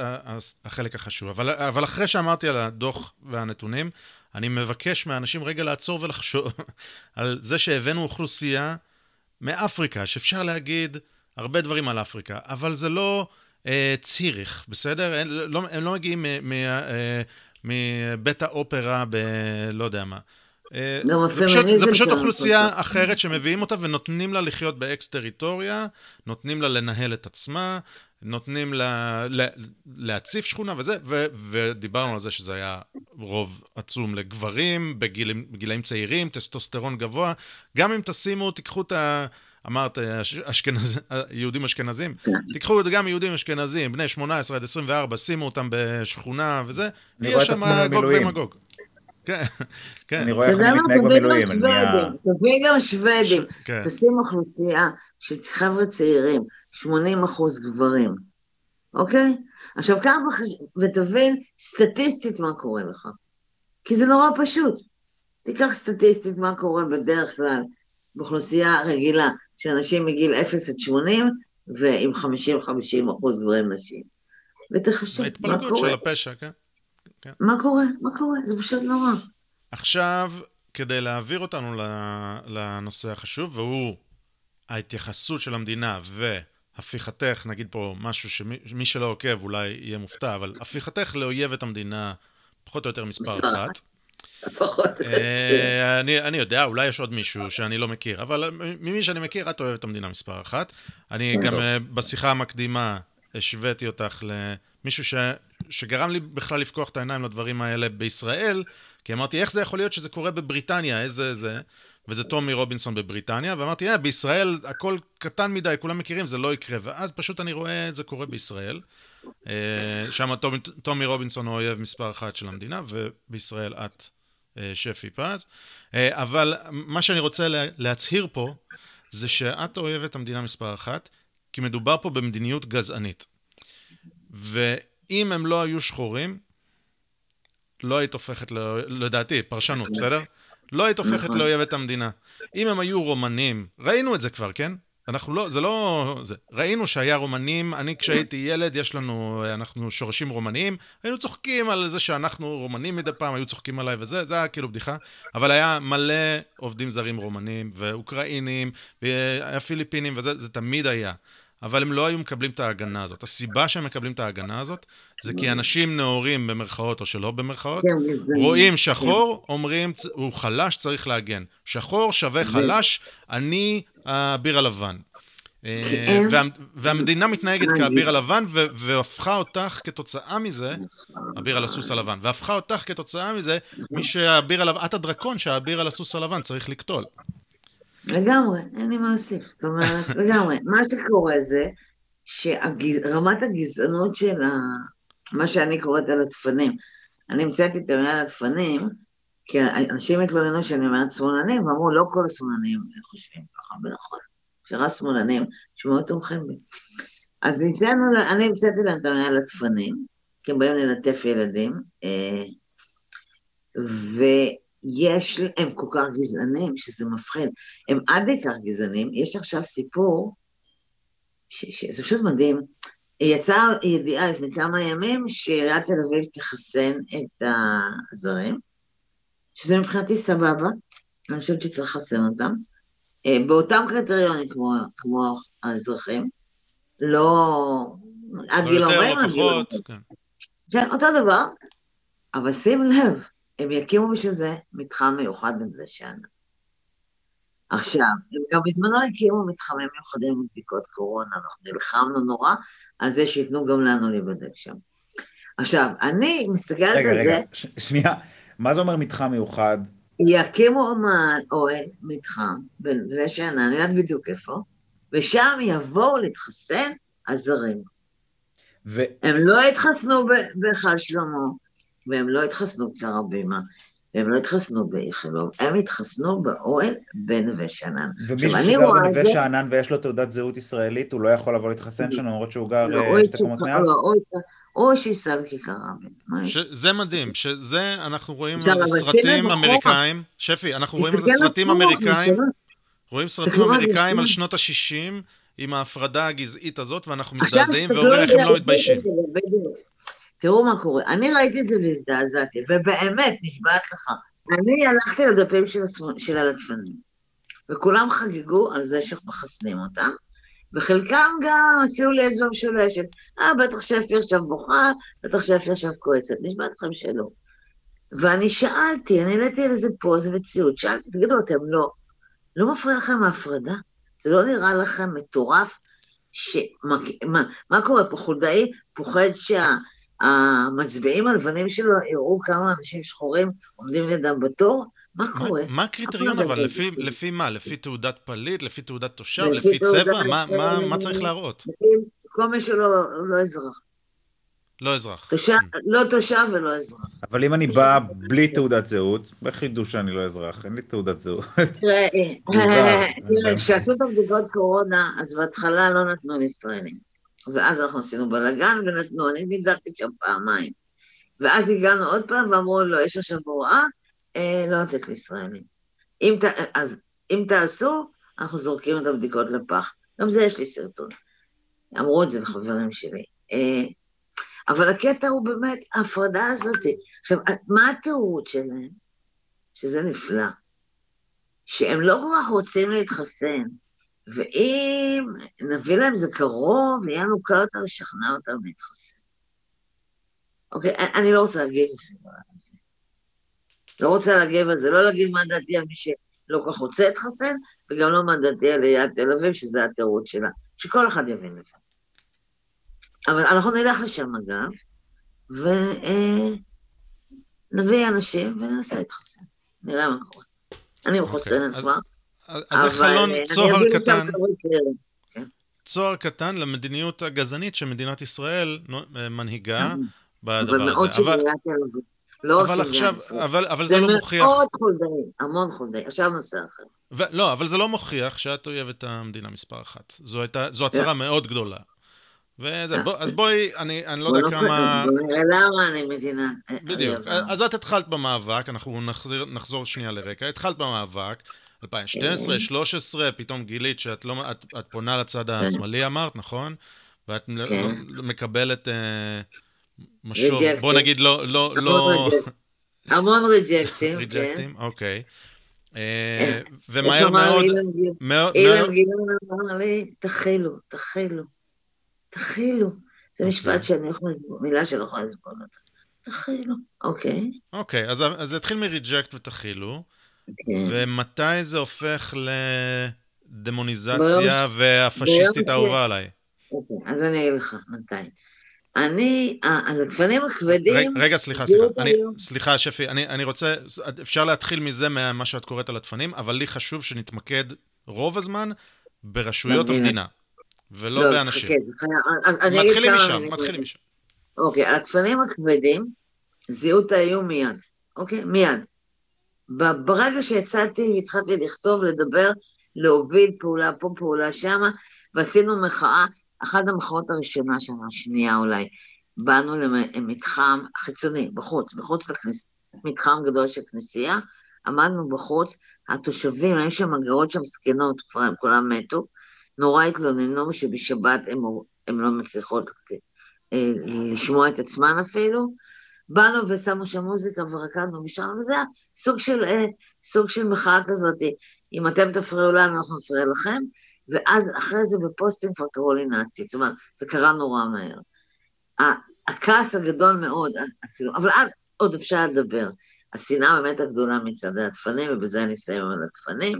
החלק החשוב. אבל, אבל אחרי שאמרתי על הדוח והנתונים, אני מבקש מהאנשים רגע לעצור ולחשוב על זה שהבאנו אוכלוסייה מאפריקה, שאפשר להגיד הרבה דברים על אפריקה, אבל זה לא אה, ציריך, בסדר? הם לא, הם לא מגיעים אה, מבית האופרה ב... לא יודע מה. אה, זה פשוט, זה פשוט אוכלוסייה אחרת שמביאים אותה ונותנים לה לחיות באקס-טריטוריה, נותנים לה לנהל את עצמה, נותנים לה להציף שכונה וזה, ו, ודיברנו על זה שזה היה רוב עצום לגברים, בגילים, בגילאים צעירים, טסטוסטרון גבוה. גם אם תשימו, תיקחו את ה... אמרת, אשכנז... יהודים אשכנזים, כן. תיקחו גם יהודים אשכנזים, בני 18 עד 24, שימו אותם בשכונה וזה, יהיה שם גוג ומגוג. כן, כן. אני רואה איך אני מתנהג במילואים. תביא גם שוודים. כן. תשים אוכלוסייה של חבר'ה צעירים, 80 אחוז גברים, אוקיי? עכשיו קח ותבין סטטיסטית מה קורה לך. כי זה נורא פשוט. תיקח סטטיסטית מה קורה בדרך כלל באוכלוסייה רגילה, שאנשים מגיל 0 עד 80, ועם 50-50 אחוז גברים נשים. ותחשב מה קורה. ההתפלגות של הפשע, כן. כן. מה קורה? מה קורה? זה פשוט נורא. עכשיו, כדי להעביר אותנו לנושא החשוב, והוא ההתייחסות של המדינה והפיכתך, נגיד פה משהו שמי שלא עוקב אולי יהיה מופתע, אבל הפיכתך לאויבת המדינה פחות או יותר מספר אחת. אה, אני, אני יודע, אולי יש עוד מישהו שאני לא מכיר, אבל ממי שאני מכיר, את אוהבת המדינה מספר אחת. אני כן, גם אה, בשיחה המקדימה השוויתי אותך למישהו ש, שגרם לי בכלל לפקוח את העיניים לדברים האלה בישראל, כי אמרתי, איך זה יכול להיות שזה קורה בבריטניה, איזה זה, וזה טומי רובינסון בבריטניה, ואמרתי, אה, בישראל הכל קטן מדי, כולם מכירים, זה לא יקרה, ואז פשוט אני רואה את זה קורה בישראל. אה, שם טומי, רובינסון הוא אויב מספר אחת של המדינה, ובישראל את אה, שפי פז. אה, אבל מה שאני רוצה להצהיר פה, זה שאת אוהבת המדינה מספר אחת, כי מדובר פה במדיניות גזענית. ואם הם לא היו שחורים, לא היית הופכת, לדעתי, פרשנות, בסדר? לא היית הופכת נכון. לאויבת המדינה. אם הם היו רומנים, ראינו את זה כבר, כן? אנחנו לא, זה לא... זה. ראינו שהיה רומנים, אני כשהייתי ילד, יש לנו, אנחנו שורשים רומניים, היינו צוחקים על זה שאנחנו רומנים מדי פעם, היו צוחקים עליי וזה, זה היה כאילו בדיחה, אבל היה מלא עובדים זרים רומנים, ואוקראינים, והיה פיליפינים, וזה זה תמיד היה. אבל הם לא היו מקבלים את ההגנה הזאת. הסיבה שהם מקבלים את ההגנה הזאת, זה כי אנשים נאורים במרכאות או שלא במרכאות, כן, רואים שחור, אומרים, הוא חלש, צריך להגן. שחור שווה חלש, אני האביר הלבן. אה, והמדינה מתנהגת כאביר הלבן, והפכה אותך כתוצאה מזה, אביר על הסוס הלבן, והפכה אותך כתוצאה מזה, מי שהאביר הלבן, את הדרקון שהאביר על הסוס הלבן צריך לקטול. לגמרי, אין לי מה להוסיף, זאת אומרת, לגמרי. מה שקורה זה שרמת הגזענות של ה... מה שאני קוראת על הדפנים, אני המצאתי את המילה הדפנים, כי אנשים התלוננו שאני אומרת שמאלנים, ואמרו, לא כל השמאלנים חושבים ככה, ונכון, כשרה שמאלנים שמאוד תומכים בי. אז המצאנו, אני המצאתי להם את המילה לדפנים, כי הם באים ללטף ילדים, אה, ו... יש, הם כל כך גזענים שזה מפחיד. הם עד כך גזענים, יש עכשיו סיפור, שזה פשוט מדהים, יצאה ידיעה לפני כמה ימים שעיריית תל אביב תחסן את הזרים, שזה מבחינתי סבבה, אני חושבת שצריך לחסן אותם, אה, באותם קריטריונים כמו, כמו האזרחים, לא עד גיל 40, עד גיל 40. כן. כן, אותו דבר, אבל שים לב, הם יקימו בשביל זה מתחם מיוחד בנווה שאנן. עכשיו, הם גם בזמנו הקימו מתחמים מיוחדים עם בדיקות קורונה, אנחנו נלחמנו נורא על זה שייתנו גם לנו להיבדק שם. עכשיו, אני מסתכלת על זה... רגע, רגע, שנייה, מה זה אומר מתחם מיוחד? יקימו אוהל, מתחם, בנווה שאנן, אני יודעת בדיוק איפה, ושם יבואו להתחסן הזרים. ו... הם לא יתחסנו בהיכל שלמה, והם לא התחסנו כרבימה, והם לא התחסנו באיכילוב, הם התחסנו באוהל בנווה שאנן. ומישהו שגר בנווה זה... שאנן ויש לו תעודת זהות ישראלית, הוא לא יכול לבוא להתחסן שם, למרות שהוא גר לא, אה, שתי קומות מעל? או שייסע לכיכר רבין. זה מדהים, שזה, אנחנו רואים על זה סרטים אמריקאים, שפי, אנחנו רואים על זה סרטים אמריקאים, רואים סרטים אמריקאים על שנות ה-60 עם ההפרדה הגזעית הזאת, ואנחנו מזדעזעים ואומרים איך הם לא מתביישים. תראו מה קורה. אני ראיתי את זה והזדעזעתי, ובאמת, נשבעת לך. אני הלכתי לדפים של, של הלטפנים, וכולם חגגו על זה שאנחנו מחסנים אותם, וחלקם גם עשו לי אצבע משולשת. אה, בטח שפי עכשיו בוכה, בטח שפי עכשיו כועסת. נשבעת לכם שלא. ואני שאלתי, אני העליתי על איזה פוז וציוד, שאלתי, תגידו, אתם לא, לא מפריע לכם ההפרדה? זה לא נראה לכם מטורף? שמה, מה, מה קורה פה? חולדאי פוחד שה... המצביעים הלבנים שלו יראו כמה אנשים שחורים עומדים לידם בתור? מה קורה? מה הקריטריון אבל? לפי, לפי מה? לפי תעודת פליט? לפי תעודת תושב? לפי, לפי צבע? מה, מה, מה צריך להראות? כל מי שלא לא אזרח. לא אזרח. תושב, לא תושב ולא אזרח. אבל אם אני בא בלי תעודת זהות, בחידוש שאני לא אזרח, אין לי תעודת זהות. תראה, כשעשו את הבדיקות קורונה, אז בהתחלה לא נתנו לישראלים. ואז אנחנו עשינו בלאגן ונתנו, אני נבדקתי שם פעמיים. ואז הגענו עוד פעם ואמרו, לא, יש עכשיו הוראה, אה, לא לתת לישראלים. אם, אז אם תעשו, אנחנו זורקים את הבדיקות לפח. גם זה יש לי סרטון. אמרו את זה לחברים שלי. אה, אבל הקטע הוא באמת ההפרדה הזאת. עכשיו, מה התירוץ שלהם? שזה נפלא. שהם לא כל כך רוצים להתחסן. ואם נביא להם זה קרוב, יהיה לנו קל יותר לשכנע אותם להתחסן. אוקיי, אני לא רוצה להגיב לא רוצה להגיב על זה, לא להגיד מה דעתי על מי שלא כל כך רוצה להתחסן, וגם לא מה דעתי על עיריית תל אביב, שזה התירוץ שלה, שכל אחד יבין לבד. אבל אנחנו נלך לשם אגב, ונביא אנשים וננסה להתחסן, נראה מה קורה. אני מחוסנת okay, כבר. אז זה חלון צוהר קטן. צוהר קטן למדיניות הגזענית שמדינת ישראל מנהיגה בדבר הזה. אבל לא אבל עכשיו, אבל, אבל זה, זה לא מוכיח... זה מאוד חולדאי, המון חולדאי. עכשיו נושא אחר. ו... לא, אבל זה לא מוכיח שאת אויבת המדינה מספר אחת. זו, הייתה, זו הצהרה מאוד גדולה. וזה, בוא, אז בואי, אני, אני לא יודע כמה... למה אני מדינה... בדיוק. אז את התחלת במאבק, אנחנו נחזיר, נחזור שנייה לרקע. התחלת במאבק, 2012, 2013, פתאום גילית שאת לא, את, את פונה לצד השמאלי אמרת, נכון? ואת כן. מקבלת אה, משוב, בוא נגיד לא, לא, לא... המון ריג'קטים, ריג'קטים, אוקיי. אה, ומהר מאוד... אילן גילון אמר לי, תכילו, תכילו, תכילו. זה אוקיי. משפט שאני יכולה לסבול, מילה שלא יכולה לסבול אותה. תכילו, אוקיי. אוקיי, אז זה התחיל מריג'קט ותכילו, כן. ומתי זה הופך לדמוניזציה והפשיסטית האהובה עליי? אוקיי, אז אני אגיד לך מתי. אני, על הדפנים הכבדים... רגע, סליחה, סליחה. אני, סליחה, שפי, אני, אני רוצה, אפשר להתחיל מזה מה שאת קוראת על הדפנים, אבל לי חשוב שנתמקד רוב הזמן ברשויות המדינה, ולא לא, באנשים. מתחילים משם, מתחילים משם. אוקיי, הדפנים הכבדים זיהו את האיום מיד, אוקיי? מיד. ברגע שיצאתי והתחלתי לכתוב, לדבר, להוביל פעולה פה, פעולה שמה, ועשינו מחאה, אחת המחאות הראשונה שנה, שנייה אולי, באנו למתחם חיצוני, בחוץ, בחוץ לכנסייה, מתחם גדול של כנסייה, עמדנו בחוץ, התושבים, היו שם מגרות שם זקנות, כבר הם כולם מתו, נורא התלוננו שבשבת הם לא מצליחות אה, לשמוע את עצמן אפילו, באנו ושמו שם מוזיקה ורקדנו ושרנו, וזה היה סוג של, אה, סוג של מחאה כזאת, אם אתם תפריעו לנו, אנחנו נפריע לכם, ואז אחרי זה בפוסטים כבר קראו לי נאצית, זאת אומרת, זה קרה נורא מהר. הכעס הגדול מאוד, אפילו, אבל עד עוד אפשר לדבר. השנאה באמת הגדולה מצד הדפנים, ובזה אני אסיים על הדפנים,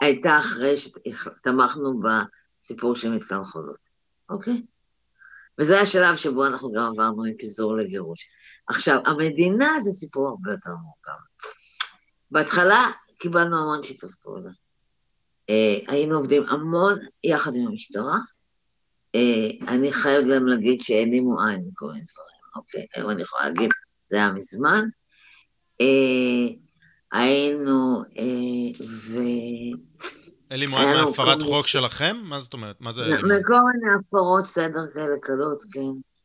הייתה אחרי שתמכנו בסיפור של מתקן חולות, אוקיי? וזה השלב שבו אנחנו גם עברנו מפיזור לגירוש. עכשיו, המדינה זה סיפור הרבה יותר מורכב. בהתחלה קיבלנו המון שיתוף פעולה. אה, היינו עובדים המון יחד עם המשטרה. אה, אני חייב גם להגיד שהעלימו עין מכל מיני דברים, אוקיי? היום אני יכולה להגיד, זה היה מזמן. אה, היינו, ו... העלימו עין מהפרת חוק שלכם? מה זאת אומרת? מה זה העלימו? מכל מיני הפרות סדר כאלה קלות, כן.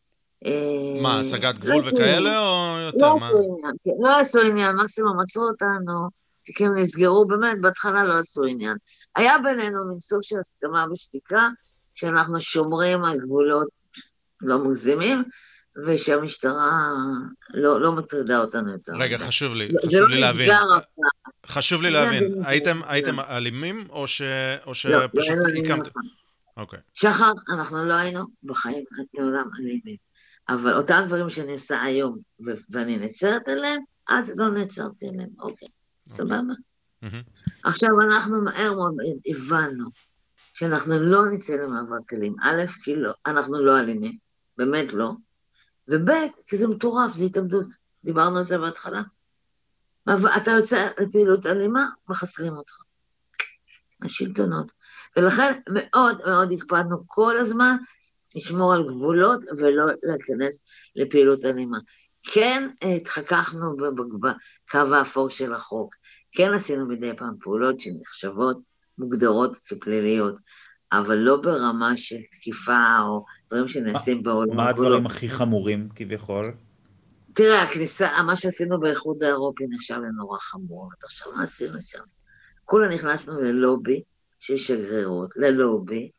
מה, השגת גבול וכאלה, או יותר? לא עשו עניין, כן, לא עשו עניין, מקסימום עצרו אותנו, תיקים נסגרו, באמת, בהתחלה לא עשו עניין. היה בינינו מין סוג של הסכמה בשתיקה, שאנחנו שומרים על גבולות לא מגזימים, ושהמשטרה לא, לא מטרידה אותנו יותר. רגע, חשוב לי, חשוב לא לי להבין. חשוב לי להבין, הייתם, הייתם אלימים, או, ש, או שפשוט לא, הקמתם? אוקיי. שחר, אנחנו לא היינו בחיים לעולם אלימים. אבל אותם דברים שאני עושה היום, ואני נעצרת עליהם, אז לא נעצרתי עליהם, אוקיי, אוקיי. סבבה? עכשיו אנחנו מהר מאוד הבנו שאנחנו לא נצא למאבק כלים. א', כי לא, אנחנו לא אלימים, באמת לא, וב', כי זה מטורף, זה התאבדות. דיברנו על זה בהתחלה. אתה יוצא לפעילות אלימה, מחסלים אותך. השלטונות. ולכן מאוד מאוד הקפדנו כל הזמן לשמור על גבולות ולא להיכנס לפעילות אלימה. כן התחככנו בקו האפור של החוק, כן עשינו מדי פעם פעולות שנחשבות, מוגדרות כפליליות, אבל לא ברמה של תקיפה או דברים שנעשים בעולם. מה הדברים הכי חמורים כביכול? תראה, הכניסה, מה שעשינו באיחוד האירופי נחשב לנורא חמור, עכשיו מה עשינו שם? כולה נכנסנו ללובי של שגרירות, ללובי,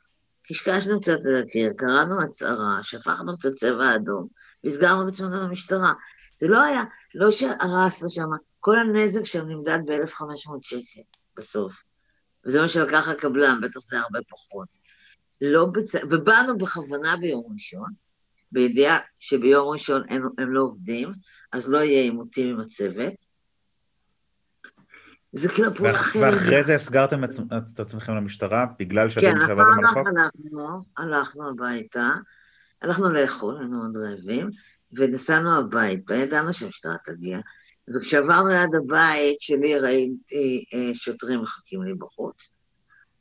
קשקשנו קצת לקיר, קראנו הצהרה, שפכנו קצת צבע אדום, והסגרנו את עצמנו למשטרה. זה לא היה, לא שהרסנו שם, כל הנזק שם נמדד ב-1,500 שקל בסוף. וזה מה שלקח הקבלן, בטח זה הרבה פחות. לא בצ... ובאנו בכוונה ביום ראשון, בידיעה שביום ראשון הם, הם לא עובדים, אז לא יהיה עימותים עם הצוות. זה כאילו פעולה אחרת. ואחרי זה הסגרתם את עצמכם למשטרה, בגלל שאתם כן, שעבדתם על החוק? כן, הלכנו, הלכנו הביתה, הלכנו לאכול, היינו מאוד רעבים, ונסענו הביתה, ידענו שהמשטרה תגיע, וכשעברנו ליד הבית שלי ראיתי אה, שוטרים מחכים לי בחוץ.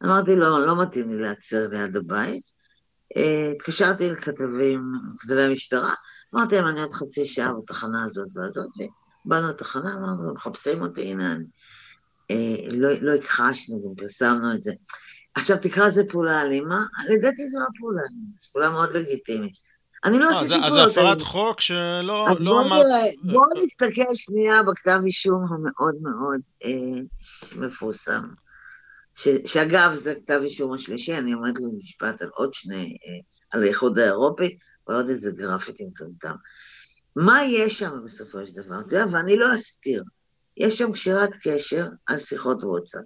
אמרתי, לא, לא מתאים לי להצר ליד הבית. אה, התקשרתי לכתבים, כתבי משטרה, אמרתי להם, אני עוד חצי שעה בתחנה הזאת והזאת, ובאנו לתחנה, אמרנו, מחפשים אותי, הנה אני. אה, לא, לא הכחשנו, גם פרסמנו את זה. עכשיו תקרא לזה פעולה אלימה, לדעתי זו לא פעולה אלימה, זו פעולה מאוד לגיטימית. אני לא עשיתי פעולות. אז זה הפרת חוק שלא לא אמרת... בואו נסתכל שנייה בכתב אישום המאוד מאוד אה, מפורסם. ש, שאגב, זה כתב אישום השלישי, אני עומדת במשפט על עוד שני, אה, על האיחוד האירופי, ועוד איזה גרפיטי מטומטם. מה יש שם בסופו של דבר? אתה יודע, ואני לא אסתיר, יש שם קשירת קשר על שיחות וואטסאפ,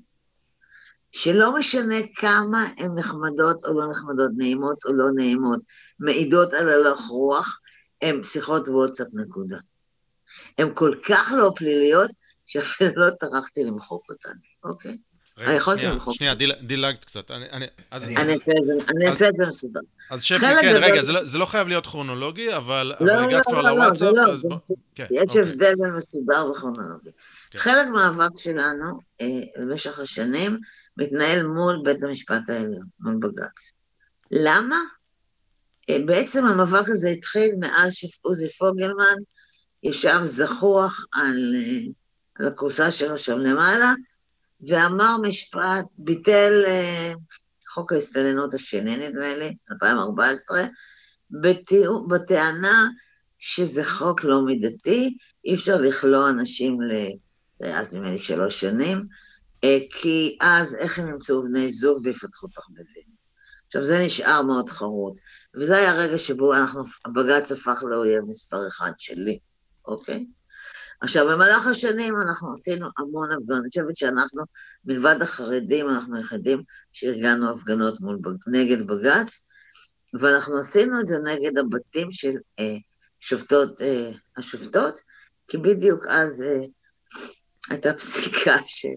שלא משנה כמה הן נחמדות או לא נחמדות, נעימות או לא נעימות, מעידות על הלך רוח, הן שיחות וואטסאפ נקודה. הן כל כך לא פליליות, שאפילו לא טרחתי למחוק אותן, אוקיי? רגע, שנייה, שנייה, דילגת קצת. אני אעשה את זה מסודר. אז שפי, כן, רגע, לא- זה לא חייב להיות כרונולוגי, אבל לא, הגעת כבר לא, לוואטסאפ, אז בוא... כן, יש אוקיי. הבדל בין מסודר וכרונולוגי. כן. חלק מהמאבק שלנו אה, במשך השנים מתנהל מול בית המשפט העליון, מול בג"ץ. למה? אה, בעצם המאבק הזה התחיל מאז שעוזי פוגלמן ישב זחוח על, אה, על הכורסה שלו שם למעלה, ואמר משפט, ביטל אה, חוק ההסתננות השני, נדמה לי, 2014, בתיאור, בטענה שזה חוק לא מידתי, אי אפשר לכלוא אנשים ל... אז נדמה לי שלוש שנים, אה, כי אז איך הם ימצאו בני זוג ויפתחו תחביבים. עכשיו, זה נשאר מאוד חרוט, וזה היה הרגע שבו אנחנו, הבג"ץ הפך לאויב מספר אחד שלי, אוקיי? עכשיו, במהלך השנים אנחנו עשינו המון הפגנות. אני חושבת שאנחנו, מלבד החרדים, אנחנו היחידים שארגנו הפגנות מול, נגד בג"ץ, ואנחנו עשינו את זה נגד הבתים של אה, שופטות, אה, השופטות, כי בדיוק אז אה, הייתה פסיקה של,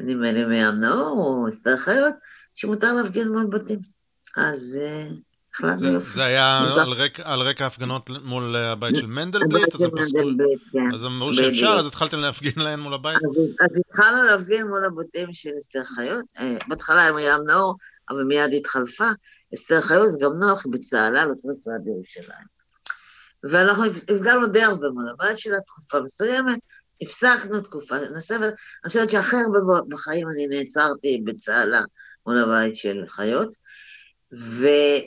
נדמה לי מים נאור או אסתר חיות, שמותר להפגין מול בתים. אז... אה, זה, זה היה על רקע, ההפגנות מול הבית של מנדלבליט, אז הם פסקו, כן. אז אמרו שאפשר, אז התחלתם להפגין להם מול הבית? אז, אז התחלנו להפגין מול הבתים של אסתר חיות, אה, בהתחלה עם ים נאור, אבל מיד התחלפה. אסתר חיות זה גם נוח בצהלה, לא צריך לעד ירושלים. ואנחנו הפגענו די הרבה מול הבית שלה, תקופה מסוימת, הפסקנו תקופה נוספת, אני חושבת שאחר בחיים אני נעצרתי בצהלה מול הבית של חיות. ו,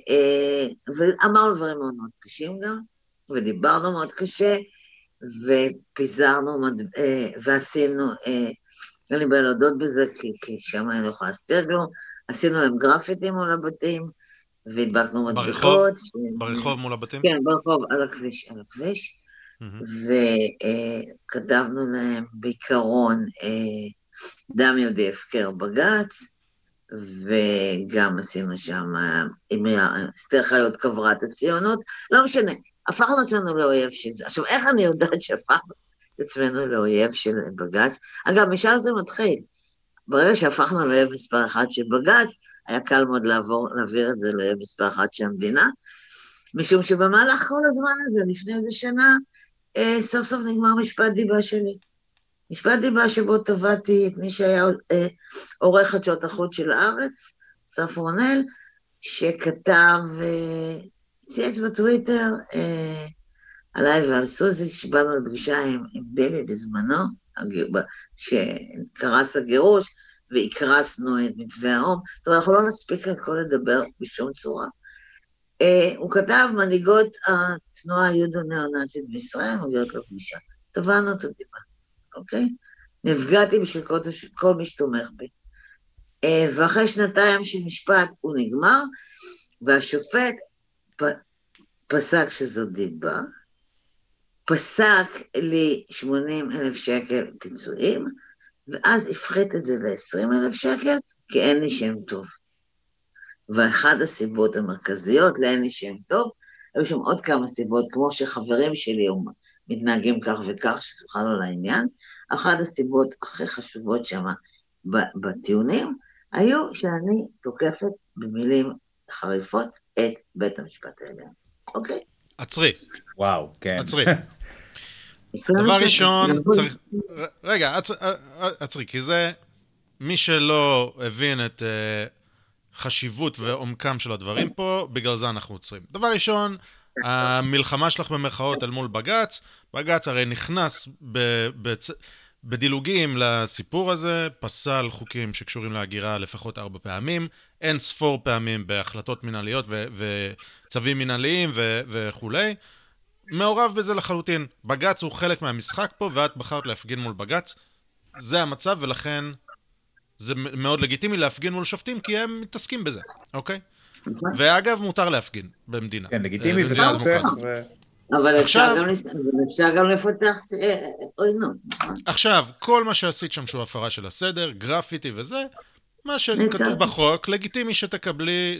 אה, ואמרנו דברים מאוד מאוד קשים גם, ודיברנו מאוד קשה, ופיזרנו, אה, ועשינו, אה, אין לי בעיה להודות בזה, כי, כי שם אני לא יכולה להסתיר גם, עשינו להם גרפיטים מול הבתים, והדבקנו מדבקות. ברחוב? ש... ברחוב מול הבתים? כן, ברחוב, על הכביש, על הכביש. וכתבנו להם בעיקרון דם יהודי הפקר בג"ץ, וגם עשינו שם, עם אסתר חיות קברה את הציונות, לא משנה, הפכנו עצמנו לאויב של זה. עכשיו, איך אני יודעת שהפכנו את עצמנו לאויב של בג"ץ? אגב, משם זה מתחיל. ברגע שהפכנו לאויב מספר אחת של בג"ץ, היה קל מאוד לעבור, להעביר את זה לאויב מספר אחת של המדינה, משום שבמהלך כל הזמן הזה, לפני איזה שנה, אה, סוף סוף נגמר משפט דיבה שלי. משפט דיבה שבו תבעתי את מי שהיה אה, עורך חדשות החוץ של הארץ, אסף רונל, שכתב, אה, צייץ בטוויטר אה, עליי ועל סוזי, שבאנו לפגישה עם, עם ביבי בזמנו, שקרס הגירוש, והקרסנו את מתווה האום. זאת אומרת, אנחנו לא נספיק על הכל לדבר בשום צורה. Uh, הוא כתב, מנהיגות התנועה היהודו-נאו-נאצית בישראל מגיעות לפגישה. תבענו את הדיבה. אוקיי? נפגעתי בשביל כל, מי שתומך בי. ואחרי שנתיים של משפט הוא נגמר, והשופט פ, פסק שזו דיבה, פסק לי 80 אלף שקל פיצויים, ואז הפחית את זה ל-20 אלף שקל, כי אין לי שם טוב. ואחת הסיבות המרכזיות לאין לי שם טוב, היו שם עוד כמה סיבות, כמו שחברים שלי מתנהגים כך וכך, שזה בכלל לא לעניין, אחת הסיבות הכי חשובות שם בטיעונים, היו שאני תוקפת במילים חריפות את בית המשפט העליון, אוקיי? עצרי. וואו, כן. עצרי. דבר ראשון, צריך... רגע, עצרי, כי זה, מי שלא הבין את uh, חשיבות ועומקם של הדברים פה, בגלל זה אנחנו עוצרים. דבר ראשון, המלחמה שלך במרכאות אל מול בג"ץ, בג"ץ הרי נכנס בצ... בדילוגים לסיפור הזה, פסל חוקים שקשורים להגירה לפחות ארבע פעמים, אין ספור פעמים בהחלטות מנהליות ו- וצווים מנהליים ו- וכולי. מעורב בזה לחלוטין. בג"ץ הוא חלק מהמשחק פה, ואת בחרת להפגין מול בג"ץ. זה המצב, ולכן זה מאוד לגיטימי להפגין מול שופטים, כי הם מתעסקים בזה, אוקיי? ואגב, מותר להפגין במדינה. כן, לגיטימי אה, וסותר. אבל עכשיו, אפשר גם לפתח אה, עוינות. נכון? עכשיו, כל מה שעשית שם שהוא הפרה של הסדר, גרפיטי וזה, מה שכתוב בחוק, לגיטימי שתקבלי,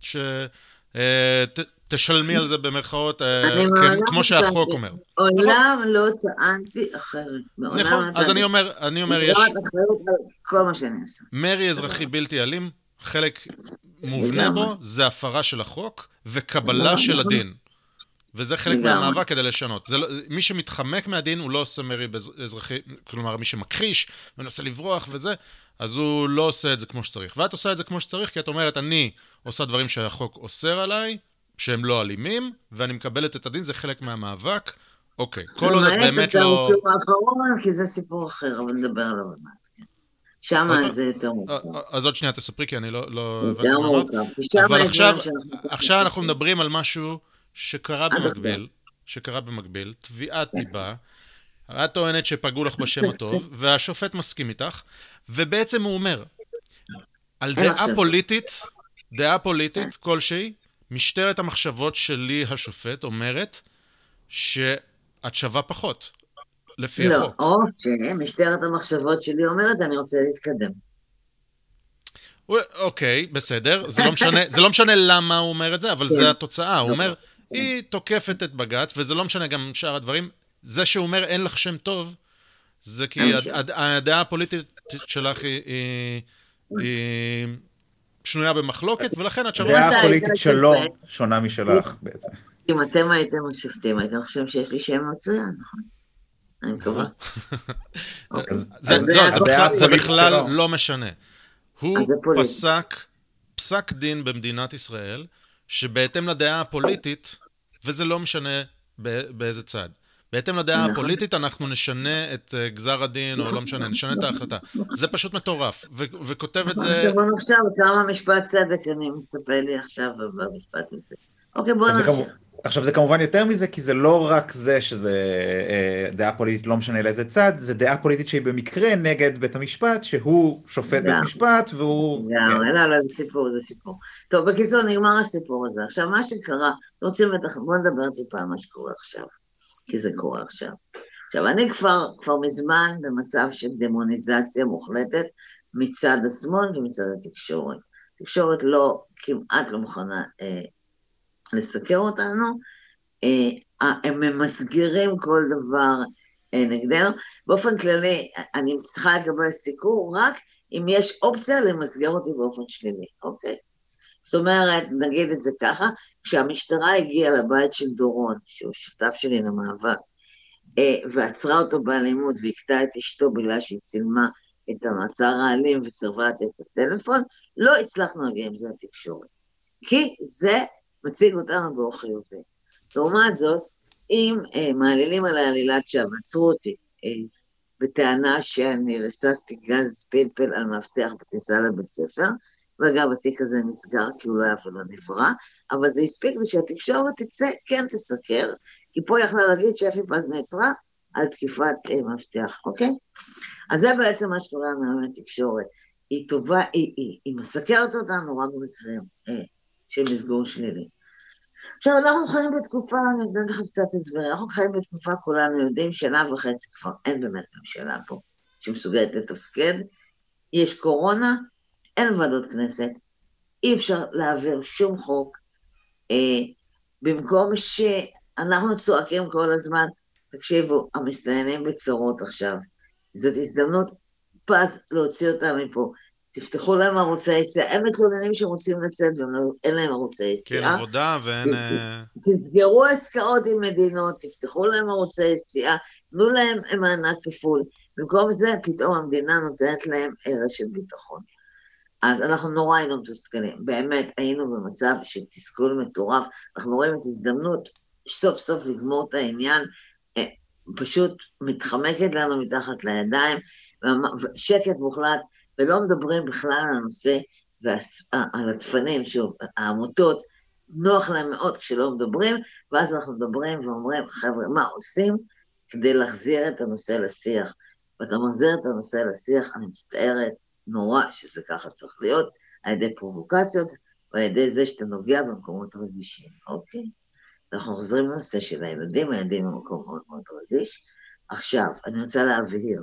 ש... אה, תשלמי על זה במרכאות, כן, כמו שהחוק אומר. עולם לא טענתי אחרת. נכון, אז אני אומר, אני אומר, יש... כל מה שאני עושה. מרי אזרחי בלתי אלים, חלק מובנה בו, זה הפרה של החוק וקבלה של הדין. וזה חלק מהמאבק כדי לשנות. זה לא, מי שמתחמק מהדין, הוא לא עושה מרי אזרחי, כלומר, מי שמכחיש, מנסה לברוח וזה, אז הוא לא עושה את זה כמו שצריך. ואת עושה את זה כמו שצריך, כי את אומרת, אני עושה דברים שהחוק אוסר עליי, שהם לא אלימים, ואני מקבלת את הדין, זה חלק מהמאבק. אוקיי, כל עוד את באמת לא... למעט את האקורונה, כי זה סיפור אחר, אבל נדבר עליו עוד שם זה יותר מורכב. אה, אה, אז עוד שנייה תספרי, כי אני לא... לא יותר מורכב. אבל עכשיו, עכשיו אנחנו מדברים על משהו שקרה במקביל, שקרה במקביל, תביעת דיבה. את טוענת שפגעו לך בשם הטוב, והשופט מסכים איתך, ובעצם הוא אומר, על דעה פוליטית, דעה פוליטית כלשהי, משטרת המחשבות שלי, השופט, אומרת שאת שווה פחות, לפי לא, החוק. לא, או שמשטרת המחשבות שלי אומרת, אני רוצה להתקדם. אוקיי, בסדר, זה לא משנה, זה לא משנה למה הוא אומר את זה, אבל כן. זה התוצאה. הוא אומר, היא תוקפת את בג"ץ, וזה לא משנה גם שאר הדברים. זה שהוא אומר אין לך שם טוב, זה כי הדעה הפוליטית שלך היא, היא, היא שנויה במחלוקת, ולכן את שווה... הדעה הפוליטית שלו שונה משלך בעצם. אם אתם הייתם השופטים, הייתם חושבים שיש לי שם מצוין, נכון? אני מקווה. אוקיי. לא, זה בכלל לא משנה. הוא פסק פסק דין במדינת ישראל, שבהתאם לדעה הפוליטית, וזה לא משנה באיזה צד. בהתאם לדעה נכון. הפוליטית אנחנו נשנה את אה, גזר הדין, או לא משנה, נשנה את ההחלטה. זה פשוט מטורף, וכותב את זה... עכשיו, עכשיו, כמה משפט צדק אני מצפה לי עכשיו במשפט הזה. אוקיי, בוא נמשיך. עכשיו זה כמובן יותר מזה, כי זה לא רק זה שזה אה, דעה פוליטית לא משנה לאיזה צד, זה דעה פוליטית שהיא במקרה נגד בית המשפט, שהוא שופט בית משפט והוא... גם, כן. לא, לא, זה סיפור, זה סיפור. טוב, בקיצור, נגמר הסיפור הזה. עכשיו, מה שקרה, רוצים בטח, בואו נדבר טיפה על מה שקורה עכשיו, כי זה קורה עכשיו. עכשיו, אני כבר, כבר מזמן במצב של דמוניזציה מוחלטת מצד השמאל ומצד התקשורת. התקשורת לא, כמעט לא מוכנה אה, לסקר אותנו, אה, הם ממסגרים כל דבר אה, נגדנו. באופן כללי, אני צריכה לקבל סיקור רק אם יש אופציה למסגר אותי באופן שלילי, אוקיי? זאת אומרת, נגיד את זה ככה, כשהמשטרה הגיעה לבית של דורון, שהוא שותף שלי למאבק, אה, ועצרה אותו באלימות והכתה את אשתו בגלל שהיא צילמה את המעצר האלים וסירבה לתת את הטלפון, לא הצלחנו להגיע עם זה לתקשורת. כי זה מציג אותנו באור חיובי. לעומת זאת, אם אה, מעלילים על העלילת שווא, עצרו אותי אה, בטענה שאני רססתי גז פלפל על מאבטח בכניסה לבית ספר, ואגב, התיק הזה נסגר כי הוא לא היה ולא נברא, אבל זה הספיק לי שהתקשורת תצא, כן תסקר, כי פה יכלה להגיד שפי פז נעצרה על תקיפת אה, מפתח, אוקיי? אז זה בעצם מה שקורה מהיום לתקשורת. היא טובה, היא, היא, היא מסקרת אותנו רק במקרים אה, של מסגור שלילי. עכשיו, אנחנו חיים בתקופה, אני אתן לך קצת הסבר, אנחנו חיים בתקופה, כולנו יודעים, שנה וחצי כבר אין באמת ממשלה פה שמסוגלת לתפקד, יש קורונה, אין ועדות כנסת, אי אפשר להעביר שום חוק, אה, במקום שאנחנו צועקים כל הזמן, תקשיבו, המסתננים בצרות עכשיו, זאת הזדמנות פז להוציא אותם מפה. תפתחו להם ערוצי יציאה, הם מתלוננים שהם רוצים לצאת ואין לא- להם ערוצי יציאה. כן, עבודה ואין... אה, תסגרו עסקאות עם מדינות, תפתחו להם ערוצי יציאה, תנו להם מענק כפול. במקום זה, פתאום המדינה נותנת להם רשת ביטחון. אז אנחנו נורא היינו מתוסכלים, באמת היינו במצב של תסכול מטורף, אנחנו רואים את הזדמנות סוף סוף לגמור את העניין, אה, פשוט מתחמקת לנו מתחת לידיים, שקט מוחלט, ולא מדברים בכלל על הנושא, על הדפנים, שוב, העמותות, נוח להם מאוד כשלא מדברים, ואז אנחנו מדברים ואומרים, חבר'ה, מה עושים כדי להחזיר את הנושא לשיח? ואתה מחזיר את הנושא לשיח, אני מצטערת, נורא שזה ככה צריך להיות, על ידי פרובוקציות ועל ידי זה שאתה נוגע במקומות רגישים, אוקיי? אנחנו חוזרים לנושא של הילדים, הילדים הם מקום מאוד מאוד רגיש. עכשיו, אני רוצה להבהיר,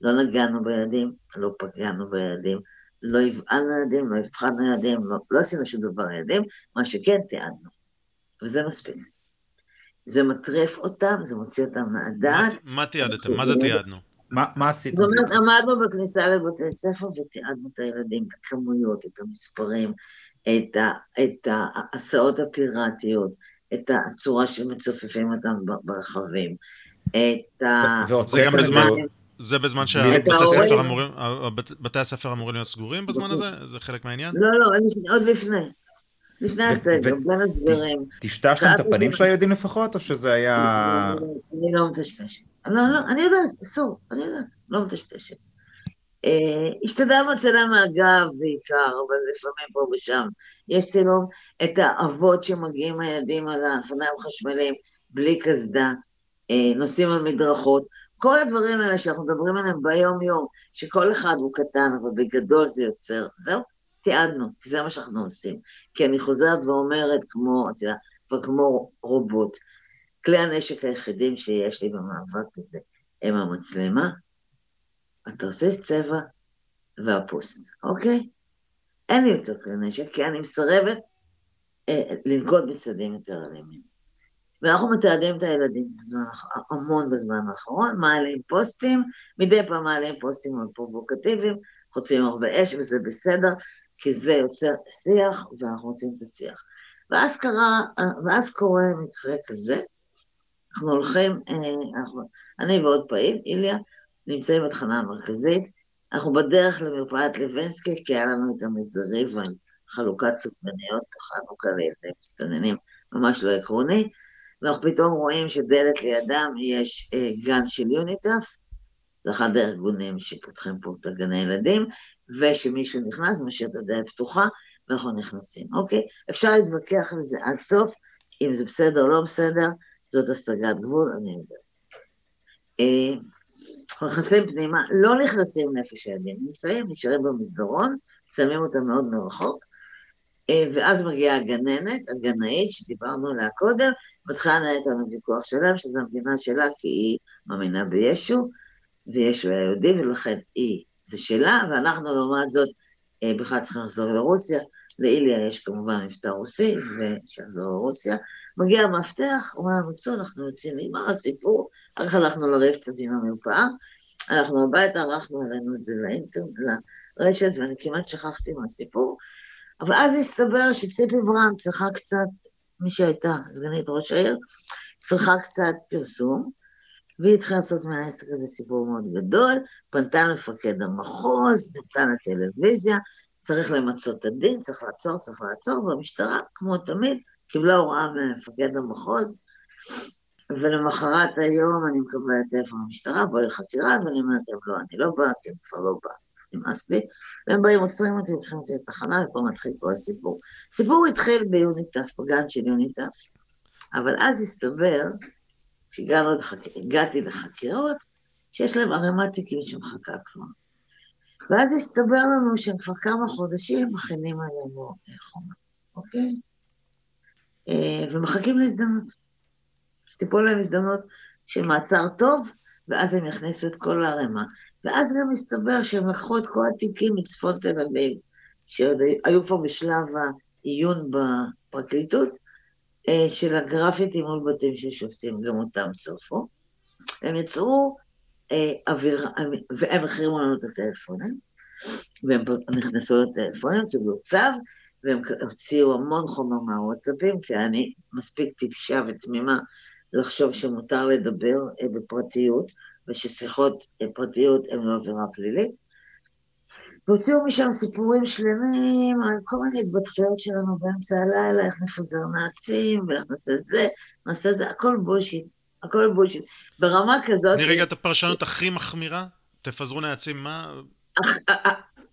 לא נגענו בילדים, לא פגענו בילדים, לא הבעלנו ילדים, לא הבחנו ילדים, לא, לא עשינו שום דבר לילדים, מה שכן תיעדנו, וזה מספיק. זה מטריף אותם, זה מוציא אותם מהדעת. מה תיעדתם? מה זה תיעדנו? מה עשיתם? זאת אומרת, עמדנו בכניסה לבתי ספר ותיעדנו את הילדים, את הכמויות, את המספרים, את, ה, את ההסעות הפיראטיות, את הצורה שמצופפים אותם ברכבים, את ה... זה גם בזמן... זה בזמן שבתי הספר אמורים להיות סגורים בזמן הזה? זה חלק מהעניין? לא, לא, עוד לפני. לפני הסגר, בין הסגרים. טשטשתם את הפנים של הילדים לפחות, או שזה היה... אני לא מטשטשת. לא, לא, אני יודעת, אסור, אני יודעת, לא מטשטשת. אה, השתדלנו לצלם מהגב בעיקר, אבל לפעמים פה ושם יש צילום את האבות שמגיעים הילדים על האופניים החשמליים בלי קסדה, אה, נוסעים על מדרכות, כל הדברים האלה שאנחנו מדברים עליהם ביום-יום, שכל אחד הוא קטן, אבל בגדול זה יוצר, זהו, תיעדנו, כי זה מה שאנחנו עושים. כי אני חוזרת ואומרת, כמו, את יודעת, כמו רובוט, כלי הנשק היחידים שיש לי במאבק הזה הם המצלמה, עושה צבע והפוסט, אוקיי? אין לי יותר כלי נשק, כי אני מסרבת אה, לנקוט בצעדים יותר אלימים. ואנחנו מתעדים את הילדים בזמן, המון בזמן האחרון, מעלים פוסטים, מדי פעם מעלים פוסטים מאוד פרובוקטיביים, חוצים הרבה אש וזה בסדר, כי זה יוצר שיח ואנחנו רוצים את השיח. ואז קרה, ואז קורה מקרה כזה, אנחנו הולכים, אה, אני ועוד פעיל, איליה, נמצאים בתחנה המרכזית, אנחנו בדרך למרפאת לוינסקי, כי היה לנו את המזריב על חלוקת סופגניות, חנוכה לילדי מסתננים, ממש לא עקרוני, ואנחנו פתאום רואים שדלת לידם יש אה, גן של יוניטף, זה אחד הארגונים שפותחים פה את הגני ילדים, ושמישהו נכנס, משאיר את הדלת פתוחה, ואנחנו נכנסים, אוקיי? אפשר להתווכח על זה עד סוף, אם זה בסדר או לא בסדר, זאת השגת גבול, אני יודעת. אה, נכנסים פנימה, לא נכנסים נפש הילדים, נמצאים, נשארים במסדרון, שמים אותם מאוד מרחוק, אה, ואז מגיעה הגננת, הגנאית, שדיברנו עליה קודם, מתחילה לנהל איתנו ויכוח שלם, שזו המדינה שלה, כי היא מאמינה בישו, וישו היה יהודי, ולכן היא, זה שלה, ואנחנו לעומת זאת אה, בכלל צריכים לחזור לרוסיה. לאיליה יש כמובן מבטא רוסי, ושיחזור לרוסיה. מגיע המפתח, אומר לנו, צאו, אנחנו יוצאים, נגמר הסיפור, אחר כך הלכנו לריב קצת עם המרפאה, הלכנו הביתה, ערכנו עלינו את זה לאינטרנט, לרשת, ואני כמעט שכחתי מהסיפור. אבל אז הסתבר שציפי ברם צריכה קצת, מי שהייתה סגנית ראש העיר, צריכה קצת פרסום, והיא התחילה לעשות מהעסק הזה סיפור מאוד גדול, פנתה למפקד המחוז, נתנה לטלוויזיה, צריך למצות את הדין, צריך לעצור, צריך לעצור, והמשטרה, כמו תמיד, קיבלה הוראה ממפקד המחוז, ולמחרת היום אני מקבלת טלפון במשטרה, בואי לחקירה, ואני אומרת להם, לא, אני לא באה, כי אני כבר לא באה, נמאס לי. והם באים, עוצרים אותי, לוקחים אותי לתחנה, ופה מתחיל כל הסיפור. הסיפור התחיל ביוניטף, בגן של יוניטף, אבל אז הסתבר, כשהגעתי לחקירות, שיש להם ערימת תיקים שמחכה כבר. ואז הסתבר לנו שהם כבר כמה חודשים מכינים עלינו חומר, אוקיי? אה, ומחכים להזדמנות. שתיפול להם הזדמנות של מעצר טוב, ואז הם יכניסו את כל הערימה. ואז גם הסתבר שהם לקחו את כל התיקים מצפון תל אביב, שעוד היו כבר בשלב העיון בפרקליטות, אה, של הגרפיטי מול בתים של שופטים, גם אותם צרפו. הם יצרו אה, אווירה, והם החרימו לנו את הטלפונים, והם נכנסו לטלפונים, קיבלו צו, והם הוציאו המון חומר מהוואטסאפים, כי אני מספיק טיפשה ותמימה לחשוב שמותר לדבר אה, בפרטיות, וששיחות פרטיות הן לא עבירה פלילית. והוציאו משם סיפורים שלמים על כל מיני התבטחויות שלנו באמצע הלילה, איך נפזר נעצים, ואיך נעשה זה, נעשה זה, הכל בושיט, הכל בושיט. ברמה כזאת... תני רגע את הפרשנות הכי מחמירה, תפזרו נעצים, מה...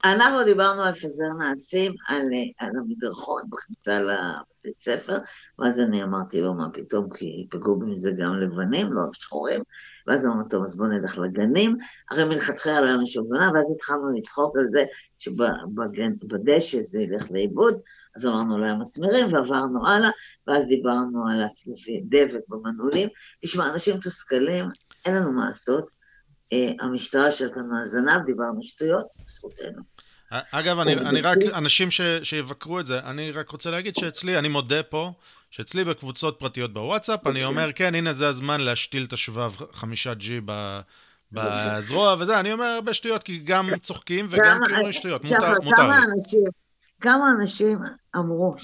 אנחנו דיברנו על פזר נעצים, על, על המדרכות בכניסה לבתי ספר, ואז אני אמרתי לו, מה פתאום, כי פגעו בזה גם לבנים, לא שחורים, ואז אמרנו, טוב, אז בואו נלך לגנים, הרי מלכתחילה לא היה שום גנה, ואז התחלנו לצחוק על זה שבדשא זה ילך לאיבוד, אז אמרנו להם מסמרים ועברנו הלאה, ואז דיברנו על הסלפי דבק במנעולים. תשמע, אנשים מתוסכלים, אין לנו מה לעשות. אה, המשטרה שלנו מהזנב, דיברנו שטויות, זכותנו. אגב, אני, אני רק, אנשים ש, שיבקרו את זה, אני רק רוצה להגיד שאצלי, אני מודה פה, שאצלי בקבוצות פרטיות בוואטסאפ, אני אומר, כן, הנה זה הזמן להשתיל את השבב חמישה ג'י בזרוע וזה, אני אומר הרבה שטויות, כי גם צוחקים וגם כאילו שטויות, מותר, מותר לי. כמה אנשים אמרו,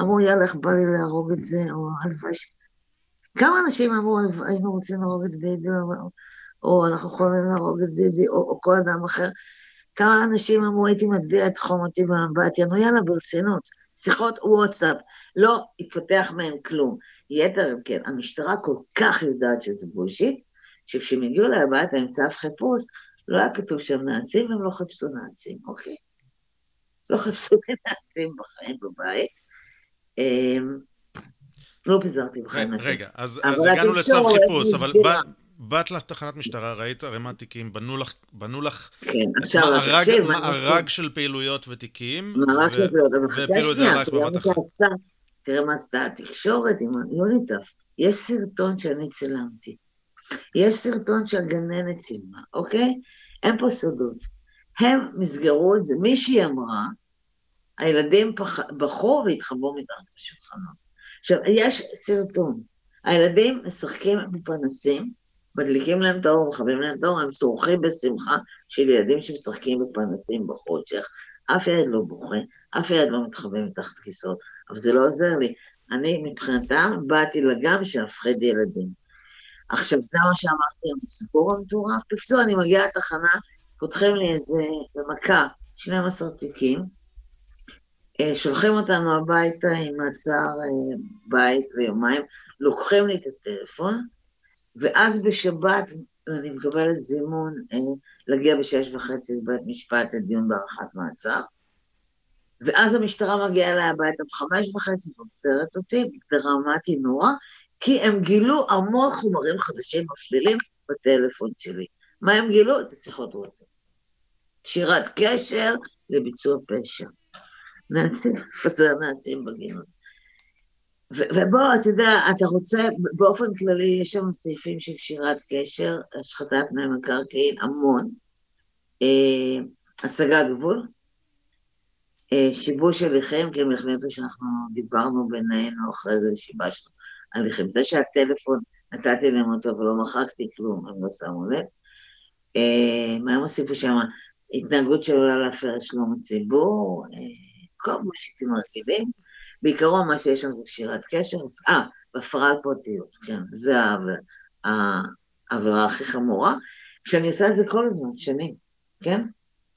אמרו, יאללה, איך בא לי להרוג את זה, או הלוואי ש... כמה אנשים אמרו, היינו רוצים להרוג את ביבי, או, אנחנו יכולים להרוג את ביבי, או, או כל אדם אחר. כמה אנשים אמרו, הייתי מטביע את חומותי באמבטיה, נו יאללה, ברצינות. שיחות וואטסאפ, לא התפתח מהן כלום. יתר אם כן, המשטרה כל כך יודעת שזה בולשיט, שכשהם הגיעו אליי הביתה עם צו חיפוש, לא היה כתוב שם נאצים, הם לא חיפשו נאצים, אוקיי? לא חיפשו נאצים בחיים בבית. אמ, לא פיזרתי בחיים נאצים. רגע, אז הגענו לצו חיפוש, אבל באת לתחנת משטרה, ראית ערימת תיקים, בנו לך, בנו לך כן, עכשיו, מארג, תקשיב, מארג של פעילויות ותיקים, מארג של פעילויות, אבל עלייך בבת אחת. תראה מה עשתה התקשורת עם יוניטף. יש סרטון שאני צילמתי. יש סרטון שהגננת צילמה, אוקיי? אין פה סודות. הם מסגרו את זה. מישהי אמרה, הילדים פח... בחרו והתחבאו מתחת לשולחנות. עכשיו, יש סרטון. הילדים משחקים בפנסים, מדליקים להם את האור, מכבים להם את האור, הם צורכים בשמחה של ילדים שמשחקים בפנסים בחושך. אף ילד לא בוכה, אף ילד לא מתחבא מתחת כיסאות, אבל זה לא עוזר לי. אני מבחינתם באתי לגן שאפחד ילדים. עכשיו, זה מה שאמרתי, הסיפור המטורף. בקיצור, אני מגיעה לתחנה, פותחים לי איזה, במכה, 12 תיקים, אה, שולחים אותנו הביתה עם מעצר אה, בית ליומיים, לוקחים לי את הטלפון, ואז בשבת אני מקבלת זימון אה, להגיע בשש וחצי לבית משפט לדיון בהארכת מעצר, ואז המשטרה מגיעה אליי הביתה בחמש וחצי ועוצרת אותי, דרמטי נורא, כי הם גילו המון חומרים חדשים מפלילים בטלפון שלי. מה הם גילו? את השיחות וואטסאפ. קשירת קשר לביצוע פשע. נאצים, פזר נאצים בגינות. ובוא, אתה יודע, אתה רוצה, באופן כללי יש שם סעיפים של קשירת קשר, השחתת פני מקרקעין, המון, אה, השגת גבול, אה, שיבוש הליכים, כי הם החליטו שאנחנו דיברנו בינינו אחרי זה ושיבשנו הליכים. זה שהטלפון, נתתי להם אותו ולא מחקתי כלום, הם לא שמו לב. אה, מה הם הוסיפו שם? התנהגות שעלולה להפר את שלום הציבור, אה, כל מה שאתם רגילים. בעיקרון מה שיש שם זה קשירת קשר, אה, והפרעת פרטיות, כן, זה העבירה הכי חמורה, כשאני עושה את זה כל הזמן, שנים, כן?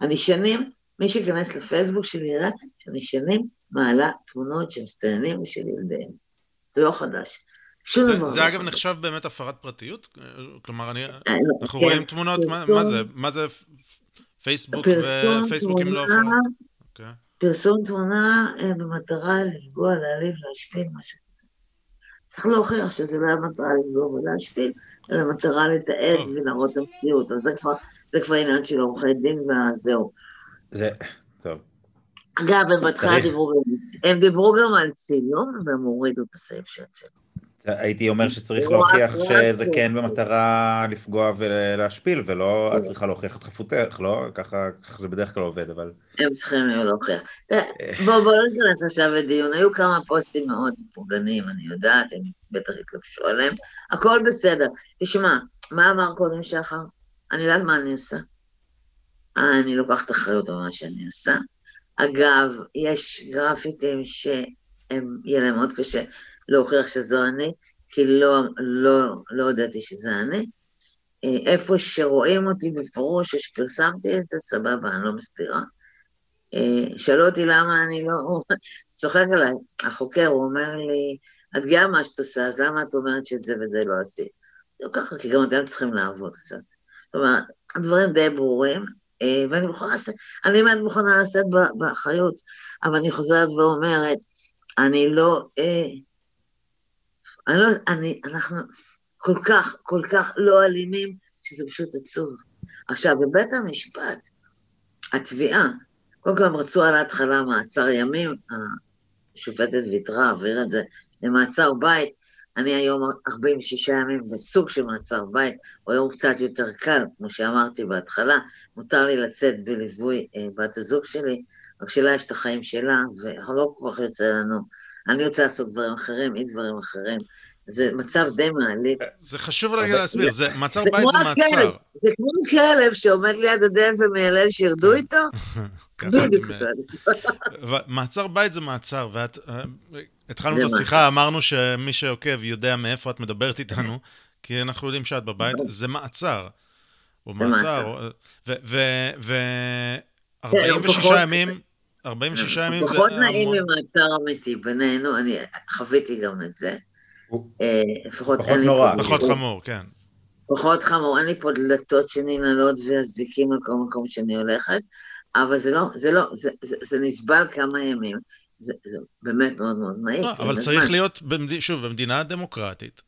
אני שנים, מי שייכנס לפייסבוק שלי יראה שאני שנים מעלה תמונות של מסתננים ושל ילדיהם. זה לא חדש. שום דבר. זה אגב נחשב באמת הפרת פרטיות? כלומר, אני, אה, לא, אנחנו כן, רואים תמונות, מה זה? מה זה פייסבוק ופייסבוק אם לא הפרת? פרסום תמונה אה, במטרה לפגוע, להעליב, להשפיל, משהו כזה. צריך להוכיח שזה לא היה מטרה לפגוע ולהשפיל, אלא מטרה לתעד ולהראות את המציאות. אז זה כבר, זה כבר עניין של עורכי דין וזהו. זה, טוב. אגב, הם בהתחלה דיברו, הם דיברו גם על צילום, והם הורידו את הסעיף של הצילום. הייתי אומר שצריך להוכיח שזה כן במטרה לפגוע ולהשפיל, ולא את צריכה להוכיח את חפותך, לא? ככה זה בדרך כלל עובד, אבל... הם צריכים להוכיח. בואו לא ניכנס עכשיו לדיון, היו כמה פוסטים מאוד פוגעניים, אני יודעת, הם בטח התלבשו עליהם, הכל בסדר. תשמע, מה אמר קודם שחר? אני יודעת מה אני עושה. אני לוקחת אחריות על מה שאני עושה. אגב, יש גרפיטים שיהיה להם מאוד קשה להוכיח שזו אני, כי לא, לא, לא הודעתי שזה אני. אה, איפה שרואים אותי בפירוש, שפרסמתי את זה, סבבה, אני לא מסתירה. אה, שאלו אותי למה אני לא... צוחק עליי, החוקר, הוא אומר לי, את גאה מה שאת עושה, אז למה את אומרת שאת זה וזה לא עשית? זה לא ככה, כי גם אתם צריכים לעבוד קצת. אומרת, הדברים די ברורים, אה, ואני מוכנה לשאת, אני באמת מוכנה לשאת באחריות, אבל אני חוזרת ואומרת, אני לא, אני לא, אני, אנחנו כל כך, כל כך לא אלימים, שזה פשוט עצוב. עכשיו, בבית המשפט, התביעה, קודם כל הם רצו על ההתחלה מעצר ימים, השופטת ויתרה, העבירה את זה למעצר בית, אני היום 46 ימים בסוג של מעצר בית, או היום קצת יותר קל, כמו שאמרתי בהתחלה, מותר לי לצאת בליווי אה, בת הזוג שלי, רק שלה יש את החיים שלה, ולא כל כך יוצא לנו. אני רוצה לעשות דברים אחרים, היא דברים אחרים. זה מצב די מעליב. זה חשוב רגע להסביר, זה מעצר בית זה מעצר. זה כמו כלב שעומד ליד הדלת ומיילל שירדו איתו. מעצר בית זה מעצר, ואת... התחלנו את השיחה, אמרנו שמי שעוקב יודע מאיפה את מדברת איתנו, כי אנחנו יודעים שאת בבית, זה מעצר. או מעצר, ו... 46 ימים, 46 ימים זה... פחות נעים ממעצר אמיתי בינינו, אני חוויתי גם את זה. אה, לפחות נורא. פחות חמור, כן. פחות חמור, אין לי פה דלתות שננעלות ואזיקים על כל מקום שאני הולכת, אבל זה לא, זה לא, זה, זה, זה נסבל כמה ימים. זה, זה באמת מאוד מאוד מהיר. לא, אבל צריך זמן. להיות, במד... שוב, במדינה דמוקרטית,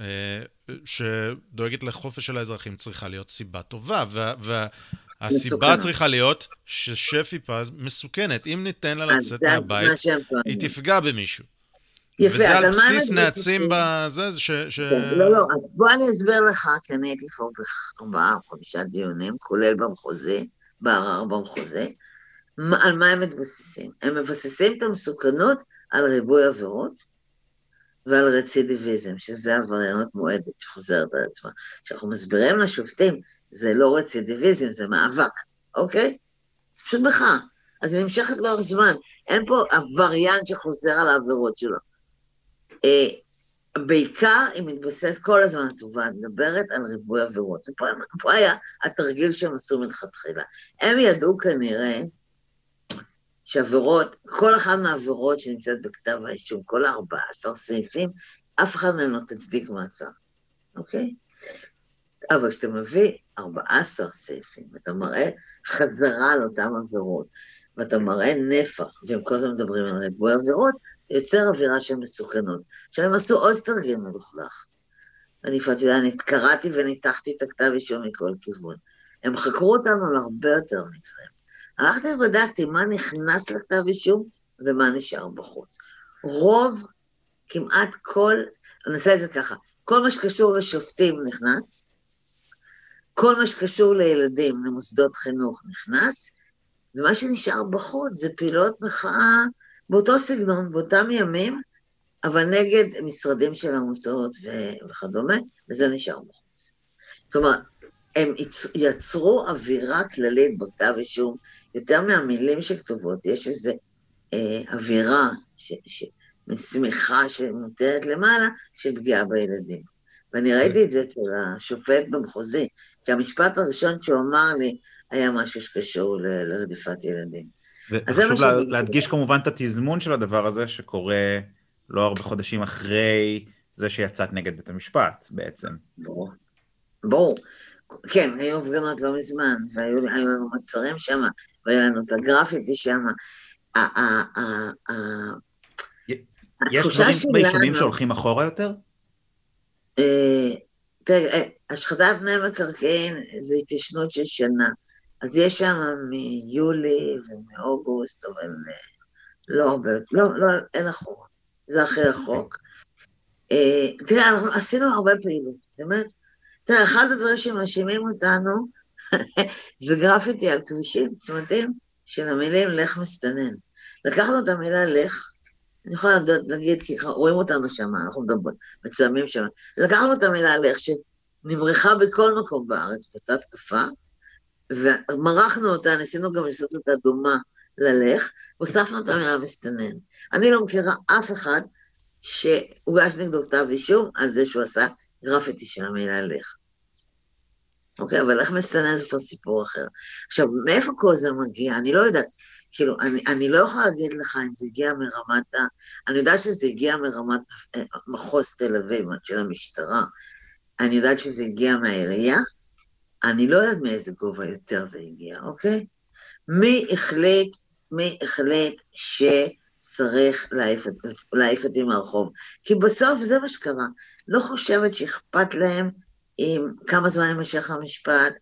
אה, שדואגת לחופש של האזרחים, צריכה להיות סיבה טובה, וה, והסיבה מסוכנת. צריכה להיות ששפי פז מסוכנת. אם ניתן לה לצאת מהבית, היא תפגע במישהו. יפה, וזה על בסיס נעצים בזה, ש... ש... כן, לא, לא, אז בוא אני אסביר לך, כי אני הייתי פה בארבעה או חמישה דיונים, כולל במחוזי, בערר במחוזי, על מה הם מתבססים? הם מבססים את המסוכנות על ריבוי עבירות ועל רצידיביזם, שזה עבריינות מועדת שחוזרת על עצמה. כשאנחנו מסבירים לשופטים, זה לא רצידיביזם, זה מאבק, אוקיי? זה פשוט מחאה. אז היא נמשכת לאורך זמן. אין פה עבריין שחוזר על העבירות שלו. אה, בעיקר היא מתבססת כל הזמן, התובעת מדברת על ריבוי עבירות. ופה פה היה התרגיל שהם עשו מלכתחילה. הם ידעו כנראה שעבירות, כל אחת מהעבירות שנמצאת בכתב האישום, כל ה-14 סעיפים, אף אחד מהם לא תצדיק מעצר, אוקיי? אבל כשאתה מביא 14 סעיפים, ואתה מראה חזרה על אותן עבירות, ואתה מראה נפח, והם כל הזמן מדברים על ריבוי עבירות, יוצר אווירה של מסוכנות. עכשיו הם עשו עוד תרגיל מלוכלך. אני יודעת, אני קראתי וניתחתי את הכתב אישום מכל כיוון. הם חקרו אותנו על הרבה יותר מקרים. הלכתי ובדקתי מה נכנס לכתב אישום ומה נשאר בחוץ. רוב, כמעט כל, אני אעשה את זה ככה, כל מה שקשור לשופטים נכנס, כל מה שקשור לילדים, למוסדות חינוך נכנס, ומה שנשאר בחוץ זה פעילות מחאה באותו סגנון, באותם ימים, אבל נגד משרדים של עמותות וכדומה, וזה נשאר בחוץ. זאת אומרת, הם יצרו אווירה כללית בכתב אישום יותר מהמילים שכתובות, יש איזו אה, אווירה, שמחה שמוטלת למעלה, של פגיעה בילדים. ואני ראיתי את זה אצל השופט במחוזי, כי המשפט הראשון שהוא אמר לי היה משהו שקשור לרדיפת ילדים. וחשוב לה, להדגיש כמובן את התזמון של הדבר הזה, שקורה לא הרבה חודשים אחרי זה שיצאת נגד בית המשפט בעצם. ברור. ברור. כן, היו הפגנות לא מזמן, והיו לנו מצרים שם, והיה לנו את הגרפיטי שם. יש דברים באישומים שהולכים אחורה יותר? אה, תראה, אה, השחתת פני מקרקעין זה התיישנות של שנה. אז יש שם מיולי ומאוגוסט, אבל אה, לא הרבה, לא, לא, אין אחורה. זה אחרי החוק. תראה, אנחנו עשינו הרבה פעילות, באמת. תראה, אחד הדברים שמאשימים אותנו זה גרפיטי על כבישים, צמתים, של המילים לך מסתנן. לקחנו את המילה לך, אני יכולה להגיד, כי רואים אותנו שם, אנחנו מדברים, מצוימים שם. לקחנו את המילה לך, שנברחה בכל מקום בארץ, באותה תקופה, ומרחנו אותה, ניסינו גם לעשות אותה דומה ללך, והוספנו את המילה מסתנן. אני לא מכירה אף אחד שהוגש נגדו כתב אישום על זה שהוא עשה גרפיטי של המילה לך. אוקיי, אבל איך מסתנן זה כבר סיפור אחר. עכשיו, מאיפה כל זה מגיע? אני לא יודעת. כאילו, אני, אני לא יכולה להגיד לך אם זה הגיע מרמת ה... אני יודעת שזה הגיע מרמת אה, מחוז תל אביב, של המשטרה. אני יודעת שזה הגיע מהעירייה, אני לא יודעת מאיזה גובה יותר זה הגיע, אוקיי? מי החליט, מי החליט שצריך להעיף אותי מהרחוב? כי בסוף זה מה שקרה. לא חושבת שאכפת להם עם כמה זמן יימשך המשפט,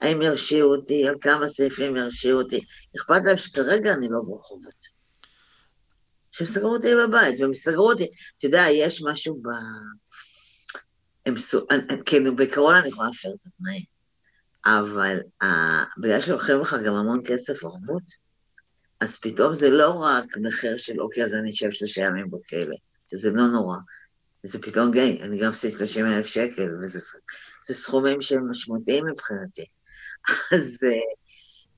האם ירשיעו אותי, על כמה סעיפים ירשיעו אותי. אכפת להם שכרגע אני לא ברחובות. שהם סגרו אותי בבית, והם סגרו אותי, אתה יודע, יש משהו ב... הם סו... כן, בעיקרון אני יכולה להפר את התנאים, אבל uh, בגלל שלוקחים לך גם המון כסף ערבות, אז פתאום זה לא רק מחיר של אוקיי, אז אני אשב שלושה ימים בכלא, זה לא נורא. זה פתאום גיי, אני גם עשיתי 30 אלף שקל, וזה סכומים שהם משמעותיים מבחינתי. אז uh,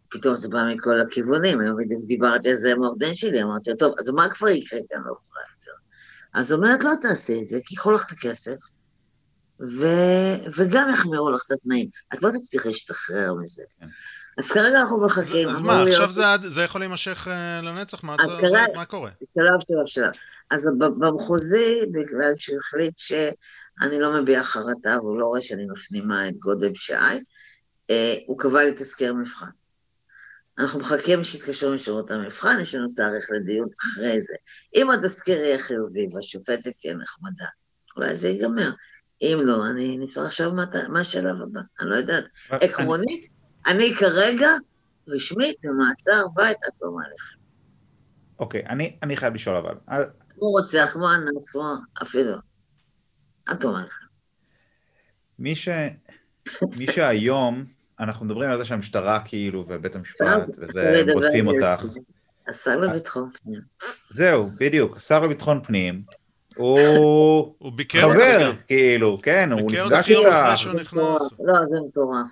פתאום זה בא מכל הכיוונים, היום בדיוק דיברתי על זה עם העובדים שלי, אמרתי לו, טוב, אז מה כבר יקרה כאן לא יותר? אז אומרת, לא תעשי את זה, כי ייקחו לך את הכסף, ו... וגם יחמירו לך את התנאים. את לא תצליחי להשתחרר מזה. כן. אז כרגע אנחנו מחכים. אז, אז מה, עכשיו זה, זה יכול להימשך uh, לנצח? מה, זה, כרגע, מה קורה? שלב, שלב, שלב. אז במחוזי, בגלל שהוא החליט שאני לא מביע חרטה והוא לא רואה שאני מפנימה את גודל uh, הוא קבע לי תזכיר מבחן. אנחנו מחכים שיתקשרו משירות המבחן, יש לנו תאריך לדיון אחרי זה. אם התזכיר יהיה חיובי והשופטת תהיה נחמדה, אולי זה ייגמר. אם לא, אני נצטרך עכשיו מה השלב הבא, אני לא יודעת. עקרונית, אני כרגע רשמית במעצר בית עד תום ההליכים. אוקיי, אני חייב לשאול אבל. כמו רוצח, כמו אנס, כמו אפילו. עד תום ההליכים. מי שהיום... אנחנו מדברים על זה שהמשטרה כאילו, ובית המשפט, וזה, רודפים אותך. השר לביטחון פנים. זהו, בדיוק, השר לביטחון פנים, הוא חבר, כאילו, כן, הוא נפגש איתה. לא, זה מטורף.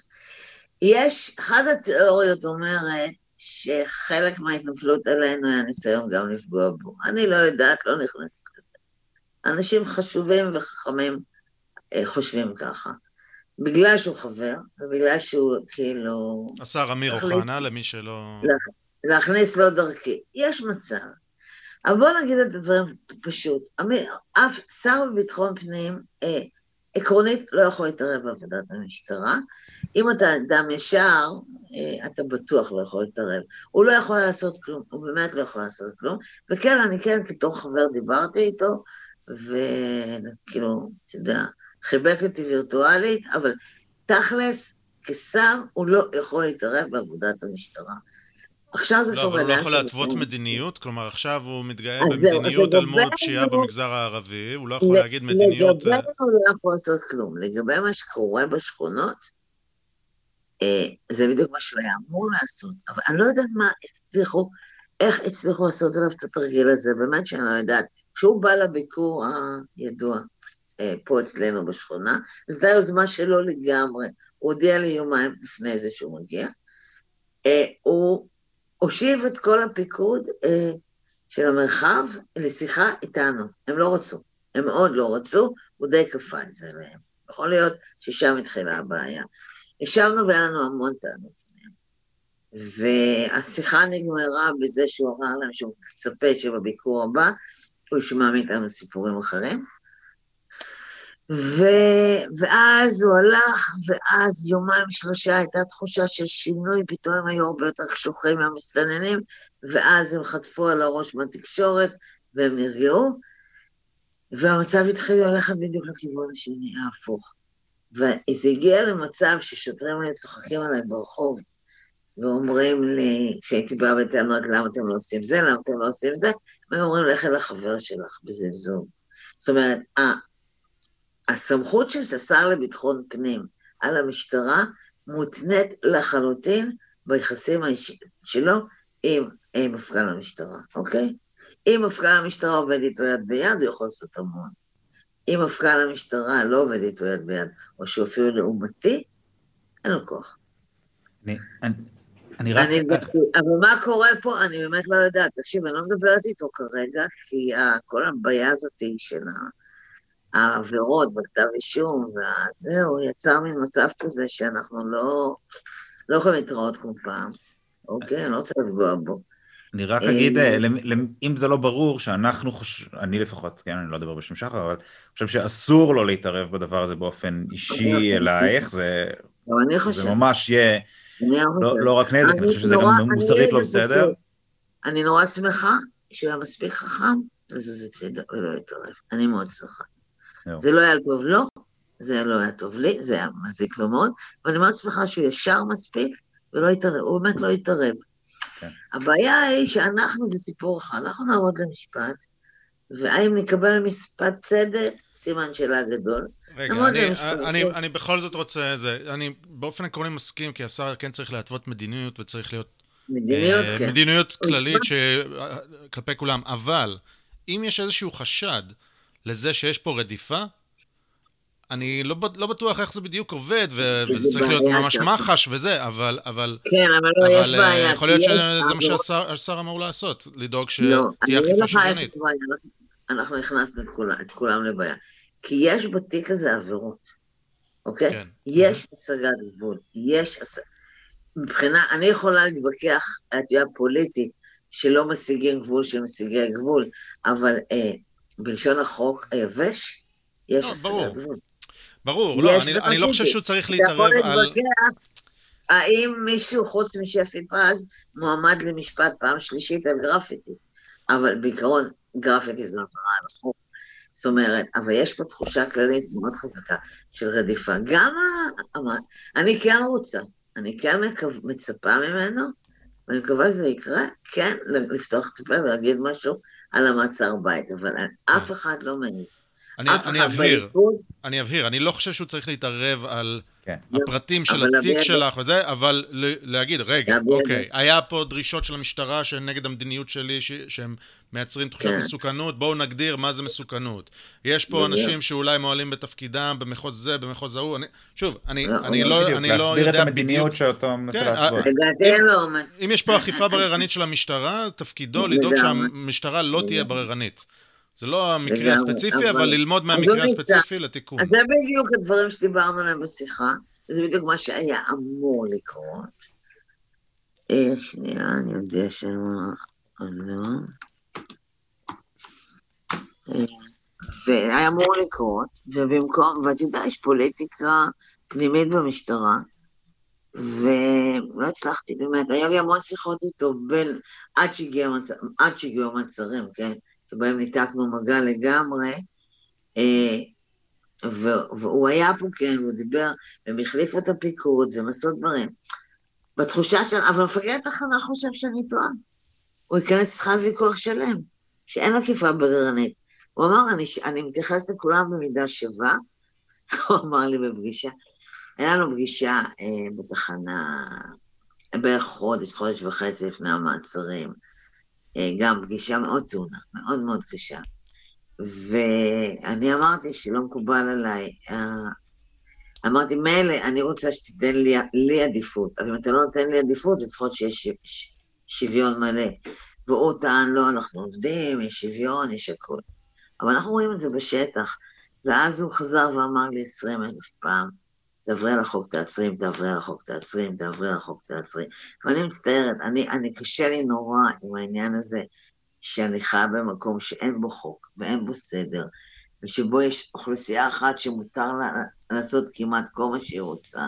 יש, אחת התיאוריות אומרת שחלק מההתנפלות עלינו היה ניסיון גם לפגוע בו. אני לא יודעת, לא נכנסת לזה. אנשים חשובים וחכמים אה, חושבים ככה. בגלל שהוא חבר, ובגלל שהוא כאילו... השר אמיר אוחנה, למי שלא... להכניס לו דרכי. יש מצב. אבל בואו נגיד את הדברים פשוט. אף שר בביטחון פנים אה, עקרונית לא יכול להתערב בעבודת המשטרה. אם אתה אדם ישר, אה, אתה בטוח לא יכול להתערב. הוא לא יכול לעשות כלום, הוא באמת לא יכול לעשות כלום. וכן, אני כן, כתור חבר דיברתי איתו, וכאילו, אתה יודע, חיבק אותי וירטואלית, אבל תכלס, כשר, הוא לא יכול להתערב בעבודת המשטרה. עכשיו זה לא, אבל הוא לא יכול להתוות מדיניות? כלומר, עכשיו הוא מתגאה במדיניות אל מול פשיעה במגזר הערבי, הוא לא יכול להגיד מדיניות... לגבינו הוא לא יכול לעשות כלום. לגבי מה שקורה בשכונות, אה, זה בדיוק מה שהוא היה אמור לעשות, אבל אני לא יודעת מה הצליחו, איך הצליחו לעשות עליו את התרגיל הזה, באמת שאני לא יודעת. כשהוא בא לביקור הידוע, אה, פה אצלנו בשכונה, זו הייתה יוזמה שלו לגמרי. הוא הודיע לי יומיים לפני זה שהוא מגיע. אה, הוא הושיב את כל הפיקוד אה, של המרחב לשיחה איתנו. הם לא רצו, הם מאוד לא רצו, הוא די כפה את זה להם. יכול להיות ששם התחילה הבעיה. ישבנו והיה לנו המון טענות. והשיחה נגמרה בזה שהוא אמר להם שהוא מצפה שבביקור הבא הוא ישמע מאיתנו סיפורים אחרים. ו... ואז הוא הלך, ואז יומיים שלושה הייתה תחושה של שינוי, פתאום הם היו הרבה יותר קשוחים מהמסתננים, ואז הם חטפו על הראש מהתקשורת, והם נרגעו, והמצב התחיל ללכת בדיוק לכיוון השני, ההפוך. וזה הגיע למצב ששוטרים היו צוחקים עליי ברחוב, ואומרים לי, כשהייתי באה בטענות, למה אתם לא עושים זה, למה אתם לא עושים זה, הם אומרים, לכי לחבר שלך בזלזול. זאת אומרת, הסמכות של השר לביטחון פנים על המשטרה מותנית לחלוטין ביחסים שלו עם, עם מפכ"ל המשטרה, אוקיי? אם מפכ"ל המשטרה עובד איתו יד ביד, הוא יכול לעשות המון. אם מפכ"ל המשטרה לא עובד איתו יד ביד, או שהוא אפילו לעומתי, אין לו כוח. אני, אני, אני רק... אני, אבל מה קורה פה, אני באמת לא יודעת. תקשיב, אני לא מדברת איתו כרגע, כי כל הבעיה הזאת של ה... העבירות בכתב אישום, וזהו, יצר מין מצב כזה שאנחנו לא, לא יכולים להתראות כמו פעם, אוקיי? אני לא רוצה לפגוע בו. אני רק אגיד, אה, אם זה לא ברור, שאנחנו חושבים, אני לפחות, כן, אני לא אדבר בשם שחר, אבל אני חושב שאסור לו להתערב בדבר הזה באופן אישי אלייך, זה, זה ממש יהיה לא, לא רק נזק, אני חושב שזה גם מוסרית לא בסדר. אני נורא שמחה שהוא היה מספיק חכם לזוז הצידה ולא להתערב, אני מאוד שמחה. זה לא היה טוב לו, זה לא היה טוב לי, זה היה מזיק לו מאוד, ואני מאוד שמחה שהוא ישר מספיק, ולא יתערב, הוא באמת לא יתערב. כן. הבעיה היא שאנחנו, זה סיפור אחד, אנחנו נעמוד למשפט, והאם נקבל משפט צדק, סימן שאלה גדול. רגע, אני, אני, אני בכל זאת רוצה, זה, אני באופן עקרוני מסכים, כי השר כן צריך להתוות מדיניות וצריך להיות... מדיניות, אה, כן. מדיניות כללית ש... כלפי כולם, אבל אם יש איזשהו חשד לזה שיש פה רדיפה, אני לא, לא בטוח איך זה בדיוק עובד, ו- וזה צריך להיות ממש שם. מח"ש וזה, אבל... אבל כן, אבל לא, אבל, יש בעיה. אה, יכול להיות שזה מה שהשר אמור לעשות, לדאוג לא, שתהיה אכיפה שוויונית. אנחנו הכנסנו את כולם, את כולם לבעיה. כי יש בתיק הזה עבירות, אוקיי? כן. יש השגת גבול, יש... מבחינה, אני יכולה להתווכח, את יודעת, פוליטית, שלא משיגים גבול, שמשיגי גבול, אבל אה, בלשון החוק היבש, יש לא, השגת גבול. ברור, לא, אני, אני לא חושב שהוא צריך להתערב על... האם מישהו חוץ משפי פז מועמד למשפט פעם שלישית על גרפיטי, אבל בעיקרון גרפיטי זו עבירה על החוק. זאת אומרת, אבל יש פה תחושה כללית מאוד חזקה של רדיפה. גם ה... אני כן רוצה, אני כן מצפה ממנו, ואני מקווה שזה יקרה, כן לפתוח את הפה ולהגיד משהו על המעצר בית, אבל אף. אחד לא מעז. אני, אני אבהיר, אני אבהיר, אני לא חושב שהוא צריך להתערב על כן. הפרטים של התיק שלך וזה, אבל להגיד, רגע, אוקיי, היה פה דרישות של המשטרה שנגד המדיניות שלי, שהם מייצרים תחושת כן. מסוכנות, בואו נגדיר מה זה מסוכנות. יש פה אנשים שאולי מועלים בתפקידם במחוז זה, במחוז ההוא, אני, שוב, אני, לא, אני לא, אני לא יודע בדיוק... להסביר את המדיניות שאותו מנסה כן, להתוות. לא אם יש פה אכיפה בררנית של המשטרה, תפקידו לדאוג שהמשטרה לא תהיה בררנית. זה לא המקרה הספציפי, אבל ללמוד מהמקרה הספציפי לתיקון. אז זה בדיוק הדברים שדיברנו עליהם בשיחה, זה בדיוק מה שהיה אמור לקרות. אה, שנייה, אני יודע שמה... לא. אה, והיה אמור לקרות, ובמקום, ואת יודעת, יש פוליטיקה פנימית במשטרה, ולא הצלחתי באמת, היה לי המון שיחות איתו בין, עד שהגיעו המצרים, כן? שבהם ניתקנו מגע לגמרי, אה, והוא היה פה, כן, הוא דיבר, והם החליפו את הפיקוד, והם עשו דברים. בתחושה של... אבל מפקד התחנה חושב שאני טועה. הוא ייכנס איתך לוויכוח שלם, שאין עקיפה בררנית. הוא אמר, אני, אני מתייחס לכולם במידה שווה, הוא אמר לי בפגישה, היה לנו פגישה אה, בתחנה בערך חודש, חודש וחצי לפני המעצרים. אה, גם פגישה מאוד טעונה, מאוד מאוד קשה. ואני אמרתי שלא מקובל עליי, אה, אמרתי, מילא, אני רוצה שתיתן לי, לי עדיפות, אבל אם אתה לא נותן לי עדיפות, לפחות שיש שוויון מלא. והוא טען, לא, אנחנו עובדים, יש שוויון, יש הכול. אבל אנחנו רואים את זה בשטח. ואז הוא חזר ואמר לי עשרים אלף פעם, תעברי על החוק, תעצרי, על החוק, תעצרי, על החוק, תעצרי. ואני מצטערת, אני, אני קשה לי נורא עם העניין הזה שאני חיה במקום שאין בו חוק ואין בו סדר, ושבו יש אוכלוסייה אחת שמותר לה לעשות כמעט כל מה שהיא רוצה,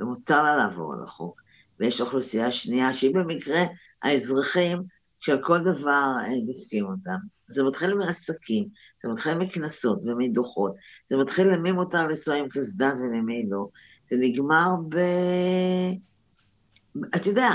ומותר לה לעבור על החוק, ויש אוכלוסייה שנייה שהיא במקרה האזרחים שעל כל דבר אה, דופקים אותם. זה מתחיל מעסקים, זה מתחיל מקנסות ומדוחות, זה מתחיל למי מותר לנסוע עם קסדה ולמי לא, זה נגמר ב... אתה יודע,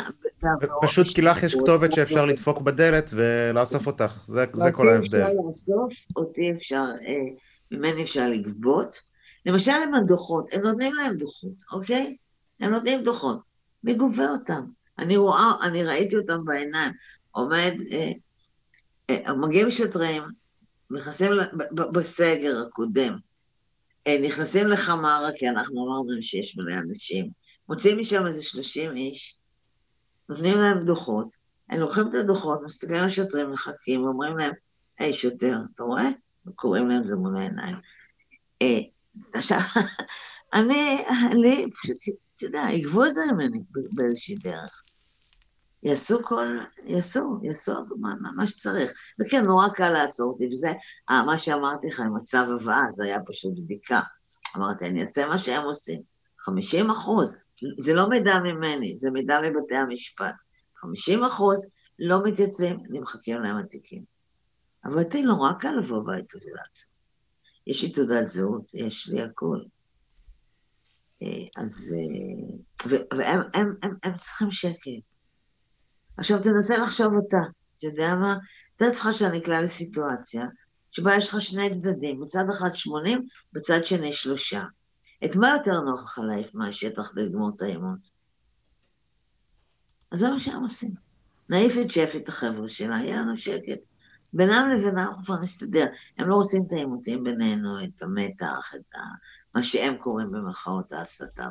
פשוט כי לך יש כתובת שאפשר לדפוק בדלת ולאסוף אותך, זה, זה כל ההבדל. אותי אפשר לאסוף, אותי אפשר, אה, ממני אפשר לגבות. למשל עם הדוחות, הם נותנים להם דוחות, אוקיי? הם נותנים דוחות. מי גובה אותם? אני רואה, אני ראיתי אותם בעיניים. עומד, אה, אה, מגיעים שוטרים, נכנסים בסגר הקודם, אה, נכנסים לחמרה, כי אנחנו אמרנו שיש מלא אנשים, מוצאים משם איזה 30 איש, נותנים להם דוחות, הם לוקחים את הדוחות, מסתכלים על שוטרים, מחכים, ואומרים להם, היי שוטר, אתה רואה? וקוראים להם זה מול העיניים. אה, עכשיו, אני, אני פשוט, אתה יודע, יגבו את זה ממני באיזושהי דרך. יעשו כל, יעשו, יעשו מה, מה שצריך. וכן, נורא קל לעצור אותי, וזה אה, מה שאמרתי לך עם הצו הבאה, זה היה פשוט בדיקה. אמרתי, אני אעשה מה שהם עושים. 50 אחוז, זה לא מידע ממני, זה מידע מבתי המשפט. 50 אחוז לא מתייצבים, נמחקים להם התיקים. אבל אותי נורא קל לבוא הביתה ולעצור. יש לי תעודת זהות, יש לי הכול. אז... והם הם, הם, הם צריכים שקט. עכשיו תנסה לחשוב אתה, אתה יודע מה? אתה צריך שאתה נקלע לסיטואציה שבה יש לך שני צדדים, בצד אחד 80, בצד שני שלושה. את מה יותר נוח לך להעיף מהשטח לגמור את האימון? אז זה מה שהם עושים. נעיף את שפי, את החבר'ה שלה, יהיה לנו שקט. בינם לבינם אנחנו כבר נסתדר. הם לא רוצים את העימותים בינינו, את המתח, את ה... מה שהם קוראים במרכאות ההסתה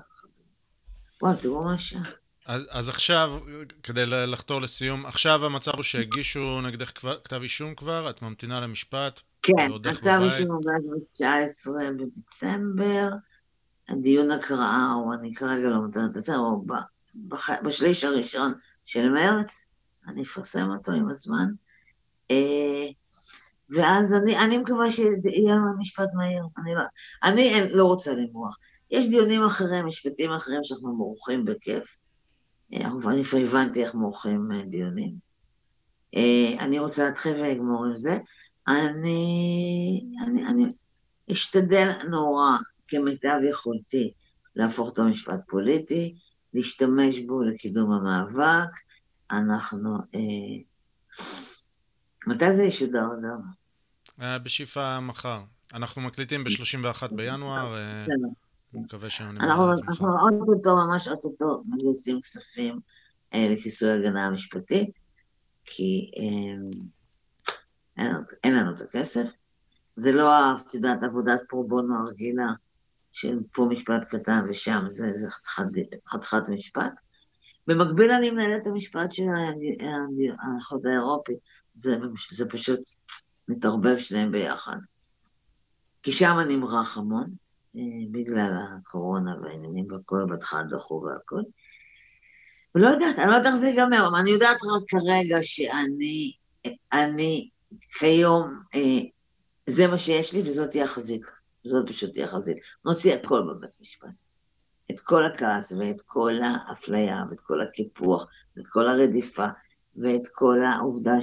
וואו, תראו מה השעה. אז, אז עכשיו, כדי לחתור לסיום, עכשיו המצב הוא שהגישו נגדך כתב אישום כבר, את ממתינה למשפט, כן, הכתב אישום הוגש ב-19 בדצמבר, הדיון הקראה, או אני כרגע לא נותנת את זה, או בשליש הראשון של מרץ, אני אפרסם אותו עם הזמן. אה, ואז אני, אני מקווה שיהיה משפט מהיר, אני לא, אני לא רוצה למרוח. יש דיונים אחרים, משפטים אחרים שאנחנו מורחים בכיף. אה, אני כבר הבנתי איך מורחים אה, דיונים. אני רוצה להתחיל ולגמור עם זה. אני, אני, אני אשתדל נורא כמיטב יכולתי להפוך את המשפט פוליטי, להשתמש בו לקידום המאבק. אנחנו... אה, מתי זה ישודר, אדם? אה, בשאיפה מחר. אנחנו מקליטים ב-31 בינואר. אה, בסדר. מקווה שאני... אנחנו אוטוטו, ממש אוטוטו, מגייסים כספים אה, לכיסוי הגנה המשפטית, כי אין לנו את הכסף. זה לא, את יודעת, עבודת פרו בונו הרגילה, של פה משפט קטן ושם זה, זה חתיכת משפט. במקביל אני מנהלת את המשפט של האיחוד האירופי, זה, זה פשוט מתערבב שניהם ביחד. כי שם אני נמרח המון, בגלל הקורונה והעניינים והכל, בהתחלה דחו והכל. ולא יודעת, אני לא יודעת איך זה ייגמר, אבל אני יודעת רק כרגע שאני, אני כיום, אה, זה מה שיש לי וזאת תהיה החזית. זאת פשוט תהיה חזית. נוציא הכל בבית משפט. את כל הכעס ואת כל האפליה ואת כל הקיפוח ואת כל הרדיפה ואת כל העובדה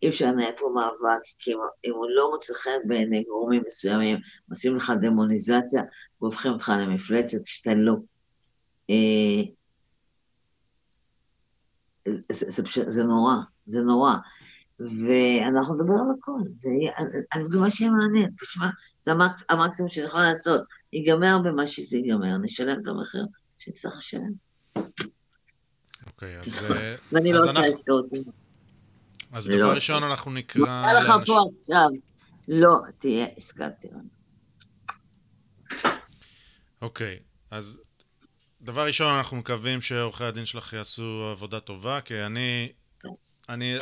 שאי אפשר לנהל פה מאבק, כי אם הוא לא מוצא חן בעיני גורמים מסוימים, עושים לך דמוניזציה והופכים אותך למפלצת כשאתה לא. אה, זה, זה, זה, זה נורא, זה נורא. ואנחנו נדבר על הכל, ואני מקווה שיהיה מעניין, תשמע, זה המקסימום שאני יכולה לעשות, ייגמר במה שזה ייגמר, נשלם את המחיר שנצטרך לשלם. אוקיי, אז... ואני לא עושה עסקאות. אז דבר לא ראשון אנחנו נקרא... מה לך פה עכשיו? לא תהיה עסקת טירן. אוקיי, אז דבר ראשון אנחנו מקווים שעורכי הדין שלך יעשו עבודה טובה, כי אני אני,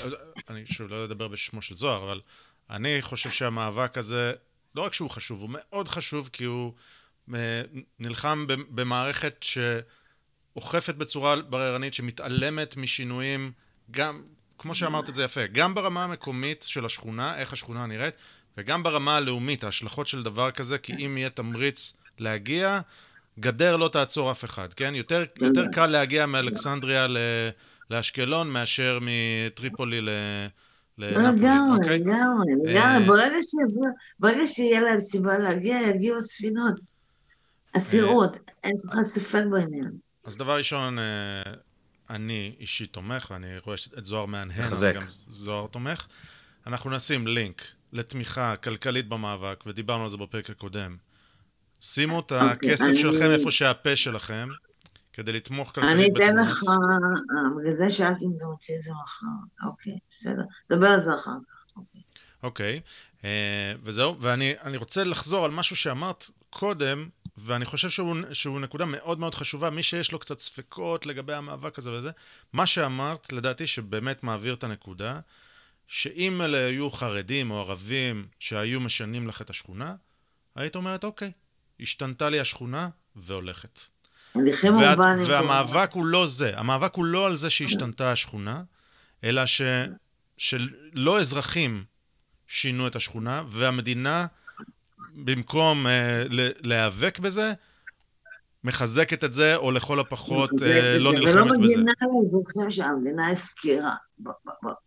אני שוב לא אדבר בשמו של זוהר, אבל אני חושב שהמאבק הזה, לא רק שהוא חשוב, הוא מאוד חשוב כי הוא אה, נלחם במערכת שאוכפת בצורה בררנית, שמתעלמת משינויים, גם, כמו שאמרת את זה יפה, גם ברמה המקומית של השכונה, איך השכונה נראית, וגם ברמה הלאומית, ההשלכות של דבר כזה, כי אם יהיה תמריץ להגיע, גדר לא תעצור אף אחד, כן? יותר, יותר קל להגיע מאלכסנדריה ל... לאשקלון מאשר מטריפולי ל... לנפולי, אוקיי? לגמרי, לגמרי, אה, ברגע שיהיה להם סיבה להגיע, יגיעו ספינות. אסירות, אין לך ספק בעניין. אז דבר ראשון, אה, אני אישית תומך, ואני רואה את זוהר מהנהן, אז גם זוהר תומך. אנחנו נשים לינק לתמיכה כלכלית במאבק, ודיברנו על זה בפרק הקודם. שימו את אוקיי, הכסף שלכם איפה שהפה שלכם, כדי לתמוך כלכלית בתמונות. אני אתן לך, אה, בגלל זה שאלתי אם אתה רוצה את זה מחר. אוקיי, בסדר. דבר על זה אחר כך. אוקיי, אוקיי אה, וזהו, ואני רוצה לחזור על משהו שאמרת קודם, ואני חושב שהוא, שהוא נקודה מאוד מאוד חשובה. מי שיש לו קצת ספקות לגבי המאבק הזה וזה, מה שאמרת, לדעתי, שבאמת מעביר את הנקודה, שאם אלה היו חרדים או ערבים שהיו משנים לך את השכונה, היית אומרת, אוקיי, השתנתה לי השכונה והולכת. ואת, והמאבק הוא לא זה, המאבק הוא לא על זה שהשתנתה השכונה, אלא ש, שלא אזרחים שינו את השכונה, והמדינה, במקום uh, להיאבק בזה, מחזקת את זה, או לכל הפחות uh, לא נלחמת בזה. ולא מגינה לאזרחים שהמדינה הפקירה.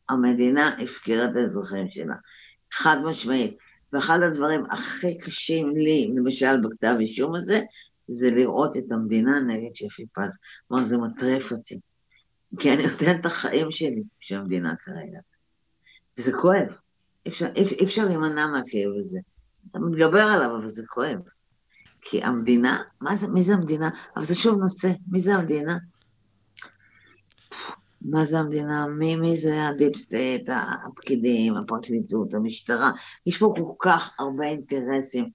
המדינה הפקירה את האזרחים שלה, חד משמעית. ואחד הדברים הכי קשים לי, למשל בכתב אישום הזה, זה לראות את המדינה נגד שפי פז. כלומר, זה מטרף אותי. כי אני נותנת את החיים שלי בשביל המדינה כרגע. וזה כואב. אי אפשר להימנע מהכאב הזה. אתה מתגבר עליו, אבל זה כואב. כי המדינה, מה זה, מי זה המדינה? אבל זה שוב נושא, מי זה המדינה? מה זה המדינה? מי, מי זה ה deep state, הפקידים, הפרקליטות, המשטרה? יש פה כל כך הרבה אינטרסים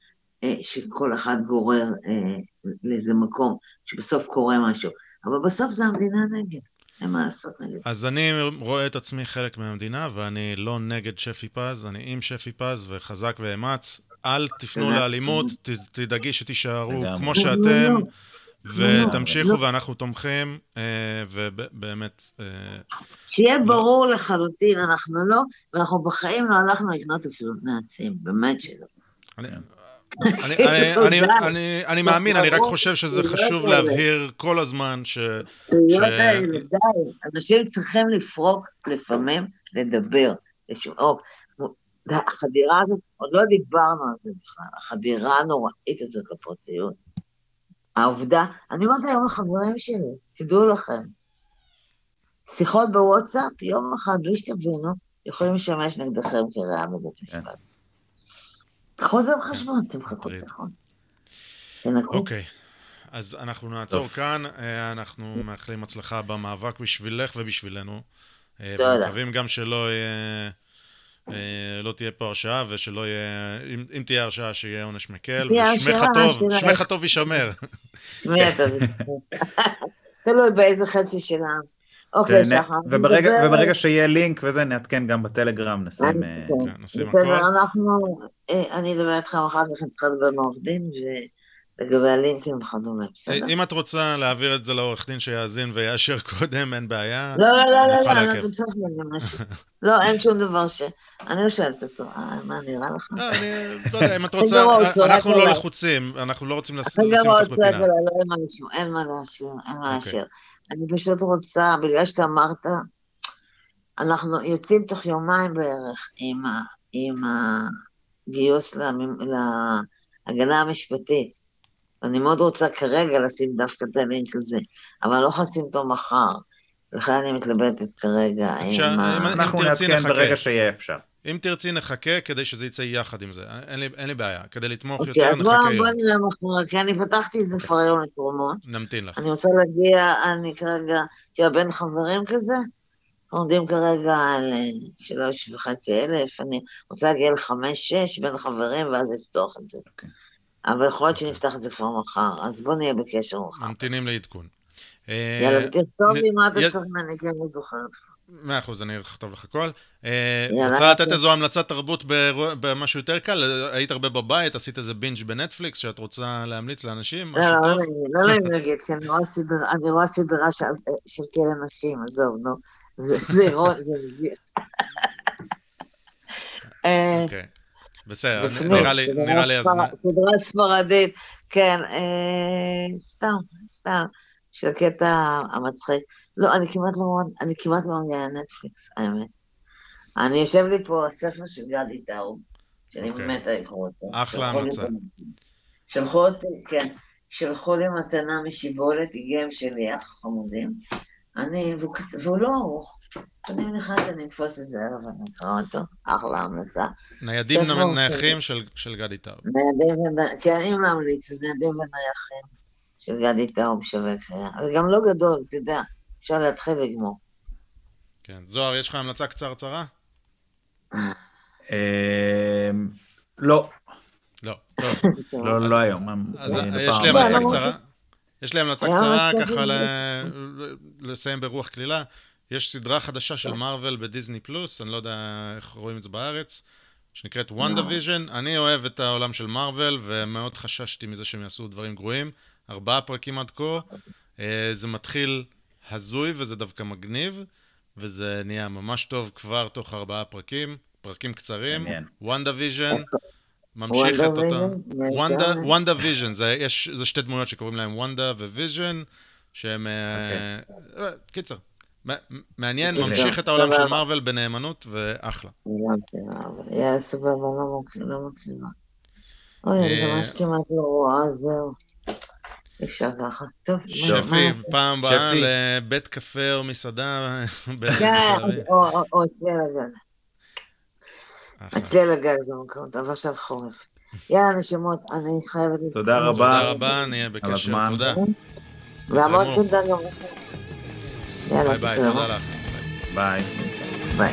אה, שכל אחד גורר אה, לאיזה מקום, שבסוף קורה משהו. אבל בסוף זה המדינה נגד. מה לעשות נגד. אז אני רואה את עצמי חלק מהמדינה, ואני לא נגד שפי פז, אני עם שפי פז, וחזק ואמץ. אל תפנו לאלימות, תדאגי שתישארו כמו שאתם, ותמשיכו ואנחנו תומכים, אה, ובאמת... אה, שיהיה לא. ברור לחלוטין, אנחנו לא, ואנחנו בחיים לא הלכנו לקנות אפילו נאצים, באמת שלא. אני מאמין, אני רק חושב שזה חשוב להבהיר כל הזמן ש... אנשים צריכים לפרוק לפעמים, לדבר, לשאוב. החדירה הזאת, עוד לא דיברנו על זה בכלל, החדירה הנוראית הזאת לפרטיות. העובדה, אני אומרת היום לחברים שלי, תדעו לכם, שיחות בוואטסאפ, יום אחד, בלי שתבינו, יכולים לשמש נגדכם כראיה בבית כן. משפט. קחו את זה בחשבון, תמחקו שיחות. אוקיי. אז אנחנו נעצור כאן, אה, אנחנו מאחלים הצלחה במאבק בשבילך ובשבילנו. אה, תודה. ומקווים גם שלא יהיה... אה, לא תהיה פה הרשעה, ושלא יהיה, אם, אם תהיה הרשעה, שיהיה עונש מקל, ושמך טוב, שמך טוב יישמר. שמי הטוב תלוי באיזה חצי שלה. אוקיי, שחר. וברגע שיהיה לינק וזה, נעדכן גם בטלגרם, נשים... אה, כן, בסדר, אנחנו... אה, אני אדבר איתך אחר כך, אני צריכה לדבר עם העורך דין, לגבי הלינקים וכדומה, בסדר? אם את רוצה להעביר את זה לעורך דין שיאזין ויאשר קודם, אין בעיה. לא, לא, לא, לא, לא, לא, צריך להגיד משהו. לא, אין שום דבר ש... אני לא שואלת אותו, אה, מה נראה לך? לא, אני לא יודע, אם את רוצה, אנחנו לא לחוצים, אנחנו לא רוצים לשים אותך בפינה. לא, אין מה להשאיר, אין מה אוקיי. להשאיר. אני פשוט רוצה, בגלל שאתה אמרת, אנחנו יוצאים תוך יומיים בערך עם הגיוס להגנה המשפטית. אני מאוד רוצה כרגע לשים דווקא את הלינק הזה, אבל לא חסים אותו מחר. לכן אני מתלבטת כרגע. אפשר, אם, אם, אנחנו נעדכן ברגע שיהיה אפשר. אם תרצי נחכה כדי שזה יצא יחד עם זה, אין לי, אין לי בעיה. כדי לתמוך okay, יותר, נחכה יום. בוא נראה מה קורה, כי אני פתחתי את זה כבר היום לתרומות. נמתין לך. אני רוצה להגיע, אני כרגע, תהיה בין חברים כזה, עומדים כרגע על אה, שלוש וחצי אלף, אני רוצה להגיע לחמש-שש בין חברים, ואז לפתוח את זה. Okay. אבל יכול להיות שנפתח את זה כבר מחר, אז בוא נהיה בקשר מחר. ממתינים לעדכון. יאללה, אה, תכתוב לי מה אתה צריך ממני, כי אני זוכרת. מאה אחוז, אני אכתוב לך הכל. אה, רוצה לתת איזו המלצת תרבות במשהו יותר קל? היית הרבה בבית, עשית איזה בינג' בנטפליקס שאת רוצה להמליץ לאנשים? לא, לא, לא, לא נעים להגיד, כי אני רואה סדרה של כלא נשים, עזוב, נו. זה מביך. אוקיי. בסדר, נראה לי, נראה לי אז... סדרה ספרדית, כן, אה, סתם, סתם, של הקטע המצחיק. לא, אני כמעט לא, אני כמעט לא מגיעה לנטפליקס, האמת. אני יושב לי פה הספר של גדי טאוב, שאני אוקיי. מתה לקרוא אותו. אחלה המלצה. שלחו אותי, כן, שלחו לי מתנה משיבולת, הגיע עם שליח, חמודים. אני, והוא לא ארוך. אני מניחה שאני אתפוס את זה ואני אקרא אותו, אחלה המלצה. ניידים נייחים של גדי טאוב. ניידים, כן, אם להמליץ, אז ניידים ונייחים של גדי טאוב שווה קריאה. וגם לא גדול, אתה יודע, אפשר להתחיל לגמור. כן. זוהר, יש לך המלצה קצרצרה? אמ, לא. לא, לא, לא היום. אז יש לי המלצה קצרה. יש לי המלצה קצרה, ככה לסיים ברוח כלילה. יש סדרה חדשה של מארוול ב Disney Plus, אני לא יודע איך רואים את זה בארץ, שנקראת WandaVision. אני אוהב את העולם של מארוול, ומאוד חששתי מזה שהם יעשו דברים גרועים. ארבעה פרקים עד כה. אה, זה מתחיל הזוי וזה דווקא מגניב, וזה נהיה ממש טוב כבר תוך ארבעה פרקים, פרקים קצרים. WandaVision. ממשיך את אותה... WandaVision, זה שתי דמויות שקוראים להם וונדה וויז'ן, שהם... אה, אוקיי. אה, קיצר, מעניין, ממשיך את העולם של מארוול בנאמנות, ואחלה. יהיה סבבה, לא מכירה. אוי, אני ממש כמעט לא רואה, זהו. אפשר ככה. טוב, שפי, פעם הבאה לבית קפה או מסעדה. כן, או אצלי על הגן. אצלי על מקום טוב, עכשיו חורף. יאללה, נשמות, אני חייבת... תודה רבה. תודה רבה, נהיה בקשר, תודה. והמון תודה גם לכם. ביי ביי, תודה לך. ביי. ביי.